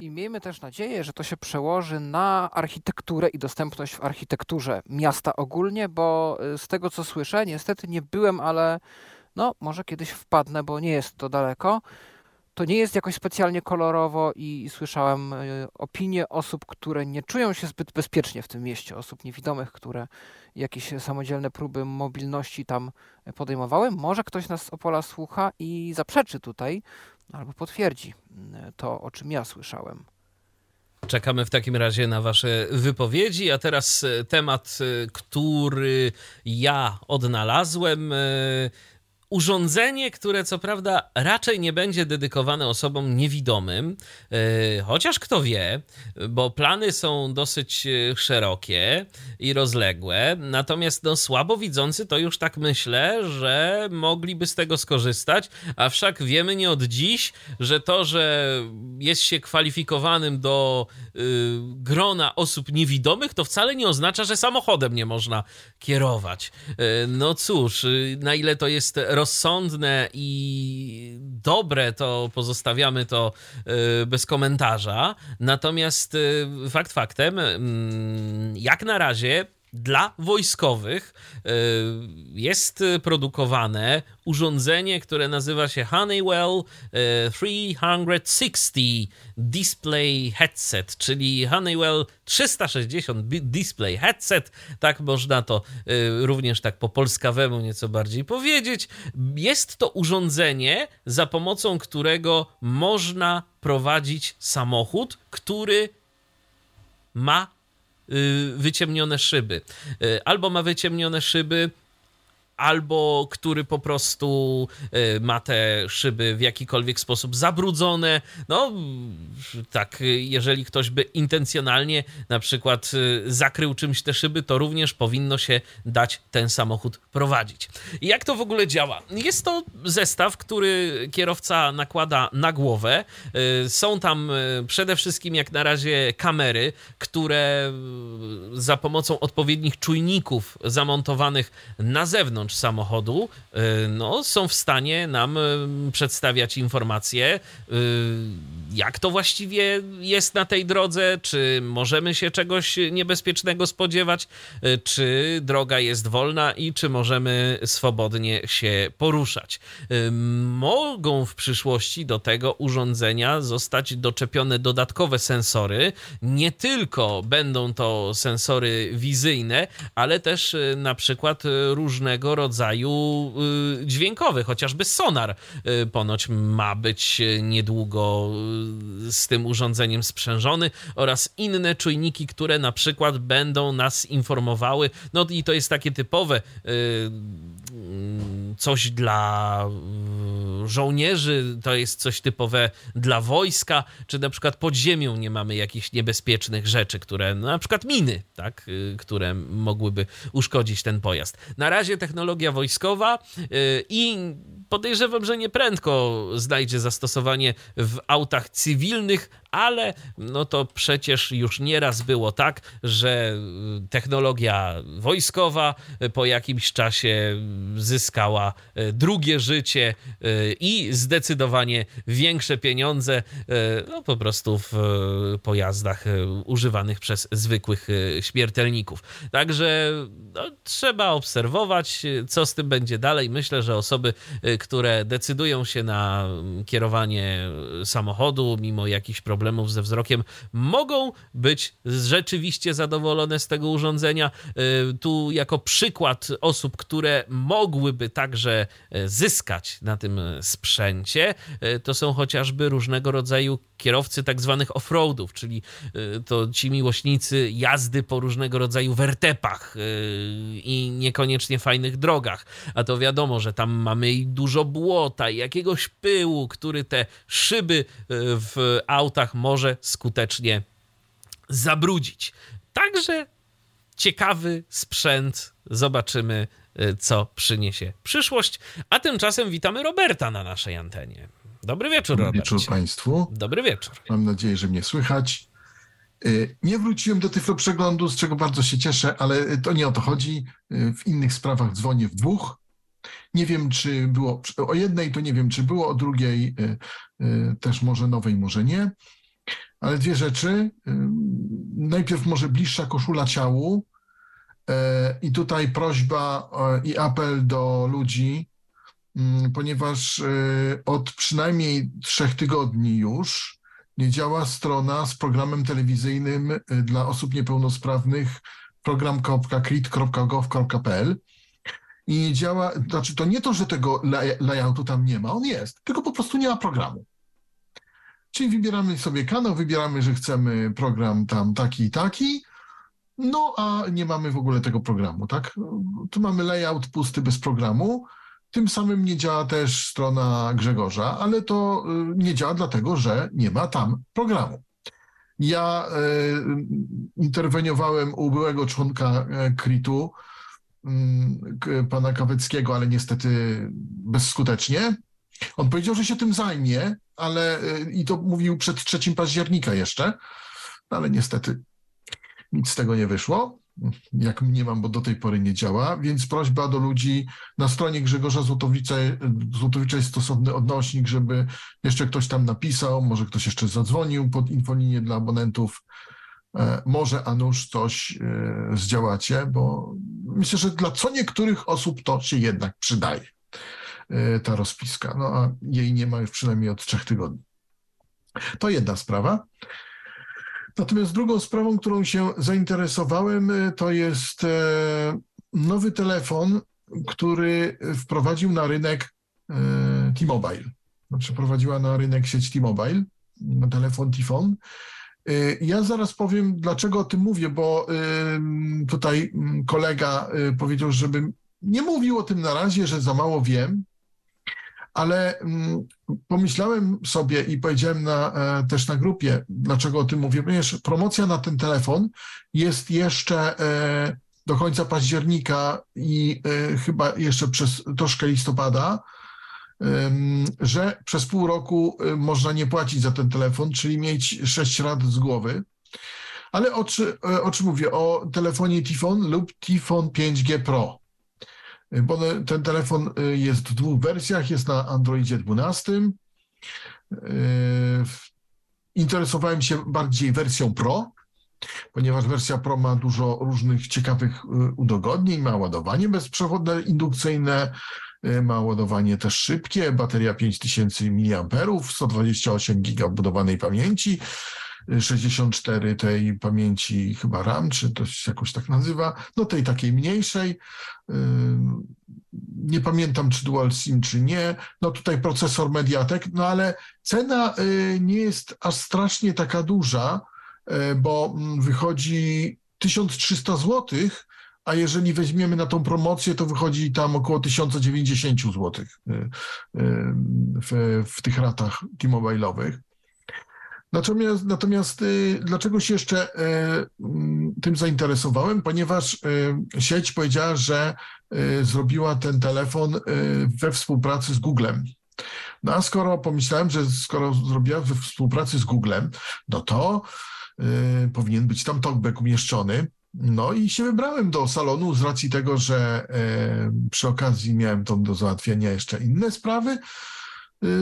[SPEAKER 3] I miejmy też nadzieję, że to się przełoży na architekturę i dostępność w architekturze miasta ogólnie, bo y, z tego co słyszę, niestety nie byłem, ale no może kiedyś wpadnę, bo nie jest to daleko. To nie jest jakoś specjalnie kolorowo i, słyszałem y, opinie osób, które nie czują się zbyt bezpiecznie w tym mieście, osób niewidomych, które jakieś samodzielne próby mobilności tam podejmowały. Może ktoś nas z Opola słucha i zaprzeczy tutaj, albo potwierdzi mm, to, o czym ja słyszałem.
[SPEAKER 2] Czekamy w takim razie na Wasze wypowiedzi. A teraz e, temat, e, który ja odnalazłem. E, urządzenie, które co prawda raczej nie będzie dedykowane osobom niewidomym, e, chociaż kto wie, bo plany są dosyć e, szerokie i rozległe, natomiast no, słabowidzący to już tak myślę, że mogliby z tego skorzystać, a wszak wiemy nie od dziś, że to, że jest się kwalifikowanym do y, grona osób niewidomych, to wcale nie oznacza, że samochodem nie można kierować. Y, no cóż, y, na ile to jest rozsądne i dobre, to pozostawiamy to y, bez komentarza. Natomiast y, fakt faktem, mm, jak na razie dla wojskowych e, jest produkowane urządzenie, które nazywa się Honeywell 360 Display Headset, czyli Honeywell 360 Display Headset, tak można to również tak po polskawemu nieco bardziej powiedzieć. Jest to urządzenie, za pomocą którego można prowadzić samochód, który ma y, wyciemnione szyby. Y, albo ma wyciemnione szyby albo który po prostu e, ma te szyby w jakikolwiek sposób zabrudzone. No, tak, jeżeli ktoś by intencjonalnie na przykład e, zakrył czymś te szyby, to również powinno się dać ten samochód prowadzić. Jak to w ogóle działa? Jest to zestaw, który kierowca nakłada na głowę. E, są tam przede wszystkim jak na razie kamery, które za pomocą odpowiednich czujników zamontowanych na zewnątrz samochodu, y, no, są w stanie nam y, przedstawiać informacje, y, jak to właściwie jest na tej drodze, czy możemy się czegoś niebezpiecznego spodziewać, czy droga jest wolna i czy możemy swobodnie się poruszać. Mogą w przyszłości do tego urządzenia zostać doczepione dodatkowe sensory. Nie tylko będą to sensory wizyjne, ale też na przykład różnego rodzaju y, dźwiękowy, chociażby sonar y, ponoć ma być niedługo y, z tym urządzeniem sprzężony oraz inne czujniki, które na przykład będą nas informowały. No i to jest takie typowe coś dla żołnierzy, to jest coś typowe dla wojska, czy na przykład pod ziemią nie mamy jakichś niebezpiecznych rzeczy, które, no na przykład miny, tak, które mogłyby uszkodzić ten pojazd. Na razie technologia wojskowa i podejrzewam, że nieprędko znajdzie zastosowanie w autach cywilnych, ale no to przecież już nieraz było tak, że technologia wojskowa po jakimś czasie zyskała e, drugie życie i zdecydowanie większe pieniądze no po prostu w pojazdach używanych przez zwykłych śmiertelników. Także no, trzeba obserwować, co z tym będzie dalej. Myślę, że osoby, które decydują się na kierowanie samochodu mimo jakichś problemów ze wzrokiem, mogą być rzeczywiście zadowolone z tego urządzenia. Tu jako przykład osób, które mogłyby także e, zyskać na tym sprzęcie, e, to są chociażby różnego rodzaju kierowcy tak zwanych off-roadów, czyli e, to ci miłośnicy jazdy po różnego rodzaju wertepach i niekoniecznie fajnych drogach. A to wiadomo, że tam mamy i dużo błota i jakiegoś pyłu, który te szyby w autach może skutecznie zabrudzić. Także ciekawy sprzęt. Zobaczymy, y, co przyniesie przyszłość. A tymczasem witamy Roberta na naszej antenie. Dobry wieczór, Dobry
[SPEAKER 7] wieczór Państwu.
[SPEAKER 2] Dobry wieczór.
[SPEAKER 7] Mam nadzieję, że mnie słychać. Y, nie wróciłem do Tyflo Przeglądu, z czego bardzo się cieszę, ale to nie o to chodzi. Y, w innych sprawach dzwonię w dwóch. Nie wiem, czy było o jednej, to nie wiem, czy było, o drugiej też może nowej, może nie. Ale dwie rzeczy. Najpierw może bliższa koszula ciału. I tutaj prośba i apel do ludzi, ponieważ e, od przynajmniej trzech tygodni już nie działa strona z programem telewizyjnym dla osób niepełnosprawnych program.crit.gov.pl i nie działa, znaczy to nie to, że tego layoutu tam nie ma, on jest, tylko po prostu nie ma programu. Czyli wybieramy sobie kanał, wybieramy, że chcemy program tam taki i taki, no a nie mamy w ogóle tego programu, tak? Tu mamy layout pusty bez programu. Tym samym nie działa też strona Grzegorza, ale to y, nie działa dlatego, że nie ma tam programu. Ja y, interweniowałem u byłego członka KRIT-u, y, pana Kaweckiego, ale niestety bezskutecznie. On powiedział, że się tym zajmie, ale i to mówił przed 3 października jeszcze, ale niestety nic z tego nie wyszło, jak mniemam, bo do tej pory nie działa, więc prośba do ludzi na stronie Grzegorza Złotowicza, Złotowicza jest stosowny odnośnik, żeby jeszcze ktoś tam napisał, może ktoś jeszcze zadzwonił pod infolinię dla abonentów, e, może a nuż coś e, zdziałacie, bo myślę, że dla co niektórych osób to się jednak przydaje, e, ta rozpiska. No a jej nie ma już przynajmniej od trzech tygodni. To jedna sprawa. Natomiast drugą sprawą, którą się zainteresowałem, to jest nowy telefon, który wprowadził na rynek T-Mobile. Znaczy na rynek sieć T-Mobile, telefon T-Phone. Ja zaraz powiem, dlaczego o tym mówię, bo tutaj mm, kolega powiedział, żebym nie mówił o tym na razie, że za mało wiem, ale mm, pomyślałem sobie i powiedziałem na, e, też na grupie, dlaczego o tym mówię, ponieważ promocja na ten telefon jest jeszcze e, do końca października i e, chyba jeszcze przez troszkę listopada że przez pół roku można nie płacić za ten telefon, czyli mieć 6 lat z głowy. Ale o, czy, o czym mówię? O telefonie Tifon lub Tifon 5G Pro. Y, bo ten telefon y, jest w dwóch wersjach, jest na Androidzie 12. Interesowałem się bardziej wersją Pro, ponieważ wersja Pro ma dużo różnych ciekawych udogodnień, ma ładowanie bezprzewodne, indukcyjne, Y, ma ładowanie też szybkie, bateria 5000 mAh, 128 GB budowanej pamięci, 64 y, tej pamięci chyba RAM, czy to się jakoś tak nazywa, no tej takiej mniejszej. Y, nie pamiętam, czy dual SIM, czy nie. No tutaj procesor Mediatek, no ale cena nie jest aż strasznie taka duża, bo mm, wychodzi 1300 złotych, a jeżeli weźmiemy na tą promocję, to wychodzi tam około 1090 zł y, y, w, w tych ratach T-Mobile'owych. Natomiast, natomiast y, dlaczego się jeszcze mm, tym zainteresowałem? Ponieważ sieć powiedziała, że zrobiła ten telefon we współpracy z Googlem. No a skoro pomyślałem, że skoro zrobiła we współpracy z Googlem, no to powinien być tam talkback umieszczony. No i się wybrałem do salonu z racji tego, że przy okazji miałem tam do załatwienia jeszcze inne sprawy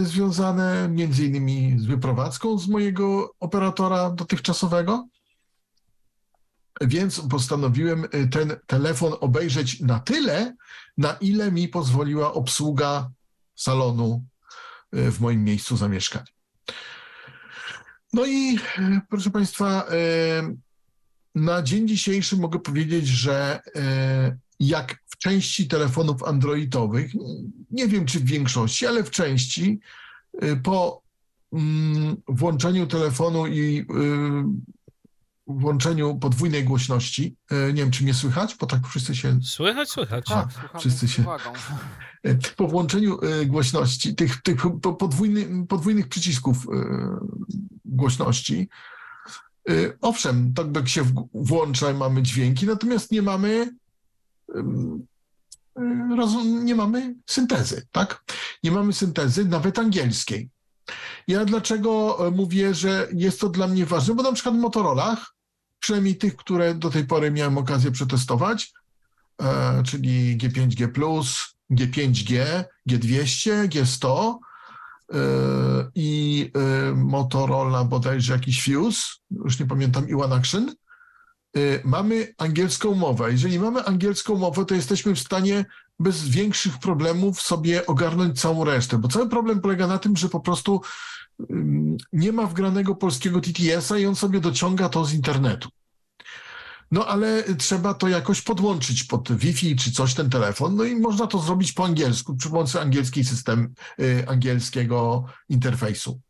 [SPEAKER 7] związane między innymi z wyprowadzką z mojego operatora dotychczasowego. Więc postanowiłem e, ten telefon obejrzeć na tyle, na ile mi pozwoliła obsługa salonu w moim miejscu zamieszkania. No i proszę Państwa, na dzień dzisiejszy mogę powiedzieć, że jak w części telefonów androidowych, nie wiem czy w większości, ale w części, e, po mm, włączeniu telefonu i e, włączeniu podwójnej głośności, nie wiem czy mnie słychać, bo tak wszyscy się...
[SPEAKER 2] Słychać, słychać.
[SPEAKER 3] Tak, wszyscy się...
[SPEAKER 7] Po włączeniu głośności, tych, tych podwójny, podwójnych przycisków głośności, Y, owszem, talkback się włącza i mamy dźwięki, natomiast nie mamy nie mamy syntezy, tak? Nie mamy syntezy nawet angielskiej. Ja dlaczego e, mówię, że jest to dla mnie ważne? Bo na przykład w Motorolach, przynajmniej tych, które do tej pory miałem okazję przetestować, e, czyli G5G+, G5G, G200, G100, i y, Motorola, bodajże jakiś Fuse, już nie pamiętam, i One Action, mamy angielską mowę. Jeżeli mamy angielską mowę, to jesteśmy w stanie bez większych problemów sobie ogarnąć całą resztę, bo cały problem polega na tym, że po prostu nie ma wgranego polskiego TTS-a i on sobie dociąga to z internetu. No ale trzeba to jakoś podłączyć pod Wi-Fi czy coś, ten telefon, no i można to zrobić po angielsku, przy pomocy angielskiej system, y, angielskiego interfejsu.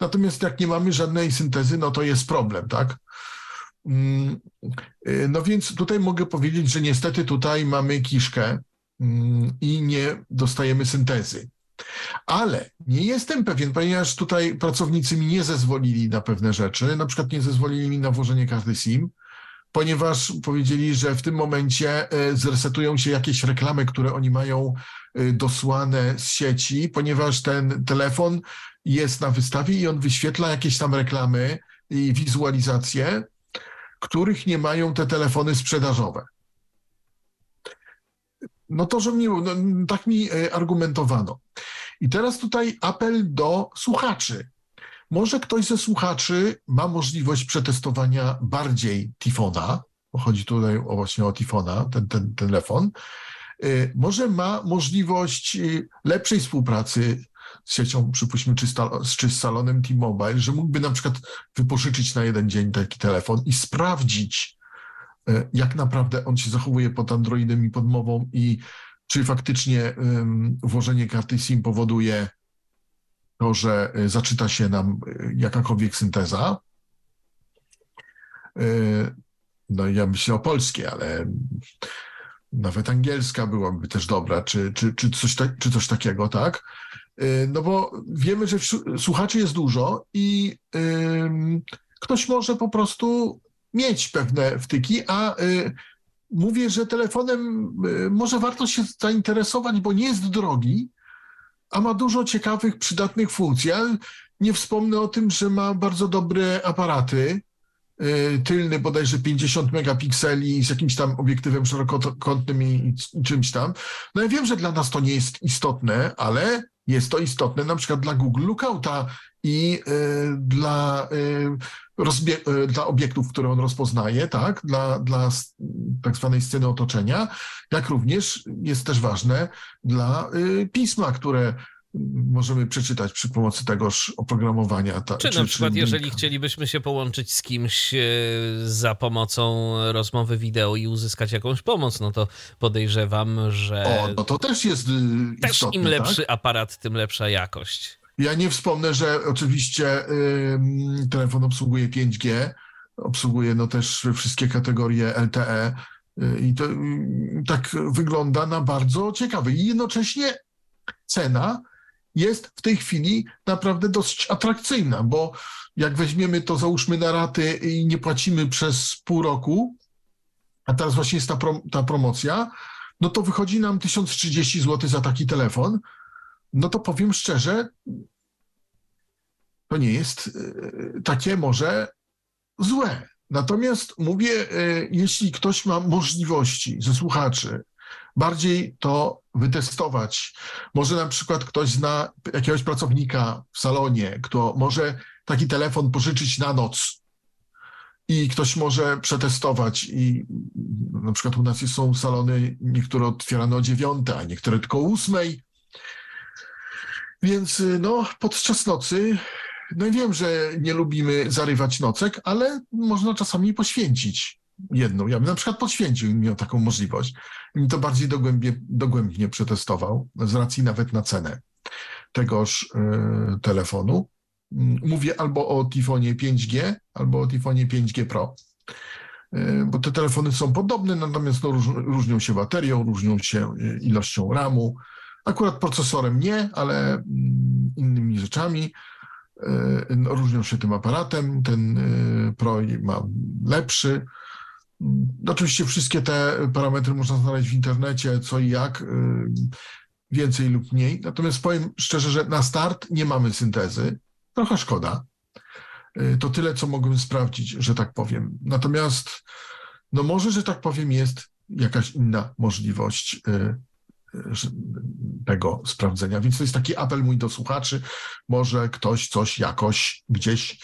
[SPEAKER 7] Natomiast jak nie mamy żadnej syntezy, no to jest problem, tak? Mm, y, no więc tutaj mogę powiedzieć, że niestety tutaj mamy kiszkę mm, i nie dostajemy syntezy. Ale nie jestem pewien, ponieważ tutaj pracownicy mi nie zezwolili na pewne rzeczy, na przykład nie zezwolili mi na włożenie karty SIM, ponieważ powiedzieli, że w tym momencie e, zresetują się jakieś reklamy, które oni mają e, dosłane z sieci, ponieważ ten telefon jest na wystawie i on wyświetla jakieś tam reklamy i wizualizacje, których nie mają te telefony sprzedażowe. No to, że mnie, no, tak mi e, argumentowano. I teraz tutaj apel do słuchaczy. może ktoś ze słuchaczy ma możliwość przetestowania bardziej Tifona, bo chodzi tutaj właśnie o Tifona, ten, ten, telefon, y, może ma możliwość y, lepszej współpracy z siecią, przypuśćmy, czy, sta, czy z salonem T-Mobile, że mógłby na przykład wypożyczyć na jeden dzień taki telefon i sprawdzić, y, jak naprawdę on się zachowuje pod Androidem i pod mową i czy faktycznie włożenie karty SIM powoduje to, że zaczyta się nam jakakolwiek synteza. No ja myślę o polskie, ale nawet angielska byłaby też dobra, czy, czy, czy, coś, czy coś takiego, tak? No bo wiemy, że słuchaczy jest dużo i ktoś może po prostu mieć pewne wtyki, a y, mówię, że telefonem y, może warto się zainteresować, bo nie jest drogi, a ma dużo ciekawych, przydatnych funkcji. Ja nie wspomnę o tym, że ma bardzo dobre aparaty, y, tylny bodajże 50 megapikseli z jakimś tam obiektywem szerokokątnym i, i czymś tam. No ja wiem, że dla nas to nie jest istotne, ale jest to istotne na przykład dla Google Lookouta i y, dla, y, y, dla obiektów, które on rozpoznaje, tak, dla, dla tak zwanej sceny otoczenia, jak również jest też ważne dla pisma, które możemy przeczytać przy pomocy tegoż oprogramowania.
[SPEAKER 2] Ta, czy, czy, na przykład, czy jeżeli chcielibyśmy się połączyć z kimś e, za pomocą rozmowy wideo i uzyskać jakąś pomoc, no to podejrzewam, że.
[SPEAKER 7] O, no to też jest.
[SPEAKER 2] Też
[SPEAKER 7] istotne,
[SPEAKER 2] im lepszy
[SPEAKER 7] tak?
[SPEAKER 2] aparat, tym lepsza jakość.
[SPEAKER 7] Ja nie wspomnę, że oczywiście y, telefon obsługuje 5G, obsługuje no też wszystkie kategorie LTE. Y, I to y, tak wygląda na bardzo ciekawy. I jednocześnie cena jest w tej chwili naprawdę dosyć atrakcyjna, bo jak weźmiemy to, załóżmy na raty i nie płacimy przez pół roku, a teraz właśnie jest ta, prom ta promocja, no to wychodzi nam 1030 zł za taki telefon. No to powiem szczerze, to nie jest e, takie może złe. Natomiast mówię, e, jeśli ktoś ma możliwości ze słuchaczy, bardziej to wytestować. Może na przykład ktoś zna jakiegoś pracownika w salonie, kto może taki telefon pożyczyć na noc i ktoś może przetestować i na przykład u nas są salony, niektóre otwierane o dziewiąte, a niektóre tylko o ósmej. Więc no, podczas nocy, no wiem, że nie lubimy zarywać nocek, ale można czasami poświęcić jedną. Ja bym na przykład poświęcił im miał taką możliwość. I to bardziej dogłębnie, dogłębnie przetestował, z racji nawet na cenę tegoż y, telefonu. Mm, mówię albo o Tifonie 5G, albo o Tifonie 5G Pro. Y, bo te telefony są podobne, natomiast no, róż, różnią się baterią, różnią się y, ilością RAMu. Akurat procesorem nie, ale mm, innymi rzeczami. No, różnią się tym aparatem. Ten Pro ma lepszy, Oczywiście wszystkie te parametry można znaleźć w internecie, co i jak, y, więcej lub mniej. Natomiast powiem szczerze, że na start nie mamy syntezy. Trochę szkoda. Y, to tyle, co mogłem sprawdzić, że tak powiem. Natomiast, no może, że tak powiem, jest jakaś inna możliwość y, tego sprawdzenia. Więc to jest taki apel mój do słuchaczy. Może ktoś coś jakoś gdzieś,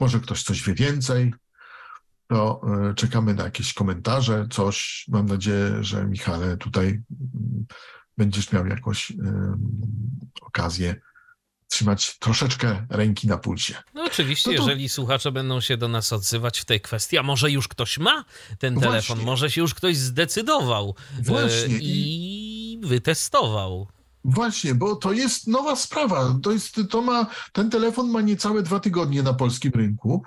[SPEAKER 7] może ktoś coś wie więcej, to e, czekamy na jakieś komentarze, coś. Mam nadzieję, że Michale tutaj mm, będziesz miał jakąś okazję trzymać troszeczkę ręki na pulsie.
[SPEAKER 2] No oczywiście, no to... jeżeli słuchacze będą się do nas odzywać w tej kwestii, a może już ktoś ma ten telefon, Właśnie. może się już ktoś zdecydował e, Właśnie. i wytestował.
[SPEAKER 7] Właśnie, bo to jest nowa sprawa. To jest, to ma, ten telefon ma niecałe dwa tygodnie na polskim rynku.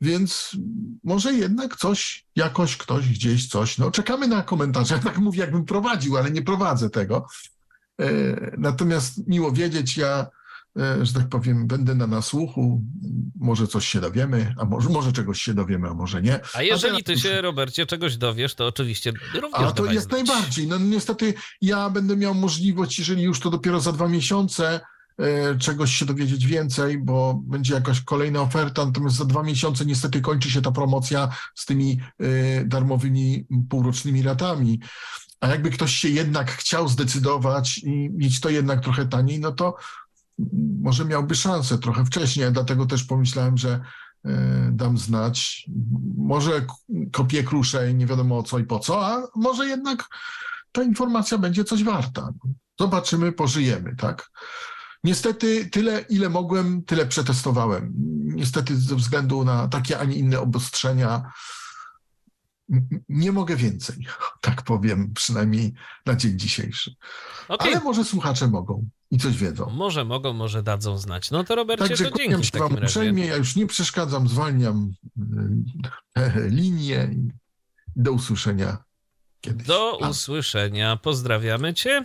[SPEAKER 7] Więc może jednak coś, jakoś ktoś gdzieś coś. No, czekamy na komentarze. Ja tak mówię, jakbym prowadził, ale nie prowadzę tego. E, natomiast miło wiedzieć, ja, e, że tak powiem, będę na nasłuchu. Może coś się dowiemy, a może, może czegoś się dowiemy, a może nie.
[SPEAKER 2] A jeżeli a ty się, Robercie, czegoś dowiesz, to oczywiście również
[SPEAKER 7] A to jest znać. najbardziej. No niestety ja będę miał możliwość, jeżeli już to dopiero za dwa miesiące, czegoś się dowiedzieć więcej, bo będzie jakaś kolejna oferta, natomiast za dwa miesiące niestety kończy się ta promocja z tymi e, darmowymi półrocznymi ratami. A jakby ktoś się jednak chciał zdecydować i mieć to jednak trochę taniej, no to może miałby szansę trochę wcześniej, dlatego też pomyślałem, że dam znać. Może kopię kruszę i nie wiadomo o co i po co, a może jednak ta informacja będzie coś warta. Zobaczymy, pożyjemy, tak? Niestety tyle, ile mogłem, tyle przetestowałem. Niestety ze względu na takie, a nie inne obostrzenia nie mogę więcej, tak powiem, przynajmniej na dzień dzisiejszy. Okay. Ale może słuchacze mogą i coś wiedzą.
[SPEAKER 2] Może mogą, może dadzą znać. No to Robercie,
[SPEAKER 7] Także
[SPEAKER 2] to dzięki
[SPEAKER 7] takim
[SPEAKER 2] wam
[SPEAKER 7] uprzejmie, ja już nie przeszkadzam, zwalniam e, linię do usłyszenia kiedyś.
[SPEAKER 2] Do usłyszenia, pozdrawiamy cię.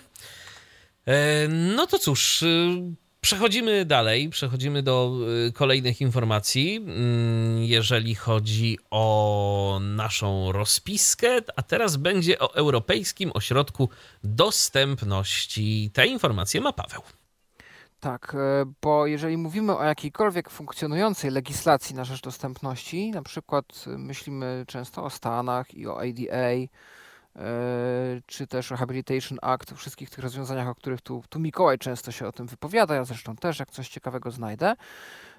[SPEAKER 2] E, no to cóż, y, Przechodzimy dalej, przechodzimy do y, kolejnych informacji, mm, jeżeli chodzi o naszą rozpiskę, a teraz będzie o Europejskim Ośrodku Dostępności. Te informacje ma Paweł.
[SPEAKER 3] Tak, e, bo jeżeli mówimy o jakiejkolwiek funkcjonującej legislacji na rzecz dostępności, na przykład myślimy często o Stanach i o ADA, czy też Rehabilitation Act, wszystkich tych rozwiązaniach, o których tu, tu Mikołaj często się o tym wypowiada, ja zresztą też, jak coś ciekawego znajdę,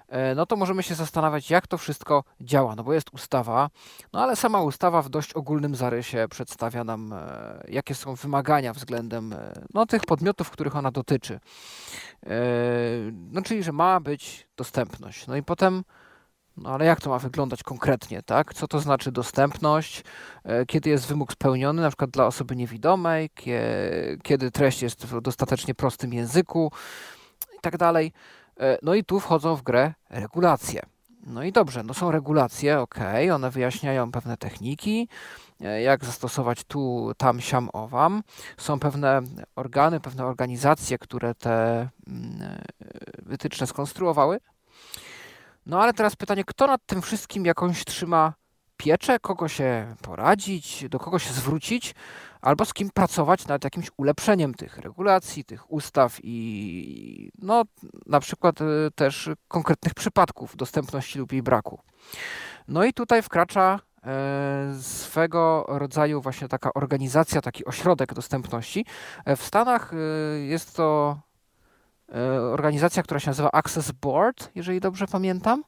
[SPEAKER 3] e, no to możemy się zastanawiać, jak to wszystko działa, no bo jest ustawa, no ale sama ustawa w dość ogólnym zarysie przedstawia nam, e, jakie są wymagania względem no, tych podmiotów, których ona dotyczy. No czyli, że ma być dostępność. No i potem no ale jak to ma wyglądać konkretnie, tak? Co to znaczy dostępność? E, kiedy jest wymóg spełniony, na przykład dla osoby niewidomej, kiedy treść jest w dostatecznie prostym języku i tak dalej. E, no i tu wchodzą w grę regulacje. No i dobrze, no są regulacje, ok, one wyjaśniają pewne techniki, e, jak zastosować tu, tam, siam, owam. Są pewne organy, pewne organizacje, które te mm, wytyczne skonstruowały. No ale teraz pytanie, kto nad tym wszystkim jakąś trzyma pieczę, kogo się poradzić, do kogo się zwrócić, albo z kim pracować nad jakimś ulepszeniem tych regulacji, tych ustaw i no, na przykład y, też konkretnych przypadków dostępności lub jej braku. No i tutaj wkracza e, swego rodzaju właśnie taka organizacja, taki ośrodek dostępności. E, w Stanach y, jest to organizacja, która się nazywa Access Board, jeżeli dobrze pamiętam.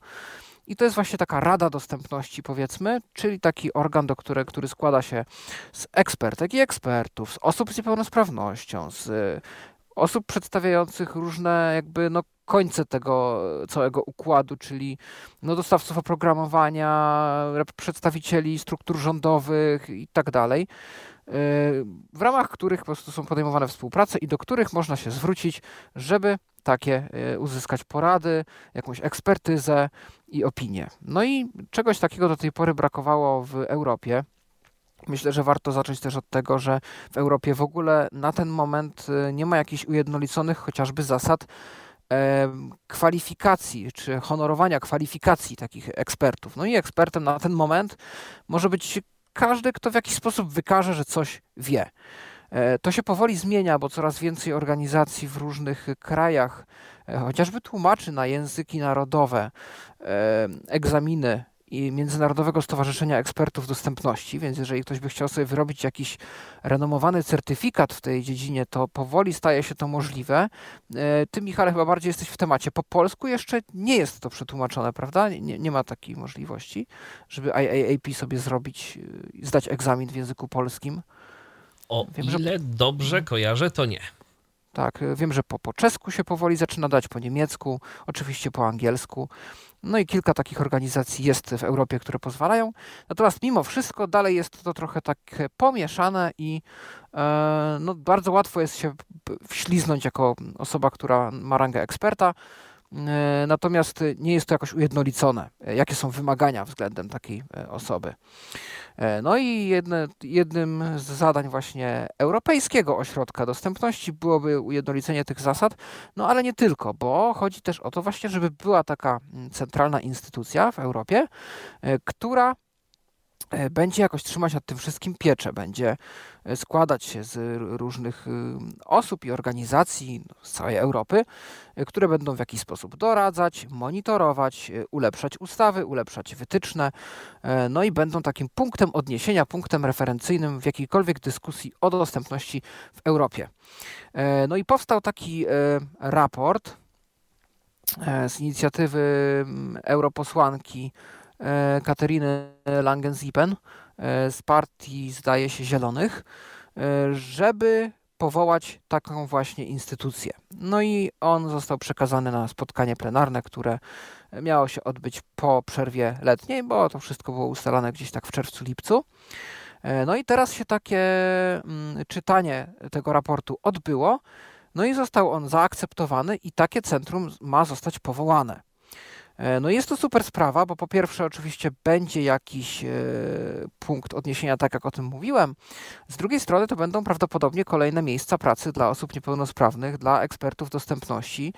[SPEAKER 3] I to jest właśnie taka rada dostępności, powiedzmy, czyli taki organ, do które, który składa się z ekspertek i ekspertów, z osób z niepełnosprawnością, z e, osób przedstawiających różne jakby no, końce tego całego układu, czyli no, dostawców oprogramowania, przedstawicieli struktur rządowych i tak dalej w ramach których po prostu są podejmowane współprace i do których można się zwrócić, żeby takie e, uzyskać porady, jakąś ekspertyzę i opinię. No i czegoś takiego do tej pory brakowało w Europie. Myślę, że warto zacząć też od tego, że w Europie w ogóle na ten moment e, nie ma jakichś ujednoliconych chociażby zasad kwalifikacji, czy honorowania kwalifikacji takich ekspertów. No i ekspertem na ten moment może być każdy, kto w jakiś sposób wykaże, że coś wie. E, to się powoli zmienia, bo coraz więcej organizacji w różnych krajach e, chociażby tłumaczy na języki narodowe e, egzaminy i Międzynarodowego Stowarzyszenia Ekspertów Dostępności, więc jeżeli ktoś by chciał sobie wyrobić jakiś renomowany certyfikat w tej dziedzinie, to powoli staje się to możliwe. Ty, Michale, chyba bardziej jesteś w temacie. Po polsku jeszcze nie jest to przetłumaczone, prawda? Nie, nie ma takiej możliwości, żeby IAAP sobie zrobić, zdać egzamin w języku polskim.
[SPEAKER 2] O Wiem, ile że... dobrze mhm. kojarzę, to nie.
[SPEAKER 3] Tak, wiem, że po, po czesku się powoli zaczyna dać, po niemiecku, oczywiście po angielsku. No i kilka takich organizacji jest w Europie, które pozwalają. Natomiast mimo wszystko dalej jest to trochę tak pomieszane i e, no, bardzo łatwo jest się wśliznąć jako osoba, która ma rangę eksperta. E, natomiast nie jest to jakoś ujednolicone, jakie są wymagania względem takiej e, osoby. E, no i jedne, jednym z zadań właśnie Europejskiego Ośrodka Dostępności byłoby ujednolicenie tych zasad, no ale nie tylko, bo chodzi też o to właśnie, żeby była taka mm, centralna instytucja w Europie, która E, będzie jakoś trzymać nad tym wszystkim pieczę, będzie e, składać się z różnych osób i organizacji no, z całej Europy, e, które będą w jakiś sposób doradzać, monitorować, ulepszać ustawy, ulepszać wytyczne, no i będą takim punktem odniesienia, punktem referencyjnym w jakiejkolwiek dyskusji o dostępności w Europie. No i powstał taki raport, z inicjatywy europosłanki Kateriny Langenzipen z partii, zdaje się, Zielonych, żeby powołać taką właśnie instytucję. No i on został przekazany na spotkanie plenarne, które miało się odbyć po przerwie letniej, bo to wszystko było ustalane gdzieś tak w czerwcu, lipcu. E, no i teraz się takie mm, czytanie tego raportu odbyło, no i został on zaakceptowany i takie centrum ma zostać powołane. E, no jest to super sprawa, bo po pierwsze oczywiście będzie jakiś e, punkt odniesienia, tak jak o tym mówiłem. Z drugiej strony to będą prawdopodobnie kolejne miejsca pracy dla osób niepełnosprawnych, dla ekspertów dostępności.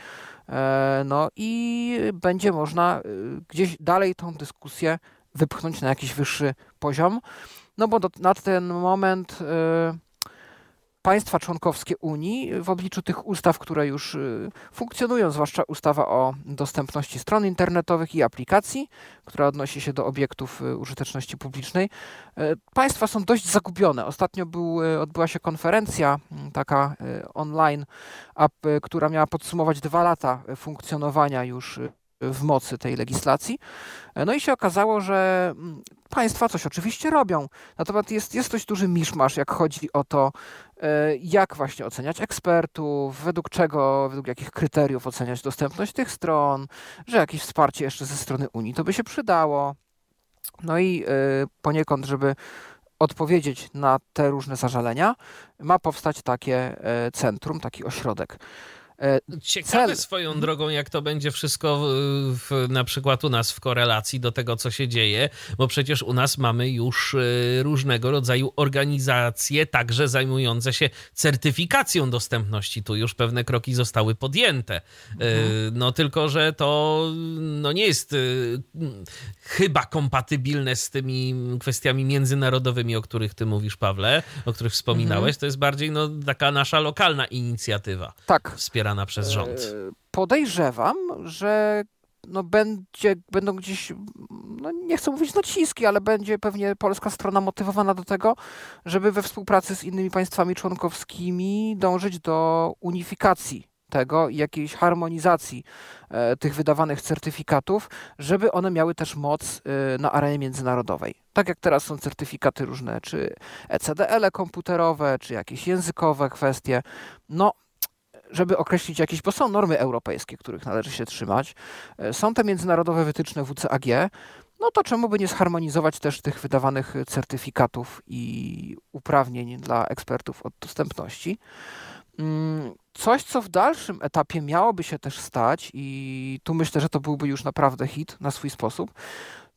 [SPEAKER 3] E, no i będzie można gdzieś dalej tą dyskusję wypchnąć na jakiś wyższy poziom. No bo do, na ten moment państwa członkowskie Unii w obliczu tych ustaw, które już y, funkcjonują, zwłaszcza ustawa o dostępności stron internetowych i aplikacji, która odnosi się do obiektów y, użyteczności publicznej, y, państwa są dość zagubione. Ostatnio był, odbyła się konferencja mm, taka online, która miała podsumować dwa lata funkcjonowania już w mocy tej legislacji. No i się okazało, że mm, państwa coś oczywiście robią. Natomiast jest, jest dość duży miszmasz, jak chodzi o to, e, jak właśnie oceniać ekspertów, według czego, według jakich kryteriów oceniać dostępność tych stron, że jakieś wsparcie jeszcze ze strony Unii to by się przydało. No i e, poniekąd, żeby odpowiedzieć na te różne zażalenia, ma powstać takie e, centrum, taki ośrodek.
[SPEAKER 2] E, Ciekawe cel... swoją drogą, jak to będzie wszystko w, w, na przykład u nas w korelacji do tego, co się dzieje, bo przecież u nas mamy już e, różnego rodzaju organizacje, także zajmujące się certyfikacją dostępności. Tu już pewne kroki zostały podjęte. E, mhm. No tylko, że to no, nie jest chyba kompatybilne z tymi kwestiami międzynarodowymi, o których ty mówisz, Pawle, o których wspominałeś. Mhm. To jest bardziej no, taka nasza lokalna inicjatywa. Tak. Wspierana wspierana przez rząd? E,
[SPEAKER 3] podejrzewam, że no będzie, będą gdzieś, no nie chcę mówić naciski, ale będzie pewnie polska strona motywowana do tego, żeby we współpracy z innymi państwami członkowskimi dążyć do unifikacji tego i jakiejś harmonizacji e, tych wydawanych certyfikatów, żeby one miały też moc e, na arenie międzynarodowej. Tak jak teraz są certyfikaty różne, czy ECDL-e komputerowe, czy jakieś językowe kwestie. No, żeby określić jakieś, bo są normy europejskie, których należy się trzymać, e, są te międzynarodowe wytyczne WCAG, no to czemu by nie zharmonizować też tych wydawanych certyfikatów i uprawnień dla ekspertów od dostępności? Mm, coś, co w dalszym etapie miałoby się też stać, i tu myślę, że to byłby już naprawdę hit na swój sposób,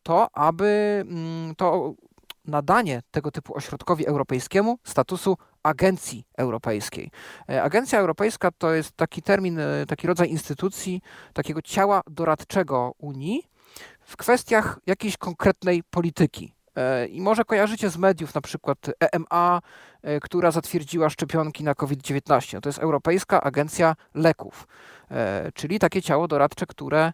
[SPEAKER 3] to aby mm, to nadanie tego typu ośrodkowi europejskiemu statusu agencji europejskiej. E, Agencja Europejska to jest taki termin, e, taki rodzaj instytucji, takiego ciała doradczego Unii w kwestiach jakiejś konkretnej polityki. E, I może kojarzycie z mediów na przykład EMA, która zatwierdziła szczepionki na COVID-19. To jest Europejska Agencja Leków, czyli takie ciało doradcze, które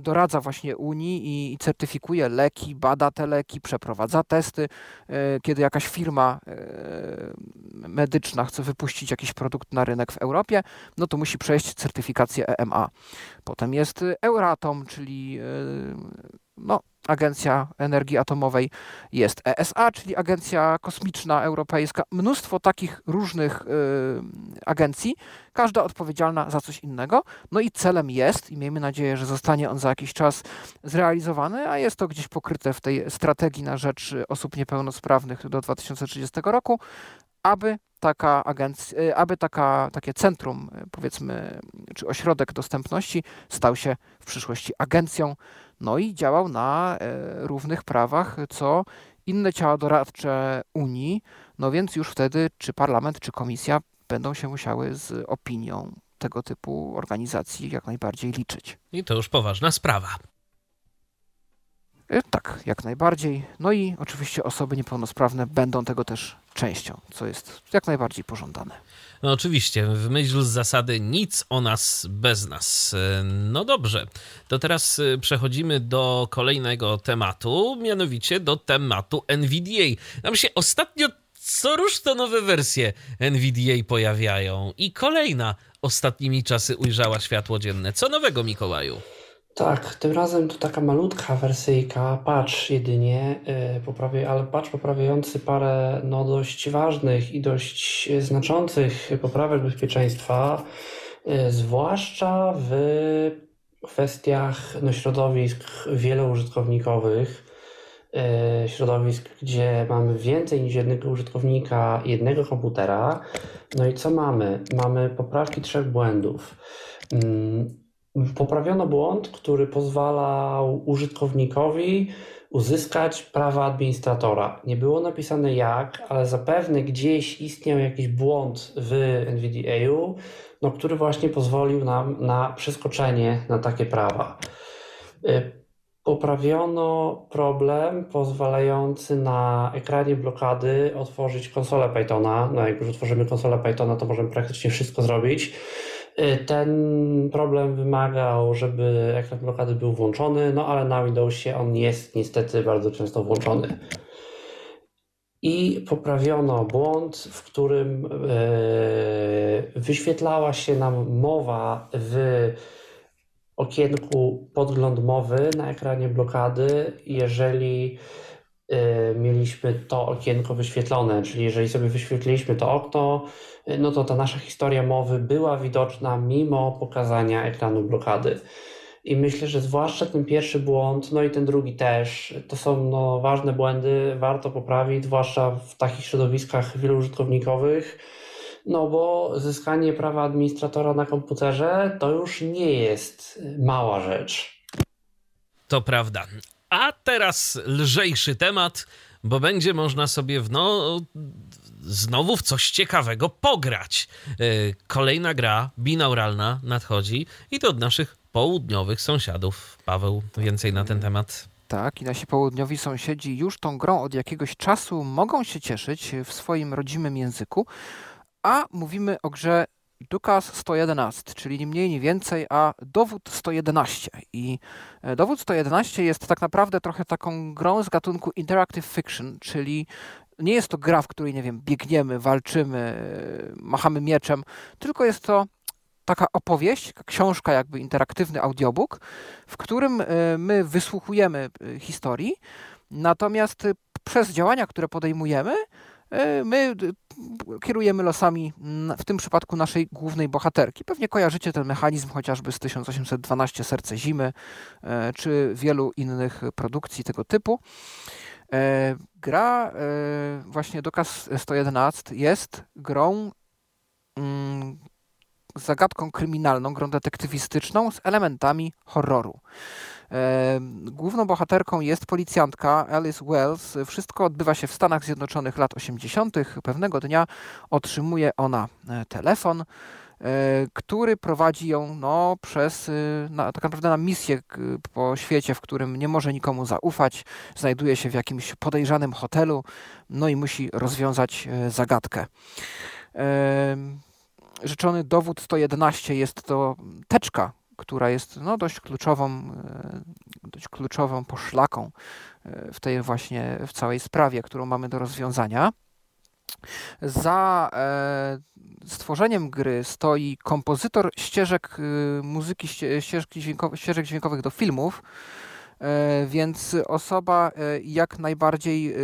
[SPEAKER 3] doradza właśnie Unii i, certyfikuje leki, bada te leki, przeprowadza testy. E, kiedy jakaś firma e, medyczna chce wypuścić jakiś produkt na rynek w Europie, no to musi przejść certyfikację EMA. Potem jest Euratom, czyli e, no, Agencja Energii Atomowej, jest ESA, czyli Agencja Kosmiczna Europejska, mnóstwo takich różnych y, agencji, każda odpowiedzialna za coś innego. No i celem jest, i miejmy nadzieję, że zostanie on za jakiś czas zrealizowany, a jest to gdzieś pokryte w tej strategii na rzecz osób niepełnosprawnych do 2030 roku, aby taka agencja, y, aby taka, takie centrum, y, powiedzmy, czy ośrodek dostępności stał się w przyszłości agencją no i działał na e, równych prawach, co inne ciała doradcze Unii, no więc już wtedy czy parlament, czy komisja będą się musiały z opinią tego typu organizacji jak najbardziej liczyć.
[SPEAKER 2] I to już poważna sprawa.
[SPEAKER 3] E, tak, jak najbardziej. No i oczywiście osoby niepełnosprawne będą tego też częścią, co jest jak najbardziej pożądane.
[SPEAKER 2] No oczywiście, w myśl zasady nic o nas bez nas. No dobrze, to teraz y, przechodzimy do kolejnego tematu, mianowicie do tematu NVDA. Nam się ostatnio co rusz to nowe wersje NVDA pojawiają i kolejna ostatnimi czasy ujrzała światło dzienne. Co nowego, Mikołaju?
[SPEAKER 4] Tak, tym razem to taka malutka wersyjka, patch jedynie, yy, poprawi, ale patch poprawiający parę no, dość ważnych i dość znaczących poprawek bezpieczeństwa, yy, zwłaszcza w kwestiach no, środowisk wieloużytkownikowych, yy, środowisk, gdzie mamy więcej niż jednego użytkownika, jednego komputera. No i co mamy? Mamy poprawki trzech błędów. Poprawiono błąd, który pozwalał użytkownikowi uzyskać prawa administratora. Nie było napisane jak, ale zapewne gdzieś istniał jakiś błąd w NVDA-u, no, który właśnie pozwolił nam na przeskoczenie na takie prawa. Y, poprawiono problem pozwalający na ekranie blokady otworzyć konsolę Pythona. No jak już otworzymy konsolę Pythona, to możemy praktycznie wszystko zrobić. Y, ten problem wymagał, żeby ekran blokady był włączony, no ale na Windowsie on jest niestety bardzo często włączony. I poprawiono błąd, w którym y, wyświetlała się nam mowa w okienku podgląd mowy na ekranie blokady, jeżeli mieliśmy to okienko wyświetlone, czyli jeżeli sobie wyświetliliśmy to okno, no to ta nasza historia mowy była widoczna mimo pokazania ekranu blokady. I myślę, że zwłaszcza ten pierwszy błąd, no i ten drugi też, to są no, ważne błędy, warto poprawić, zwłaszcza w takich środowiskach wielu-użytkownikowych, no bo zyskanie prawa administratora na komputerze to już nie jest mała rzecz.
[SPEAKER 2] To prawda. A teraz lżejszy temat, bo będzie można sobie w no znowu w coś ciekawego pograć. E, kolejna gra binauralna nadchodzi i to od naszych południowych sąsiadów. Paweł, więcej na ten temat.
[SPEAKER 3] Tak, i nasi południowi sąsiedzi już tą grą od jakiegoś czasu mogą się cieszyć w swoim rodzimym języku, a mówimy o grze Dukas 111, czyli nie mniej, nie więcej, a dowód 111. I e, dowód 111 jest tak naprawdę trochę taką grą z gatunku interactive fiction, czyli nie jest to gra, w której, nie wiem, biegniemy, walczymy, machamy mieczem, tylko jest to taka opowieść, książka, jakby interaktywny audiobook, w którym e, my wysłuchujemy e, historii, natomiast e, przez działania, które podejmujemy, my kierujemy losami, w tym przypadku naszej głównej bohaterki. Pewnie kojarzycie ten mechanizm chociażby z 1812 Serce Zimy, czy wielu innych produkcji tego typu. E, gra e, właśnie Dokaz 111 jest grą mm, zagadką kryminalną, grą detektywistyczną z elementami horroru. E, główną bohaterką jest policjantka Alice Wells. Wszystko odbywa się w Stanach Zjednoczonych lat 80. Pewnego dnia otrzymuje ona telefon E, który prowadzi ją no, przez, y, na, tak naprawdę na misję po świecie, w którym nie może nikomu zaufać, znajduje się w jakimś podejrzanym hotelu, no i musi rozwiązać e, zagadkę. E, rzeczony dowód 111 jest to teczka, która jest no, dość kluczową, dość kluczową poszlaką w tej właśnie, w całej sprawie, którą mamy do rozwiązania. Za e, stworzeniem gry stoi kompozytor ścieżek muzyki, ścieżki ścieżek dźwiękowych do filmów, e, więc osoba e, jak najbardziej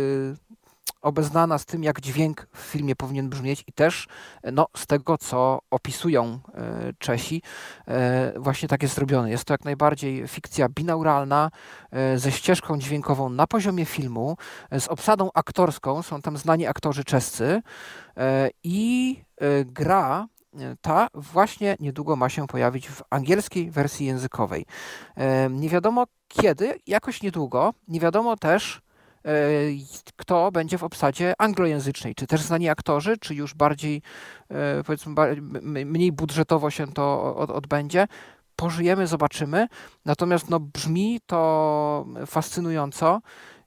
[SPEAKER 3] obeznana z tym, jak dźwięk w filmie powinien brzmieć i też no, z tego, co opisują e, Czesi, e, właśnie tak jest zrobione. Jest to jak najbardziej fikcja binauralna, e, ze ścieżką dźwiękową na poziomie filmu, z obsadą aktorską, są tam znani aktorzy czescy i gra ta właśnie niedługo ma się pojawić w angielskiej wersji językowej. Nie wiadomo kiedy, jakoś niedługo. Nie wiadomo też, E, kto będzie w obsadzie anglojęzycznej. Czy też znani aktorzy, czy już bardziej, e, powiedzmy, mniej budżetowo się to odbędzie. Pożyjemy, zobaczymy. Natomiast no, brzmi to fascynująco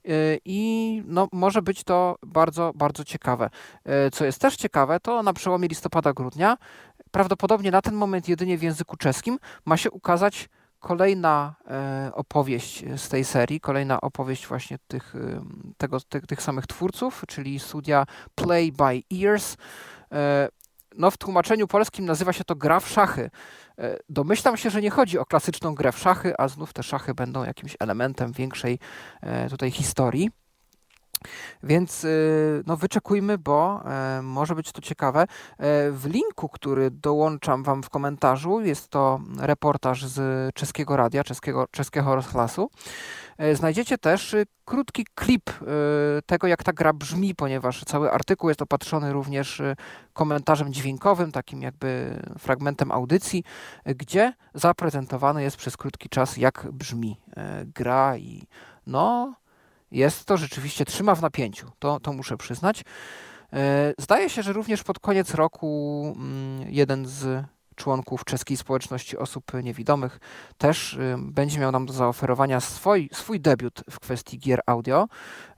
[SPEAKER 3] e, i no, może być to bardzo, bardzo ciekawe. Co jest też ciekawe, to na przełomie listopada-grudnia, prawdopodobnie na ten moment jedynie w języku czeskim, ma się ukazać kolejna e, opowieść z tej serii, kolejna opowieść właśnie tych, tego, tych, tych samych twórców, czyli studia Play by Ears. E, no, w tłumaczeniu polskim nazywa się to gra w szachy. E, domyślam się, że nie chodzi o klasyczną grę w szachy, a znów te szachy będą jakimś elementem większej tutaj historii. Więc y, no, wyczekujmy, bo e, może być to ciekawe. W linku, który dołączam Wam w komentarzu, jest to reportaż z czeskiego radia, czeskiego, czeskiego rozhlasu. E, znajdziecie też y, krótki klip y, tego, jak ta gra brzmi, ponieważ cały artykuł jest opatrzony również komentarzem dźwiękowym, takim jakby fragmentem audycji, gdzie zaprezentowany jest przez krótki czas, jak brzmi e, gra i no, jest to rzeczywiście, trzyma w napięciu, to, to muszę przyznać. E, zdaje się, że również pod koniec roku mm, jeden z członków czeskiej społeczności osób niewidomych, też y, będzie miał nam do zaoferowania swój, swój debiut w kwestii gier audio,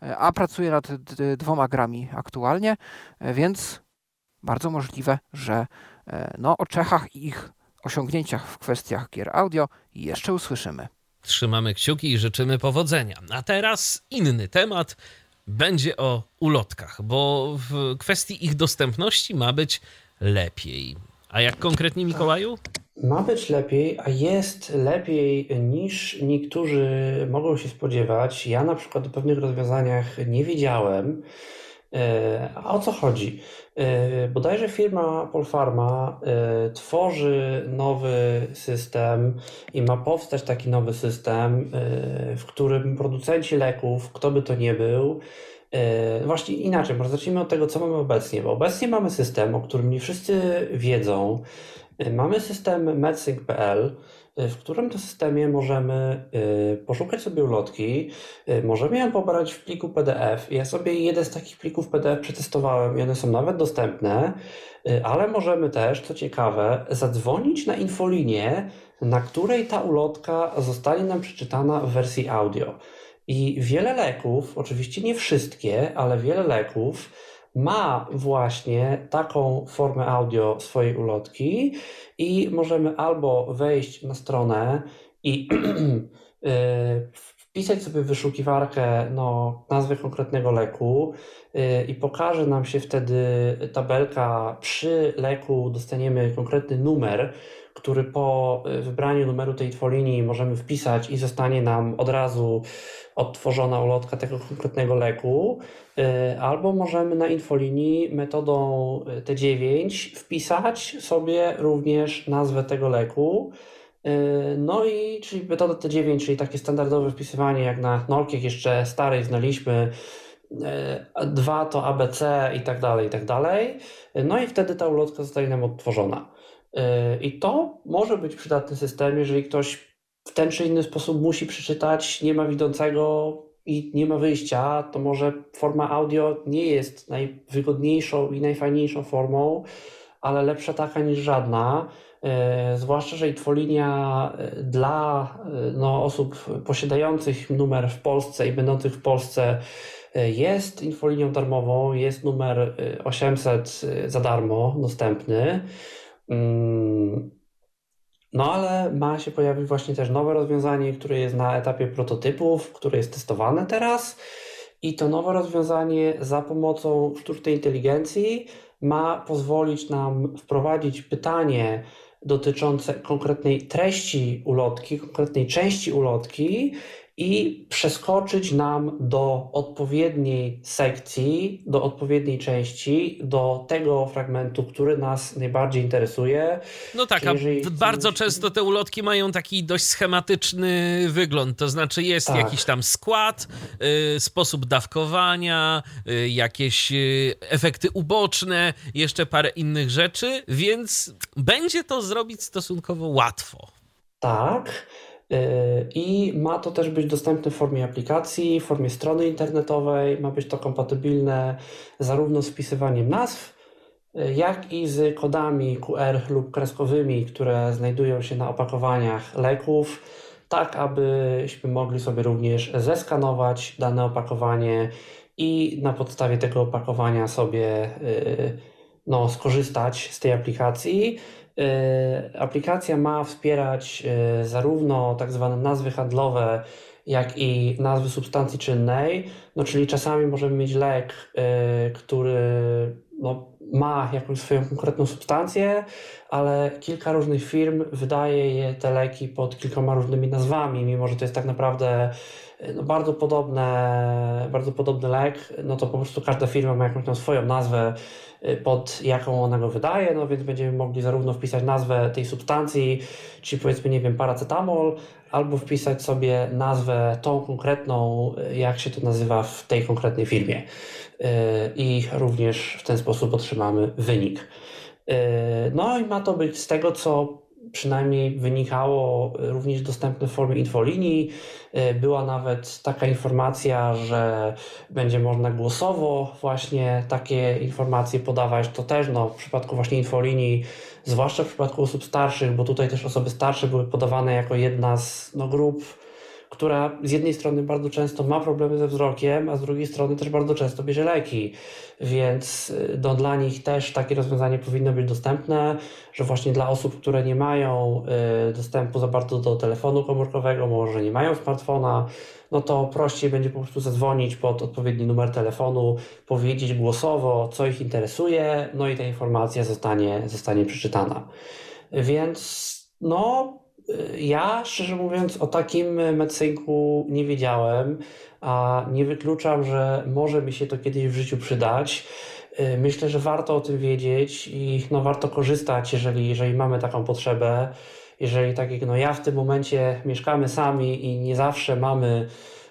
[SPEAKER 3] y, a pracuje nad dwoma grami aktualnie, y, więc bardzo możliwe, że no, o Czechach i ich osiągnięciach w kwestiach gier audio jeszcze usłyszymy.
[SPEAKER 2] Trzymamy kciuki i życzymy powodzenia. A teraz inny temat. Będzie o ulotkach, bo w kwestii ich dostępności ma być lepiej. A jak konkretnie, Mikołaju?
[SPEAKER 4] Ma być lepiej, a jest lepiej niż niektórzy mogą się spodziewać. Ja na przykład o pewnych rozwiązaniach nie wiedziałem. E, a o co chodzi? E, bodajże firma Polfarma e, tworzy nowy system i ma powstać taki nowy system, w którym producenci leków, kto by to nie był, właśnie inaczej, może zacznijmy od tego, co mamy obecnie, bo obecnie mamy system, o którym nie wszyscy wiedzą. Mamy system medsync.pl, w którym to systemie możemy poszukać sobie ulotki, możemy ją pobrać w pliku PDF. Ja sobie jeden z takich plików PDF przetestowałem i one są nawet dostępne, ale możemy też, co ciekawe, zadzwonić na infolinię, na której ta ulotka zostanie nam przeczytana w wersji audio. I wiele leków, oczywiście nie wszystkie, ale wiele leków ma właśnie taką formę audio swojej ulotki i możemy albo wejść na stronę i y, wpisać sobie w wyszukiwarkę no, nazwę konkretnego leku y, i pokaże nam się wtedy tabelka przy leku dostaniemy konkretny numer, który po y, wybraniu numeru tej twolinii możemy wpisać i zostanie nam od razu odtworzona ulotka tego konkretnego leku, albo możemy na infolinii metodą y, T9 wpisać sobie również nazwę tego leku. No i czyli metoda T9, czyli takie standardowe wpisywanie jak na Nokiach jeszcze starej znaliśmy, dwa to ABC i tak dalej, i tak dalej. No i wtedy ta ulotka zostaje nam odtworzona. I to może być przydatny system, jeżeli ktoś w ten czy inny sposób musi przeczytać, nie ma widzącego i nie ma wyjścia, to może forma audio nie jest najwygodniejszą i najfajniejszą formą, ale lepsza taka niż żadna. E, zwłaszcza, że Itfolinia e, dla e, no, osób posiadających numer w Polsce i będących w Polsce jest infolinią darmową, jest numer 800 za darmo dostępny. No ale ma się pojawić właśnie też nowe rozwiązanie, które jest na etapie prototypów, które jest testowane teraz. I to nowe rozwiązanie za pomocą sztucznej inteligencji ma pozwolić nam wprowadzić pytanie dotyczące konkretnej treści ulotki, konkretnej części ulotki i przeskoczyć nam do odpowiedniej sekcji, do odpowiedniej części, do tego fragmentu, który nas najbardziej interesuje.
[SPEAKER 2] No tak, a bardzo często te ulotki mają taki dość schematyczny wygląd, to znaczy jest tak. jakiś tam skład, y, sposób dawkowania, y, jakieś y, efekty uboczne, jeszcze parę innych rzeczy, więc będzie to zrobić stosunkowo łatwo.
[SPEAKER 4] Tak. Yy, I ma to też być dostępne w formie aplikacji, w formie strony internetowej. Ma być to kompatybilne zarówno z wpisywaniem nazw, yy, jak i z kodami QR lub kreskowymi, które znajdują się na opakowaniach leków, tak abyśmy mogli sobie również zeskanować dane opakowanie i na podstawie tego opakowania sobie yy, no, skorzystać z tej aplikacji. E, aplikacja ma wspierać e, zarówno tak zwane nazwy handlowe, jak i nazwy substancji czynnej. No, czyli czasami możemy mieć lek, e, który no, ma jakąś swoją konkretną substancję, ale kilka różnych firm wydaje je te leki pod kilkoma różnymi nazwami, mimo że to jest tak naprawdę no, bardzo, podobne, bardzo podobny lek, no to po prostu każda firma ma jakąś tam swoją nazwę, pod jaką ona go wydaje, no więc będziemy mogli zarówno wpisać nazwę tej substancji, czyli powiedzmy, nie wiem, paracetamol, albo wpisać sobie nazwę tą konkretną, y, jak się to nazywa w tej konkretnej firmie. Y, I również w ten sposób otrzymamy wynik. No i ma to być z tego, co przynajmniej wynikało również dostępne w formie infolinii. E, była nawet taka informacja, że będzie można głosowo właśnie takie informacje podawać. To też no, w przypadku właśnie infolinii, zwłaszcza w przypadku osób starszych, bo tutaj też osoby starsze były podawane jako jedna z no, grup która z jednej strony bardzo często ma problemy ze wzrokiem, a z drugiej strony też bardzo często bierze leki, więc y, no, dla nich też takie rozwiązanie powinno być dostępne, że właśnie dla osób, które nie mają y, dostępu za bardzo do telefonu komórkowego, może nie mają smartfona, no to prościej będzie po prostu zadzwonić pod odpowiedni numer telefonu, powiedzieć głosowo, co ich interesuje, no i ta informacja zostanie, zostanie przeczytana. Więc no, ja, szczerze mówiąc, o takim medsynku nie wiedziałem, a nie wykluczam, że może mi się to kiedyś w życiu przydać. Y, myślę, że warto o tym wiedzieć i no, warto korzystać, jeżeli, jeżeli mamy taką potrzebę. Jeżeli tak jak no, ja w tym momencie mieszkamy sami i nie zawsze mamy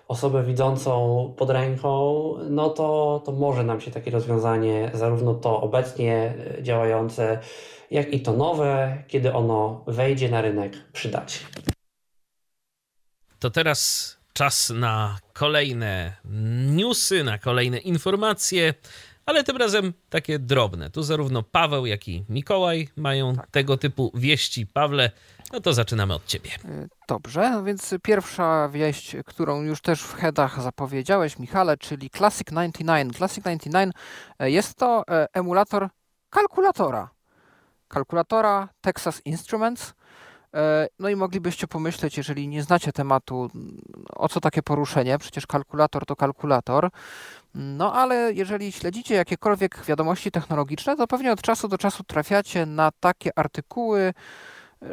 [SPEAKER 4] osobę widzącą pod ręką, no to, to może nam się takie rozwiązanie, zarówno to obecnie działające, jak i to nowe, kiedy ono wejdzie na rynek, przydać.
[SPEAKER 2] To teraz czas na kolejne newsy, na kolejne informacje, ale tym razem takie drobne. Tu zarówno Paweł, jak i Mikołaj mają tak. tego typu wieści. Pawle, no to zaczynamy od ciebie. E,
[SPEAKER 3] dobrze, no więc pierwsza wieść, którą już też w headach zapowiedziałeś, Michale, czyli Classic 99. Classic 99 e, jest to e, emulator kalkulatora kalkulatora Texas Instruments. E, no i moglibyście pomyśleć, jeżeli nie znacie tematu, o co takie poruszenie, przecież kalkulator to kalkulator. No ale jeżeli śledzicie jakiekolwiek wiadomości technologiczne, to pewnie od czasu do czasu trafiacie na takie artykuły,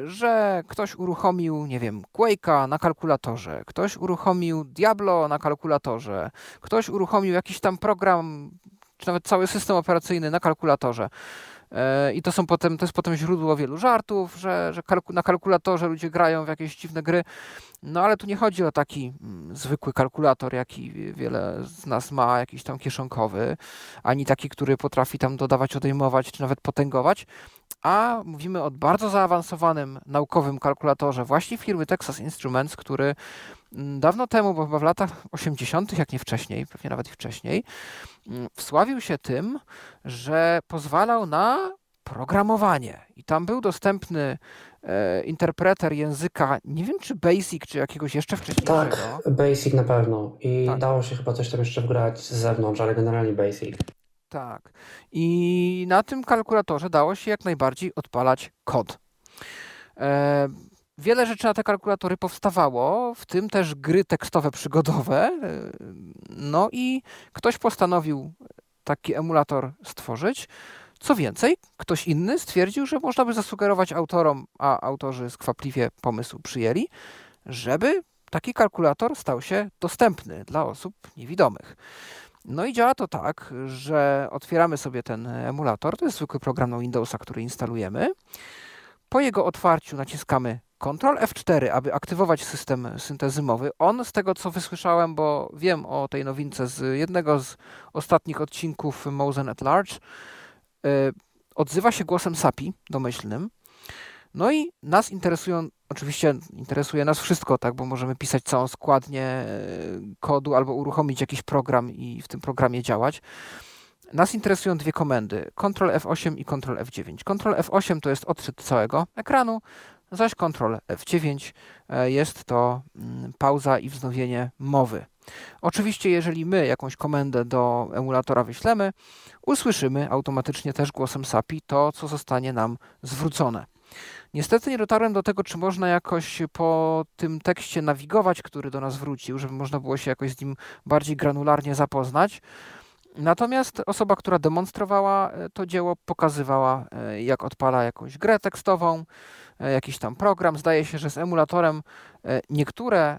[SPEAKER 3] że ktoś uruchomił, nie wiem, Quake'a na kalkulatorze, ktoś uruchomił Diablo na kalkulatorze, ktoś uruchomił jakiś tam program, czy nawet cały system operacyjny na kalkulatorze. E, I to są potem, to jest potem źródło wielu żartów, że, że kalku, na kalkulatorze ludzie grają w jakieś dziwne gry. No ale tu nie chodzi o taki mm, zwykły kalkulator, jaki wiele z nas ma, jakiś tam kieszonkowy, ani taki, który potrafi tam dodawać, odejmować, czy nawet potęgować, a mówimy o bardzo zaawansowanym naukowym kalkulatorze właśnie firmy Texas Instruments, który mm, dawno temu, bo chyba w latach 80., jak nie wcześniej, pewnie nawet i wcześniej, mm, wsławił się tym, że pozwalał na programowanie. I tam był dostępny interpreter języka, nie wiem czy Basic, czy jakiegoś jeszcze wcześniejszego.
[SPEAKER 4] Tak, Basic na pewno. I tak. dało się chyba coś tam jeszcze wgrać z zewnątrz, ale generalnie Basic.
[SPEAKER 3] Tak. I na tym kalkulatorze dało się jak najbardziej odpalać kod. E, wiele rzeczy na te kalkulatory powstawało, w tym też gry tekstowe przygodowe. E, no i ktoś postanowił taki emulator stworzyć. Co więcej, ktoś inny stwierdził, że można by zasugerować autorom, a autorzy skwapliwie pomysł przyjęli, żeby taki kalkulator stał się dostępny dla osób niewidomych. No i działa to tak, że otwieramy sobie ten emulator, to jest zwykły program na Windowsa, który instalujemy. Po jego otwarciu naciskamy Ctrl F4, aby aktywować system syntezy mowy. On, z tego co wysłyszałem, bo wiem o tej nowince z jednego z ostatnich odcinków Mosen at Large, odzywa się głosem SAPI domyślnym. No i nas interesują, oczywiście interesuje nas wszystko, tak, bo możemy pisać całą składnię e, kodu albo uruchomić jakiś program i w tym programie działać. Nas interesują dwie komendy, Ctrl F8 i Ctrl F9. Ctrl F8 to jest odczyt całego ekranu, zaś Ctrl F9 e, jest to mm, pauza i wznowienie mowy. Oczywiście, jeżeli my jakąś komendę do emulatora wyślemy, usłyszymy automatycznie też głosem SAPI to, co zostanie nam zwrócone. Niestety nie dotarłem do tego, czy można jakoś po tym tekście nawigować, który do nas wrócił, żeby można było się jakoś z nim bardziej granularnie zapoznać. Natomiast osoba, która demonstrowała to dzieło, pokazywała, jak odpala jakąś grę tekstową, jakiś tam program. Zdaje się, że z emulatorem niektóre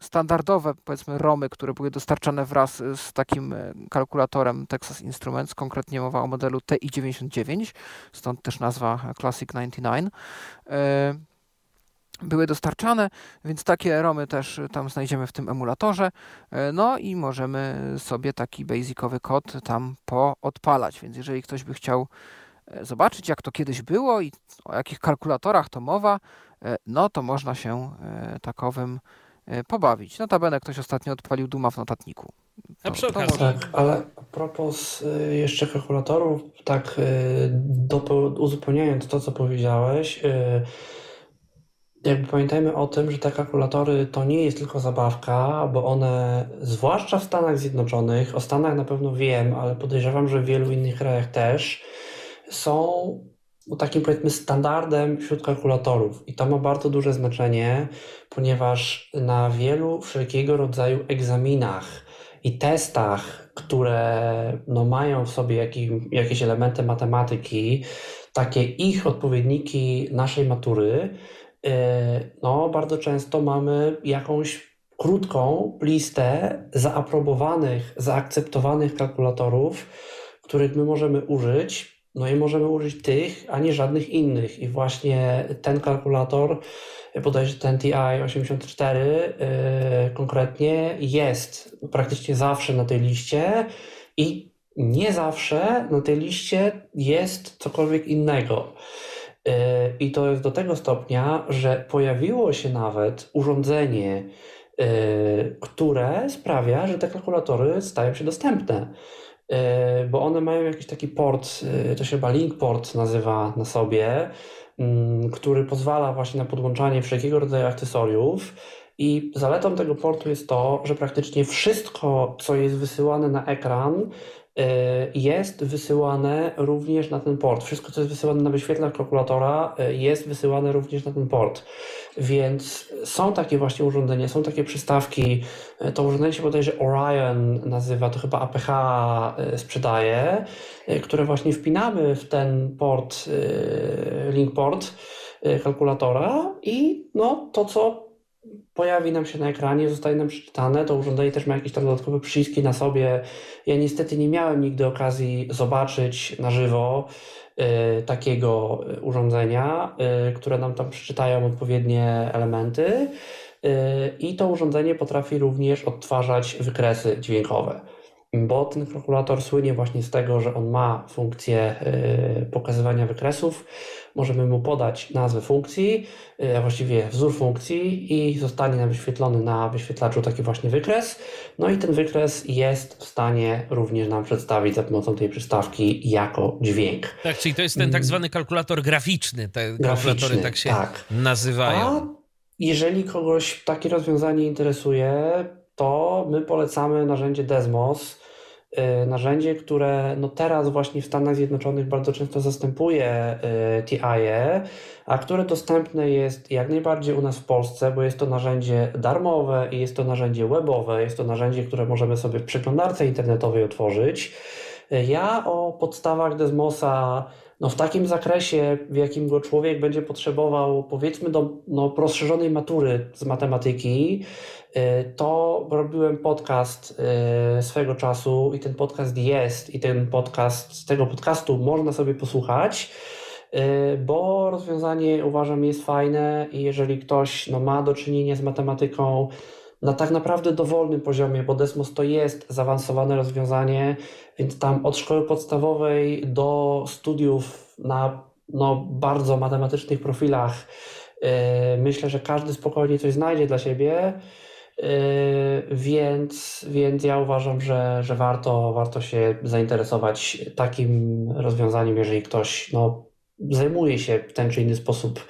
[SPEAKER 3] standardowe, powiedzmy, ROMy, które były dostarczane wraz z takim kalkulatorem Texas Instruments, konkretnie mowa o modelu TI-99, stąd też nazwa Classic 99 były dostarczane, więc takie ROMy też tam znajdziemy w tym emulatorze. E, no i możemy sobie taki basicowy kod tam poodpalać. Więc jeżeli ktoś by chciał e, zobaczyć, jak to kiedyś było i o jakich kalkulatorach to mowa, e, no to można się takowym pobawić. Notabene ktoś ostatnio odpalił Duma w notatniku.
[SPEAKER 2] To, przy okazji.
[SPEAKER 4] Tak, ale a propos jeszcze kalkulatorów, tak uzupełniając to, co powiedziałeś, jakby pamiętajmy o tym, że te kalkulatory to nie jest tylko zabawka, bo one, zwłaszcza w Stanach Zjednoczonych, o Stanach na pewno wiem, ale podejrzewam, że w wielu innych krajach też, są takim powiedzmy standardem wśród kalkulatorów. I to ma bardzo duże znaczenie, ponieważ na wielu wszelkiego rodzaju egzaminach i testach, które no, mają w sobie jakieś, elementy matematyki, takie ich odpowiedniki naszej matury, E, no, bardzo często mamy jakąś krótką listę zaaprobowanych, zaakceptowanych kalkulatorów, których my możemy użyć. No i możemy użyć tych, a nie żadnych innych. I właśnie ten kalkulator, bodajże ten TI-84 yy, konkretnie, jest praktycznie zawsze na tej liście i nie zawsze na tej liście jest cokolwiek innego. E, I to jest do tego stopnia, że pojawiło się nawet urządzenie, e, które sprawia, że te kalkulatory stają się dostępne. E, bo one mają jakiś taki port, to się chyba link port nazywa na sobie, mm, który pozwala właśnie na podłączanie wszelkiego rodzaju akcesoriów. I zaletą tego portu jest to, że praktycznie wszystko, co jest wysyłane na ekran, E, jest wysyłane również na ten port. Wszystko, co jest wysyłane na wyświetlacz kalkulatora, e, jest wysyłane również na ten port. Więc są takie właśnie urządzenia, są takie przystawki. E, to urządzenie się bodajże Orion nazywa, to chyba APH sprzedaje, które właśnie wpinamy w ten port, link port kalkulatora i no, to, co pojawi nam się na ekranie, zostaje nam przeczytane. To urządzenie też ma jakieś tam dodatkowe przyciski na sobie. Ja niestety nie miałem nigdy okazji zobaczyć na żywo takiego urządzenia, y, które nam tam przeczytają odpowiednie elementy. Y, I to urządzenie potrafi również odtwarzać wykresy dźwiękowe bo ten kalkulator słynie właśnie z tego, że on ma funkcję pokazywania wykresów, możemy mu podać nazwę funkcji, a właściwie wzór funkcji i zostanie nam wyświetlony na wyświetlaczu taki właśnie wykres. No i ten wykres jest w stanie również nam przedstawić za pomocą tej przystawki jako dźwięk.
[SPEAKER 2] Tak, czyli to jest ten tak mm. zwany kalkulator graficzny. Te graficzny, kalkulatory tak się tak. nazywają. A
[SPEAKER 4] jeżeli kogoś takie rozwiązanie interesuje, to my polecamy narzędzie Desmos narzędzie, które no teraz właśnie w Stanach Zjednoczonych bardzo często zastępuje y, TIE, a które dostępne jest jak najbardziej u nas w Polsce, bo jest to narzędzie darmowe i jest to narzędzie webowe, jest to narzędzie, które możemy sobie w przeglądarce internetowej otworzyć. Y, ja o podstawach Desmosa no w takim zakresie, w jakim go człowiek będzie potrzebował, powiedzmy do no, rozszerzonej matury z matematyki, y, to robiłem podcast y, swego czasu i ten podcast jest i ten podcast, z tego podcastu można sobie posłuchać, y, bo rozwiązanie uważam jest fajne i jeżeli ktoś no, ma do czynienia z matematyką na tak naprawdę dowolnym poziomie, bo Desmos to jest zaawansowane rozwiązanie, więc tam od szkoły podstawowej do studiów na no, bardzo matematycznych profilach myślę, że każdy spokojnie coś znajdzie dla siebie. Yy, więc, więc ja uważam, że, że warto, warto się zainteresować takim rozwiązaniem, jeżeli ktoś no, zajmuje się w ten czy inny sposób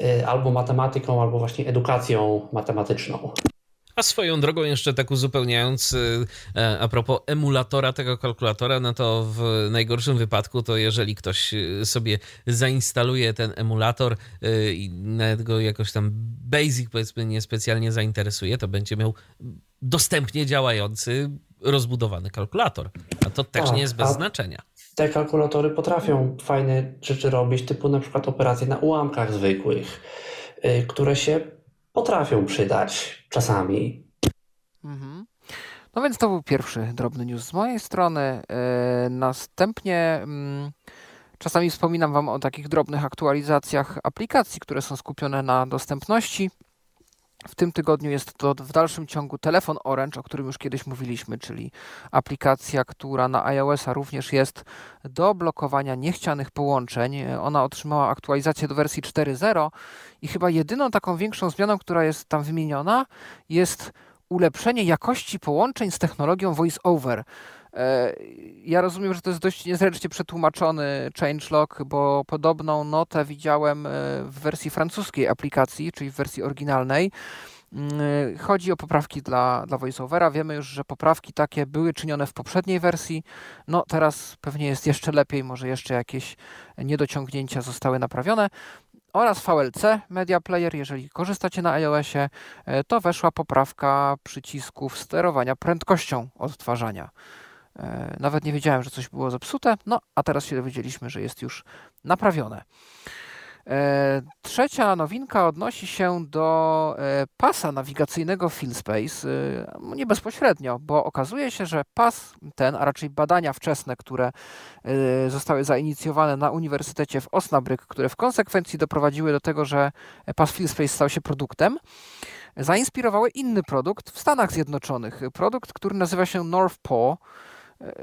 [SPEAKER 4] yy, albo matematyką, albo właśnie edukacją matematyczną.
[SPEAKER 2] A swoją drogą jeszcze tak uzupełniając, y, e, a propos emulatora tego kalkulatora, no to w najgorszym wypadku to jeżeli ktoś y, sobie zainstaluje ten emulator y, i nawet go jakoś tam basic powiedzmy niespecjalnie zainteresuje, to będzie miał dostępnie działający rozbudowany kalkulator. A to też
[SPEAKER 4] Tak,
[SPEAKER 2] nie jest bez
[SPEAKER 4] a-
[SPEAKER 2] znaczenia.
[SPEAKER 4] Te kalkulatory potrafią fajne rzeczy robić, typu na przykład operacje na ułamkach zwykłych, które się potrafią przydać czasami.
[SPEAKER 3] Mhm. No więc to był pierwszy drobny news z mojej strony. E, Następnie mm, czasami wspominam Wam o takich drobnych aktualizacjach aplikacji, które są skupione na dostępności. W tym tygodniu jest to w dalszym ciągu telefon Orange, o którym już kiedyś mówiliśmy, czyli aplikacja, która na iOS-a również jest do blokowania niechcianych połączeń. Ona otrzymała aktualizację do wersji 4.0 i chyba jedyną taką większą zmianą, która jest tam wymieniona, jest ulepszenie jakości połączeń z technologią voice over. E, Ja rozumiem, że to jest dość niezręcznie przetłumaczony changelog, bo podobną notę widziałem e, w wersji francuskiej aplikacji, czyli w wersji oryginalnej. Mm, e, Chodzi o poprawki dla, dla VoiceOvera. Wiemy już, że poprawki takie były czynione w poprzedniej wersji. No teraz pewnie jest jeszcze lepiej, może jeszcze jakieś niedociągnięcia zostały naprawione. Oraz VLC Media Player, jeżeli korzystacie na iOSie, e, to weszła poprawka przycisków sterowania prędkością odtwarzania. E, Nawet nie wiedziałem, że coś było zepsute, no a teraz się dowiedzieliśmy, że jest już naprawione. E, Trzecia nowinka odnosi się do e, pasa nawigacyjnego FieldSpace, nie bezpośrednio, bo okazuje się, że pas ten, a raczej badania wczesne, które zostały zainicjowane na Uniwersytecie w Osnabrück, które w konsekwencji doprowadziły do tego, że pas FieldSpace stał się produktem, zainspirowały inny produkt w Stanach Zjednoczonych. Produkt, który nazywa się North Pole. E,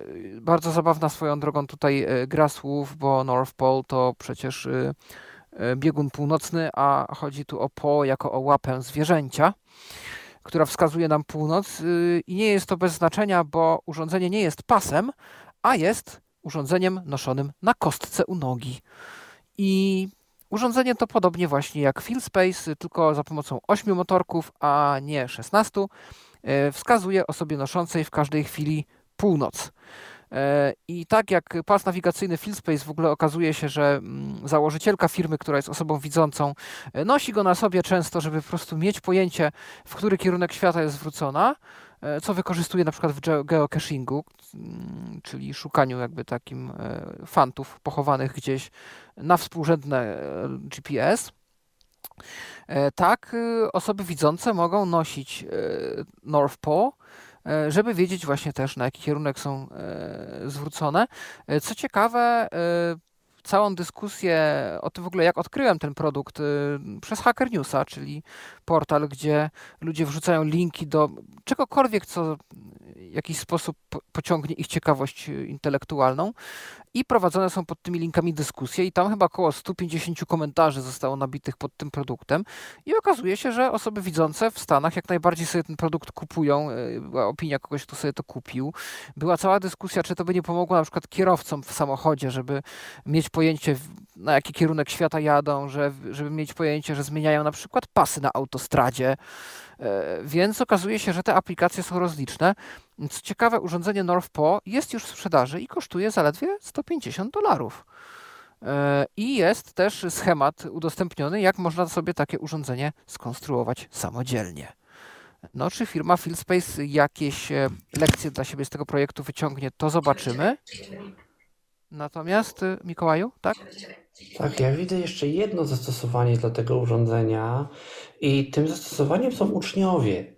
[SPEAKER 3] Bardzo zabawna swoją drogą tutaj e, gra słów, bo North Pole to przecież e, e, biegun północny, a chodzi tu o po jako o łapę zwierzęcia, która wskazuje nam północ y, i nie jest to bez znaczenia, bo urządzenie nie jest pasem, a jest urządzeniem noszonym na kostce u nogi. I urządzenie to podobnie właśnie jak FieldSpace, tylko za pomocą 8 motorków, a nie 16, e, wskazuje osobie noszącej w każdej chwili północ. E, I tak jak pas nawigacyjny FieldSpace w ogóle okazuje się, że mm, założycielka firmy, która jest osobą widzącą, e, nosi go na sobie często, żeby po prostu mieć pojęcie, w który kierunek świata jest zwrócona, e, co wykorzystuje na przykład w geo- geocachingu, mm, czyli szukaniu jakby takim fantów pochowanych gdzieś na współrzędne GPS. Tak, y, osoby widzące mogą nosić North Pole, żeby wiedzieć właśnie też na jaki kierunek są e, zwrócone. E, Co ciekawe, e, całą dyskusję o tym w ogóle, jak odkryłem ten produkt, przez Hacker Newsa, czyli portal, gdzie ludzie wrzucają linki do czegokolwiek, co w jakiś sposób po- pociągnie ich ciekawość y, intelektualną i prowadzone są pod tymi linkami dyskusje i tam chyba około 150 komentarzy zostało nabitych pod tym produktem i okazuje się, że osoby widzące w Stanach jak najbardziej sobie ten produkt kupują. y, Była opinia kogoś, kto sobie to kupił. Była cała dyskusja, czy to by nie pomogło na przykład kierowcom w samochodzie, żeby mieć pojęcie, na jaki kierunek świata jadą, że, żeby mieć pojęcie, że zmieniają na przykład pasy na autostradzie. E, Więc okazuje się, że te aplikacje są rozliczne. Co ciekawe, urządzenie NorthPo jest już w sprzedaży i kosztuje zaledwie 150 dolarów. E, I jest też schemat udostępniony, jak można sobie takie urządzenie skonstruować samodzielnie. No, czy firma FieldSpace jakieś e, lekcje dla siebie z tego projektu wyciągnie, to zobaczymy. Natomiast, Mikołaju, tak?
[SPEAKER 4] Tak, ja widzę jeszcze jedno zastosowanie dla tego urządzenia i tym zastosowaniem są uczniowie.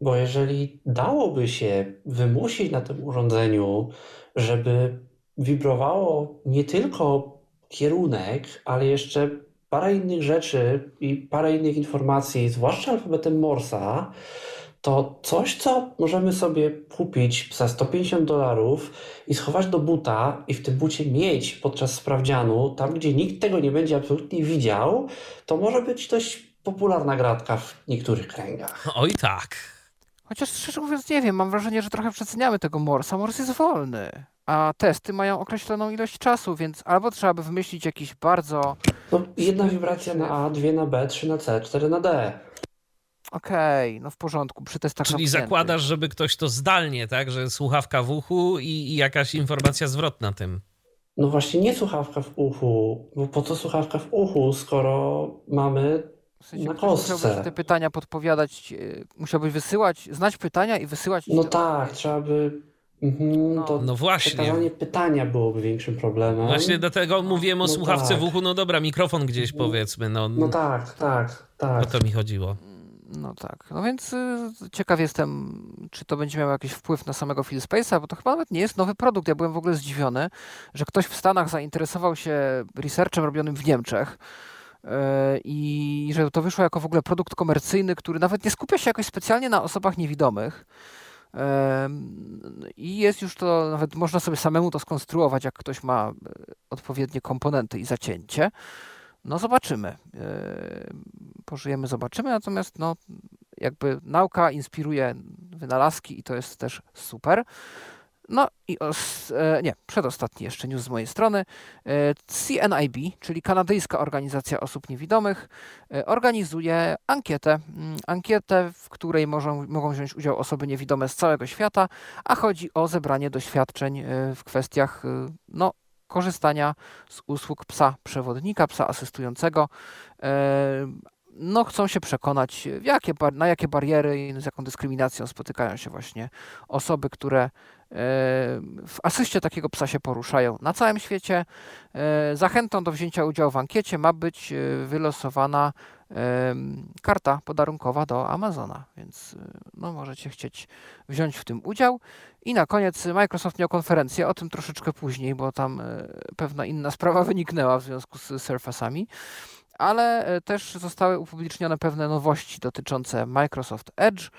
[SPEAKER 4] Bo jeżeli dałoby się wymusić na tym urządzeniu, żeby wibrowało nie tylko kierunek, ale jeszcze parę innych rzeczy i parę innych informacji, zwłaszcza alfabetem Morsa, to coś, co możemy sobie kupić za 150 dolarów i schować do buta i w tym bucie mieć podczas sprawdzianu, tam gdzie nikt tego nie będzie absolutnie widział, to może być dość popularna gratka w niektórych kręgach.
[SPEAKER 2] Oj tak.
[SPEAKER 3] Chociaż szczerze mówiąc, nie wiem, mam wrażenie, że trochę przeceniamy tego Morsa. Mors jest wolny, a testy mają określoną ilość czasu, więc albo trzeba by wymyślić jakiś bardzo.
[SPEAKER 4] No, jedna wibracja na A, dwie na B, trzy na C, cztery na D.
[SPEAKER 3] Okej, no w porządku, przy testach
[SPEAKER 2] Czyli
[SPEAKER 3] zamkniętych.
[SPEAKER 2] zakładasz, żeby ktoś to zdalnie, tak? Że słuchawka w uchu i, i jakaś informacja zwrotna tym.
[SPEAKER 4] No właśnie nie słuchawka w uchu, bo po co słuchawka w uchu, skoro mamy
[SPEAKER 3] W sensie
[SPEAKER 4] Na kostce.
[SPEAKER 3] te pytania podpowiadać, e, musiałbyś wysyłać, znać pytania i wysyłać
[SPEAKER 4] No
[SPEAKER 3] te
[SPEAKER 4] tak, trzeba by. Mhm,
[SPEAKER 3] No.
[SPEAKER 4] to
[SPEAKER 2] No właśnie.
[SPEAKER 4] przekazanie pytania byłoby większym problemem.
[SPEAKER 2] Właśnie dlatego mówiłem o
[SPEAKER 4] No
[SPEAKER 2] słuchawce
[SPEAKER 4] tak.
[SPEAKER 2] w uchu, no dobra, mikrofon gdzieś powiedzmy, no,
[SPEAKER 4] No tak, tak,
[SPEAKER 2] o
[SPEAKER 4] tak.
[SPEAKER 2] to mi chodziło.
[SPEAKER 3] No tak, no więc y, ciekaw jestem, czy to będzie miało jakiś wpływ na samego Phil Space'a, bo to chyba nawet nie jest nowy produkt. Ja byłem w ogóle zdziwiony, że ktoś w Stanach zainteresował się researchem robionym w Niemczech y, i że to wyszło jako w ogóle produkt komercyjny, który nawet nie skupia się jakoś specjalnie na osobach niewidomych. I jest już to, nawet można sobie samemu to skonstruować, jak ktoś ma e, odpowiednie komponenty i zacięcie. No zobaczymy. E, Pożyjemy, zobaczymy. Natomiast no, jakby nauka inspiruje wynalazki i to jest też super. No i os, e, nie, przedostatni jeszcze news z mojej strony. E, CNIB, czyli Kanadyjska Organizacja Osób Niewidomych, organizuje ankietę. mm, Ankietę, w której mogą, mogą wziąć udział osoby niewidome z całego świata, a chodzi o zebranie doświadczeń w kwestiach no, korzystania z usług psa przewodnika, psa asystującego. E, No, chcą się przekonać, jakie, na jakie bariery i z jaką dyskryminacją spotykają się właśnie osoby, które e, w asyście takiego psa się poruszają na całym świecie. E, Zachętą do wzięcia udziału w ankiecie ma być wylosowana karta podarunkowa do Amazona, więc e, no, możecie chcieć wziąć w tym udział. I na koniec Microsoft miał konferencję, o tym troszeczkę później, bo tam e, pewna inna sprawa wyniknęła w związku z Surface'ami, ale e, też zostały upublicznione pewne nowości dotyczące Microsoft Edge,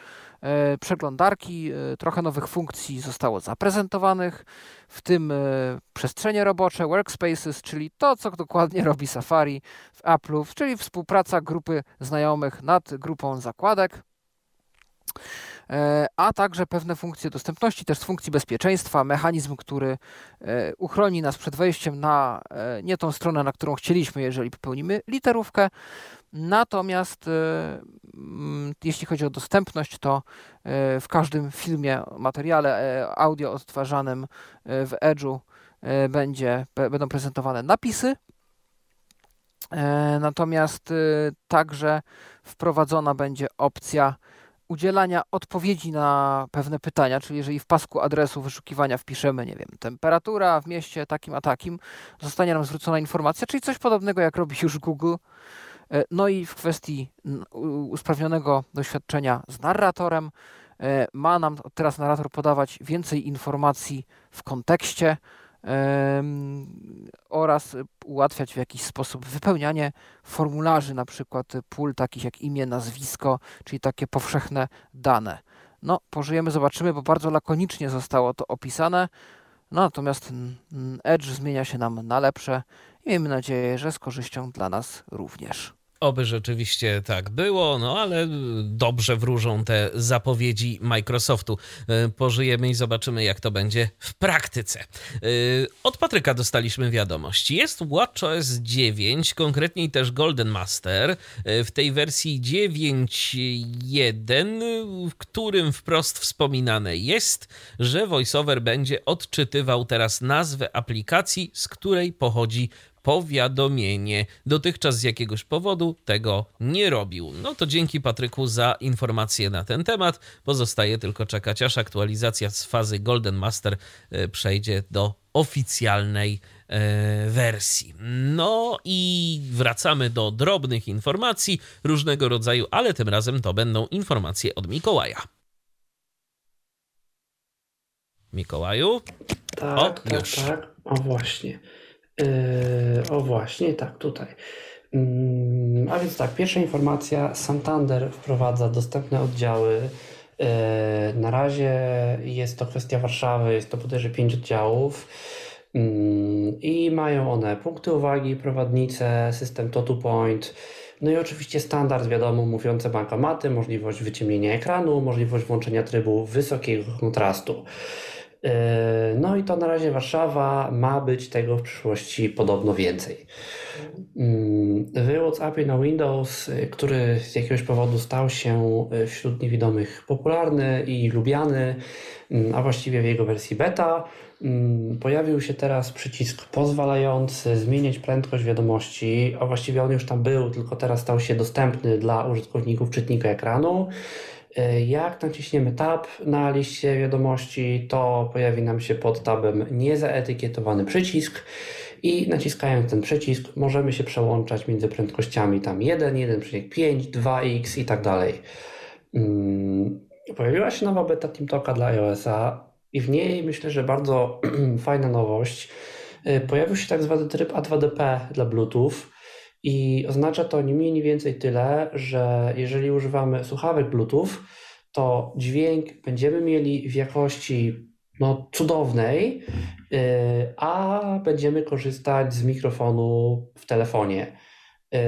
[SPEAKER 3] przeglądarki, e, trochę nowych funkcji zostało zaprezentowanych, w tym e, przestrzenie robocze, workspaces, czyli to, co dokładnie robi Safari w Apple'u, czyli współpraca grupy znajomych nad grupą zakładek e, a także pewne funkcje dostępności, też funkcji bezpieczeństwa, mechanizm, który e, uchroni nas przed wejściem na e, nie tą stronę, na którą chcieliśmy, jeżeli popełnimy literówkę. Natomiast e, mm, jeśli chodzi o dostępność, to e, w każdym filmie, materiale e, audio odtwarzanym e, w Edge'u będzie, będą prezentowane napisy. E, Natomiast także wprowadzona będzie opcja udzielania odpowiedzi na pewne pytania, czyli jeżeli w pasku adresu wyszukiwania wpiszemy, nie wiem, temperatura w mieście takim a takim, zostanie nam zwrócona informacja, czyli coś podobnego jak robi już Google. E, No i w kwestii usprawnionego doświadczenia z narratorem e, ma nam teraz narrator podawać więcej informacji w kontekście oraz ułatwiać w jakiś sposób wypełnianie formularzy, na przykład pól takich jak imię, nazwisko, czyli takie powszechne dane. No, pożyjemy, zobaczymy, bo bardzo lakonicznie zostało to opisane. No, natomiast Edge zmienia się nam na lepsze i miejmy nadzieję, że z korzyścią dla nas również.
[SPEAKER 2] Oby rzeczywiście tak było, no ale dobrze wróżą te zapowiedzi Microsoftu. E, Pożyjemy i zobaczymy, jak to będzie w praktyce. E, Od Patryka dostaliśmy wiadomość. Jest WatchOS 9, konkretniej też Golden Master, e, w tej wersji 9.1, w którym wprost wspominane jest, że VoiceOver będzie odczytywał teraz nazwę aplikacji, z której pochodzi powiadomienie. Dotychczas z jakiegoś powodu tego nie robił. No to dzięki Patryku za informacje na ten temat. Pozostaje tylko czekać, aż aktualizacja z fazy Golden Master e, przejdzie do oficjalnej e, wersji. No i wracamy do drobnych informacji różnego rodzaju, ale tym razem to będą informacje od Mikołaja. Mikołaju?
[SPEAKER 4] Tak,
[SPEAKER 2] O,
[SPEAKER 4] tak,
[SPEAKER 2] już.
[SPEAKER 4] tak. O właśnie. Yy, o właśnie, tak, tutaj. Mm, a więc tak, pierwsza informacja. Santander wprowadza dostępne oddziały. Yy, na razie jest to kwestia Warszawy, jest to bodajże pięć oddziałów. Mm, I mają one punkty uwagi, prowadnice, system to to point. No i oczywiście standard, wiadomo, mówiące bankomaty, możliwość wyciemnienia ekranu, możliwość włączenia trybu wysokiego kontrastu. No i to na razie Warszawa ma być tego w przyszłości podobno więcej. Mm, w WhatsAppie na Windows, który z jakiegoś powodu stał się wśród niewidomych popularny i lubiany, a właściwie w jego wersji beta, pojawił się teraz przycisk pozwalający zmieniać prędkość wiadomości, a właściwie on już tam był, tylko teraz stał się dostępny dla użytkowników czytnika ekranu. Jak naciśniemy tab na liście wiadomości, to pojawi nam się pod tabem niezaetykietowany przycisk i naciskając ten przycisk możemy się przełączać między prędkościami tam 1, 1,5, 2x i tak dalej. Mm, pojawiła się nowa beta TeamTalka dla iOS-a i w niej myślę, że bardzo fajna nowość. E, pojawił się tak zwany tryb A2DP dla Bluetooth i oznacza to nie mniej, nie więcej tyle, że jeżeli używamy słuchawek Bluetooth, to dźwięk będziemy mieli w jakości no, cudownej, yy, a będziemy korzystać z mikrofonu w telefonie. Yy,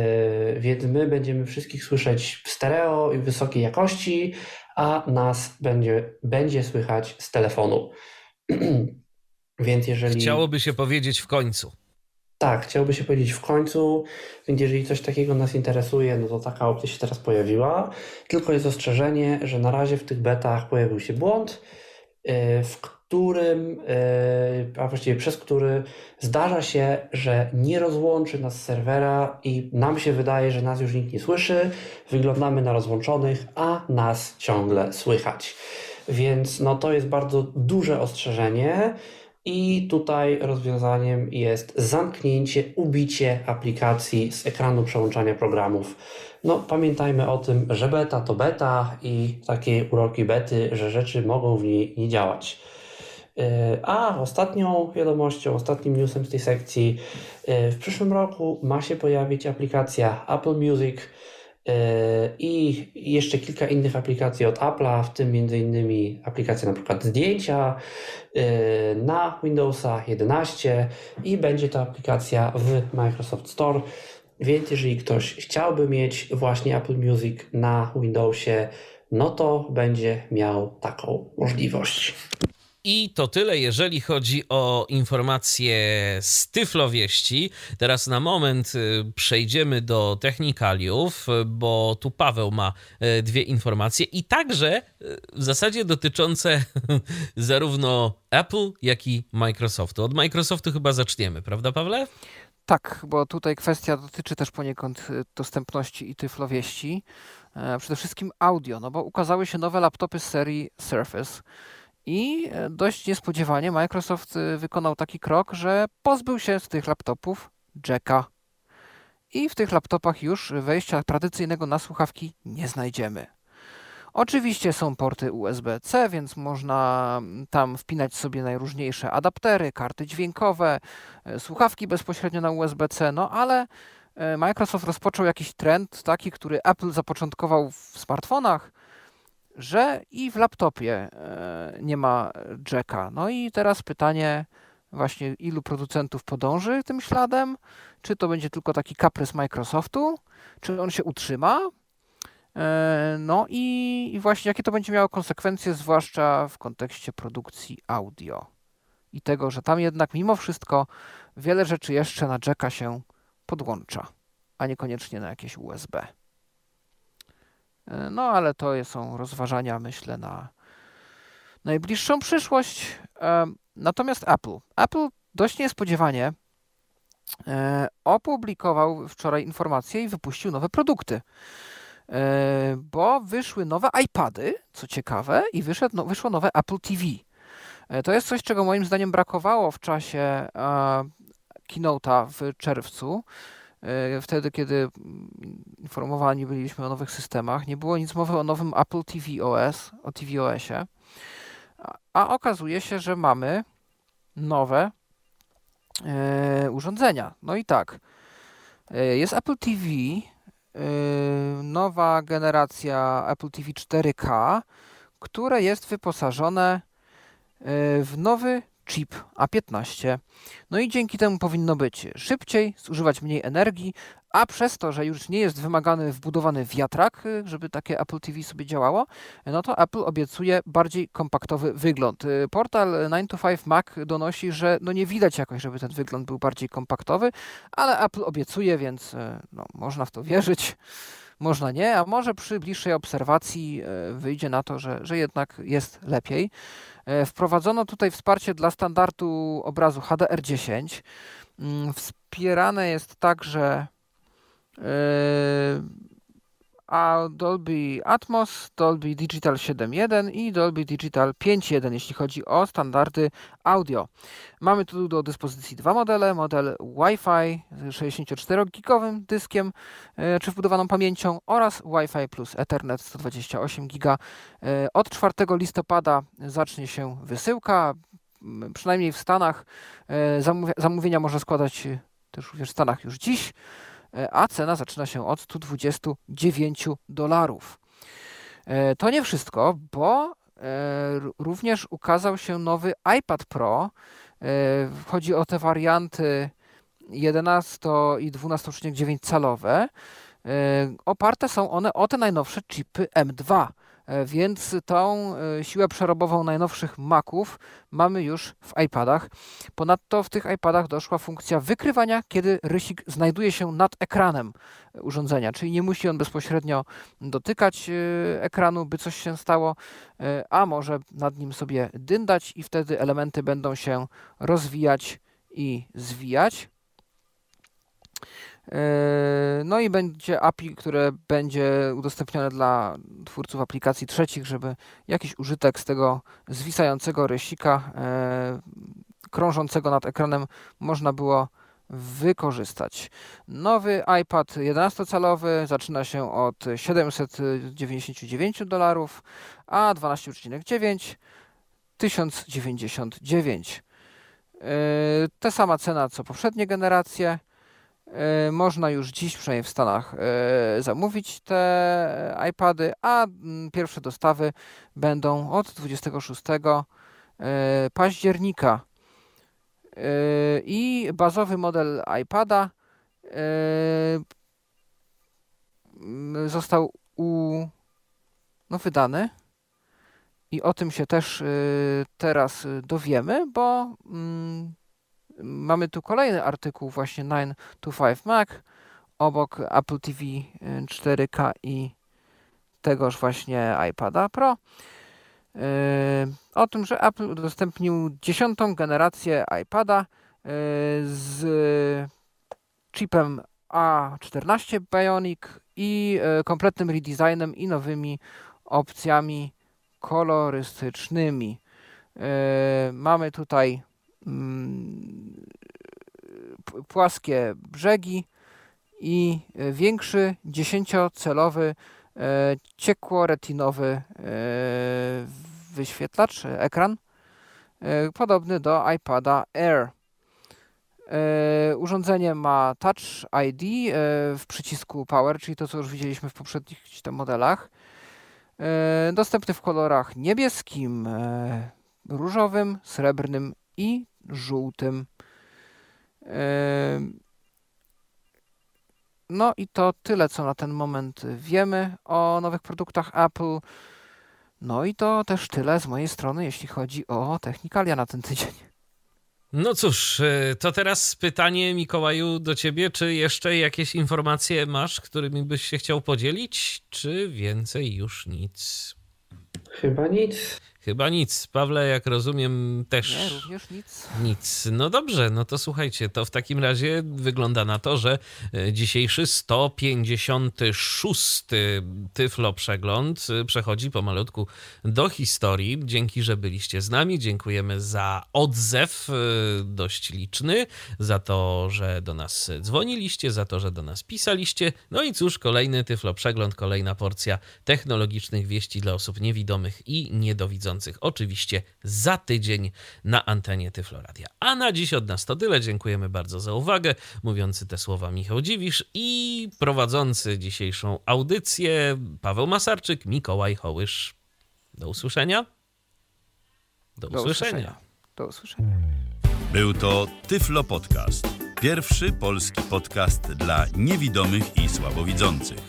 [SPEAKER 4] więc my będziemy wszystkich słyszeć w stereo i wysokiej jakości, a nas będzie, będzie słychać z telefonu.
[SPEAKER 2] Więc jeżeli. Chciałoby się powiedzieć w końcu.
[SPEAKER 4] Tak, chciałby się powiedzieć w końcu, więc jeżeli coś takiego nas interesuje, no to taka opcja się teraz pojawiła. Tylko jest ostrzeżenie, że na razie w tych betach pojawił się błąd, y, w którym, y, a właściwie przez który zdarza się, że nie rozłączy nas serwera i nam się wydaje, że nas już nikt nie słyszy. Wyglądamy na rozłączonych, a nas ciągle słychać. Więc no to jest bardzo duże ostrzeżenie. I tutaj rozwiązaniem jest zamknięcie, ubicie aplikacji z ekranu przełączania programów. No, pamiętajmy o tym, że beta to beta i takie uroki bety, że rzeczy mogą w niej nie działać. E, a ostatnią wiadomością, ostatnim newsem z tej sekcji, e, w przyszłym roku ma się pojawić aplikacja Apple Music i jeszcze kilka innych aplikacji od Apple'a, w tym m.in. aplikacja przykład zdjęcia e, na Windowsa 11 i będzie to aplikacja w Microsoft Store. Więc jeżeli ktoś chciałby mieć właśnie Apple Music na Windowsie, no to będzie miał taką możliwość.
[SPEAKER 2] I to tyle, jeżeli chodzi o informacje z Tyflowieści. Teraz na moment y, przejdziemy do technikaliów, bo tu Paweł ma y, dwie informacje i także y, w zasadzie dotyczące zarówno Apple, jak i Microsoftu. Od Microsoftu chyba zaczniemy, prawda Pawle?
[SPEAKER 3] Tak, bo tutaj kwestia dotyczy też poniekąd dostępności i tyflowieści. E, przede wszystkim audio, no bo ukazały się nowe laptopy z serii Surface i e, dość niespodziewanie Microsoft e, wykonał taki krok, że pozbył się z tych laptopów jacka. I w tych laptopach już wejścia tradycyjnego na słuchawki nie znajdziemy. Oczywiście są porty USB-C, więc można tam wpinać sobie najróżniejsze adaptery, karty dźwiękowe, e, słuchawki bezpośrednio na USB-C, no ale Microsoft rozpoczął jakiś trend, taki, który Apple zapoczątkował w smartfonach, że i w laptopie e, nie ma jacka. No i teraz pytanie właśnie ilu producentów podąży tym śladem? Czy to będzie tylko taki kaprys Microsoftu? Czy on się utrzyma? E, no i, i właśnie jakie to będzie miało konsekwencje, zwłaszcza w kontekście produkcji audio. I tego, że tam jednak mimo wszystko wiele rzeczy jeszcze na jacka się podłącza, a niekoniecznie na jakieś USB. E, no ale to są rozważania, myślę, na najbliższą przyszłość. E, natomiast Apple. Apple dość niespodziewanie e, opublikował wczoraj informacje i wypuścił nowe produkty. Bo wyszły nowe iPady, co ciekawe, i wyszedł, no, wyszło nowe Apple TV. To jest coś, czego moim zdaniem brakowało w czasie keynote'a w czerwcu. E, wtedy, kiedy informowani byliśmy o nowych systemach, nie było nic mowy o nowym Apple TV OS, o tvOSie, a okazuje się, że mamy nowe e, urządzenia. No i tak, e, jest Apple TV, nowa generacja Apple TV 4K, które jest wyposażone w nowy chip A15. No i dzięki temu powinno być szybciej, zużywać mniej energii, a przez to, że już nie jest wymagany wbudowany wiatrak, y, żeby takie Apple TV sobie działało, no to Apple obiecuje bardziej kompaktowy wygląd. Y, portal 9to5Mac donosi, że no nie widać jakoś, żeby ten wygląd był bardziej kompaktowy, ale Apple obiecuje, więc y, no, można w to wierzyć. Można nie, a może przy bliższej obserwacji wyjdzie na to, że, że jednak jest lepiej. Wprowadzono tutaj wsparcie dla standardu obrazu HDR10. Mm, wspierane jest także Yy, a Dolby Atmos, Dolby Digital 7.1 i Dolby Digital 5.1, jeśli chodzi o standardy audio. Mamy tu do dyspozycji dwa modele, model Wi-Fi z 64-gigowym dyskiem yy, czy wbudowaną pamięcią oraz Wi-Fi plus Ethernet 128 giga. Yy, od 4 listopada zacznie się wysyłka, przynajmniej w Stanach zamówienia można składać też w Stanach już dziś. E, a cena zaczyna się od 129 dolarów. E, to nie wszystko, bo e, również ukazał się nowy iPad Pro. Chodzi o te warianty 11 i 12,9 calowe. Oparte są one o te najnowsze chipy M2. E, więc tą e, siłę przerobową najnowszych Maców mamy już w iPadach. Ponadto w tych iPadach doszła funkcja wykrywania, kiedy rysik znajduje się nad ekranem urządzenia, czyli nie musi on bezpośrednio dotykać e, ekranu, by coś się stało, a może nad nim sobie dyndać i wtedy elementy będą się rozwijać i zwijać. Yy, no i będzie API, które będzie udostępnione dla twórców aplikacji trzecich, żeby jakiś użytek z tego zwisającego rysika yy, krążącego nad ekranem można było wykorzystać. Nowy iPad 11-calowy zaczyna się od 799 dolarów, a 12,9 1099. Yy, ta sama cena co poprzednie generacje. E, można już dziś, przynajmniej w Stanach, e, zamówić te iPady, a mm, pierwsze dostawy będą od 26 e, października. I bazowy model iPada został u, no, wydany. I o tym się też teraz dowiemy, bo mm, mamy tu kolejny artykuł właśnie 9 to 5 Mac obok Apple TV 4K i tegoż właśnie iPada Pro. Yy, o tym, że Apple udostępnił dziesiątą generację iPada yy, z chipem A14 Bionic i kompletnym redesignem i nowymi opcjami kolorystycznymi. Mamy tutaj płaskie brzegi i większy dziesięciocelowy e, ciekło-retinowy e, wyświetlacz, ekran, e, podobny do iPada Air. Urządzenie ma Touch ID w przycisku Power, czyli to, co już widzieliśmy w poprzednich modelach. Dostępny w kolorach niebieskim, różowym, srebrnym i żółtym. No i to tyle, co na ten moment wiemy o nowych produktach Apple. No i to też tyle z mojej strony, jeśli chodzi o technikalia na ten tydzień.
[SPEAKER 2] No cóż, e, to teraz pytanie, Mikołaju, do ciebie. Czy jeszcze jakieś informacje masz, którymi byś się chciał podzielić, czy więcej już nic?
[SPEAKER 4] Chyba nic.
[SPEAKER 2] Chyba nic. Pawle, jak rozumiem, też.
[SPEAKER 3] Nie, również nic.
[SPEAKER 2] Nic. No dobrze, no to słuchajcie, to w takim razie wygląda na to, że e, dzisiejszy 156 Tyflo Przegląd przechodzi pomalutku do historii. Dzięki, że byliście z nami. Dziękujemy za odzew e, dość liczny, za to, że do nas dzwoniliście, za to, że do nas pisaliście. No i cóż, kolejny Tyflo Przegląd, kolejna porcja technologicznych wieści dla osób niewidomych i niedowidzących Oczywiście za tydzień na antenie Tyfloradia. A na dziś od nas to tyle. Dziękujemy bardzo za uwagę. Mówiący te słowa Michał Dziwisz i prowadzący dzisiejszą audycję Paweł Masarczyk, Mikołaj Hołysz. Do usłyszenia.
[SPEAKER 3] Do, Do usłyszenia. usłyszenia. Do usłyszenia.
[SPEAKER 1] Był to Tyflo Podcast. Pierwszy polski podcast dla niewidomych i słabowidzących.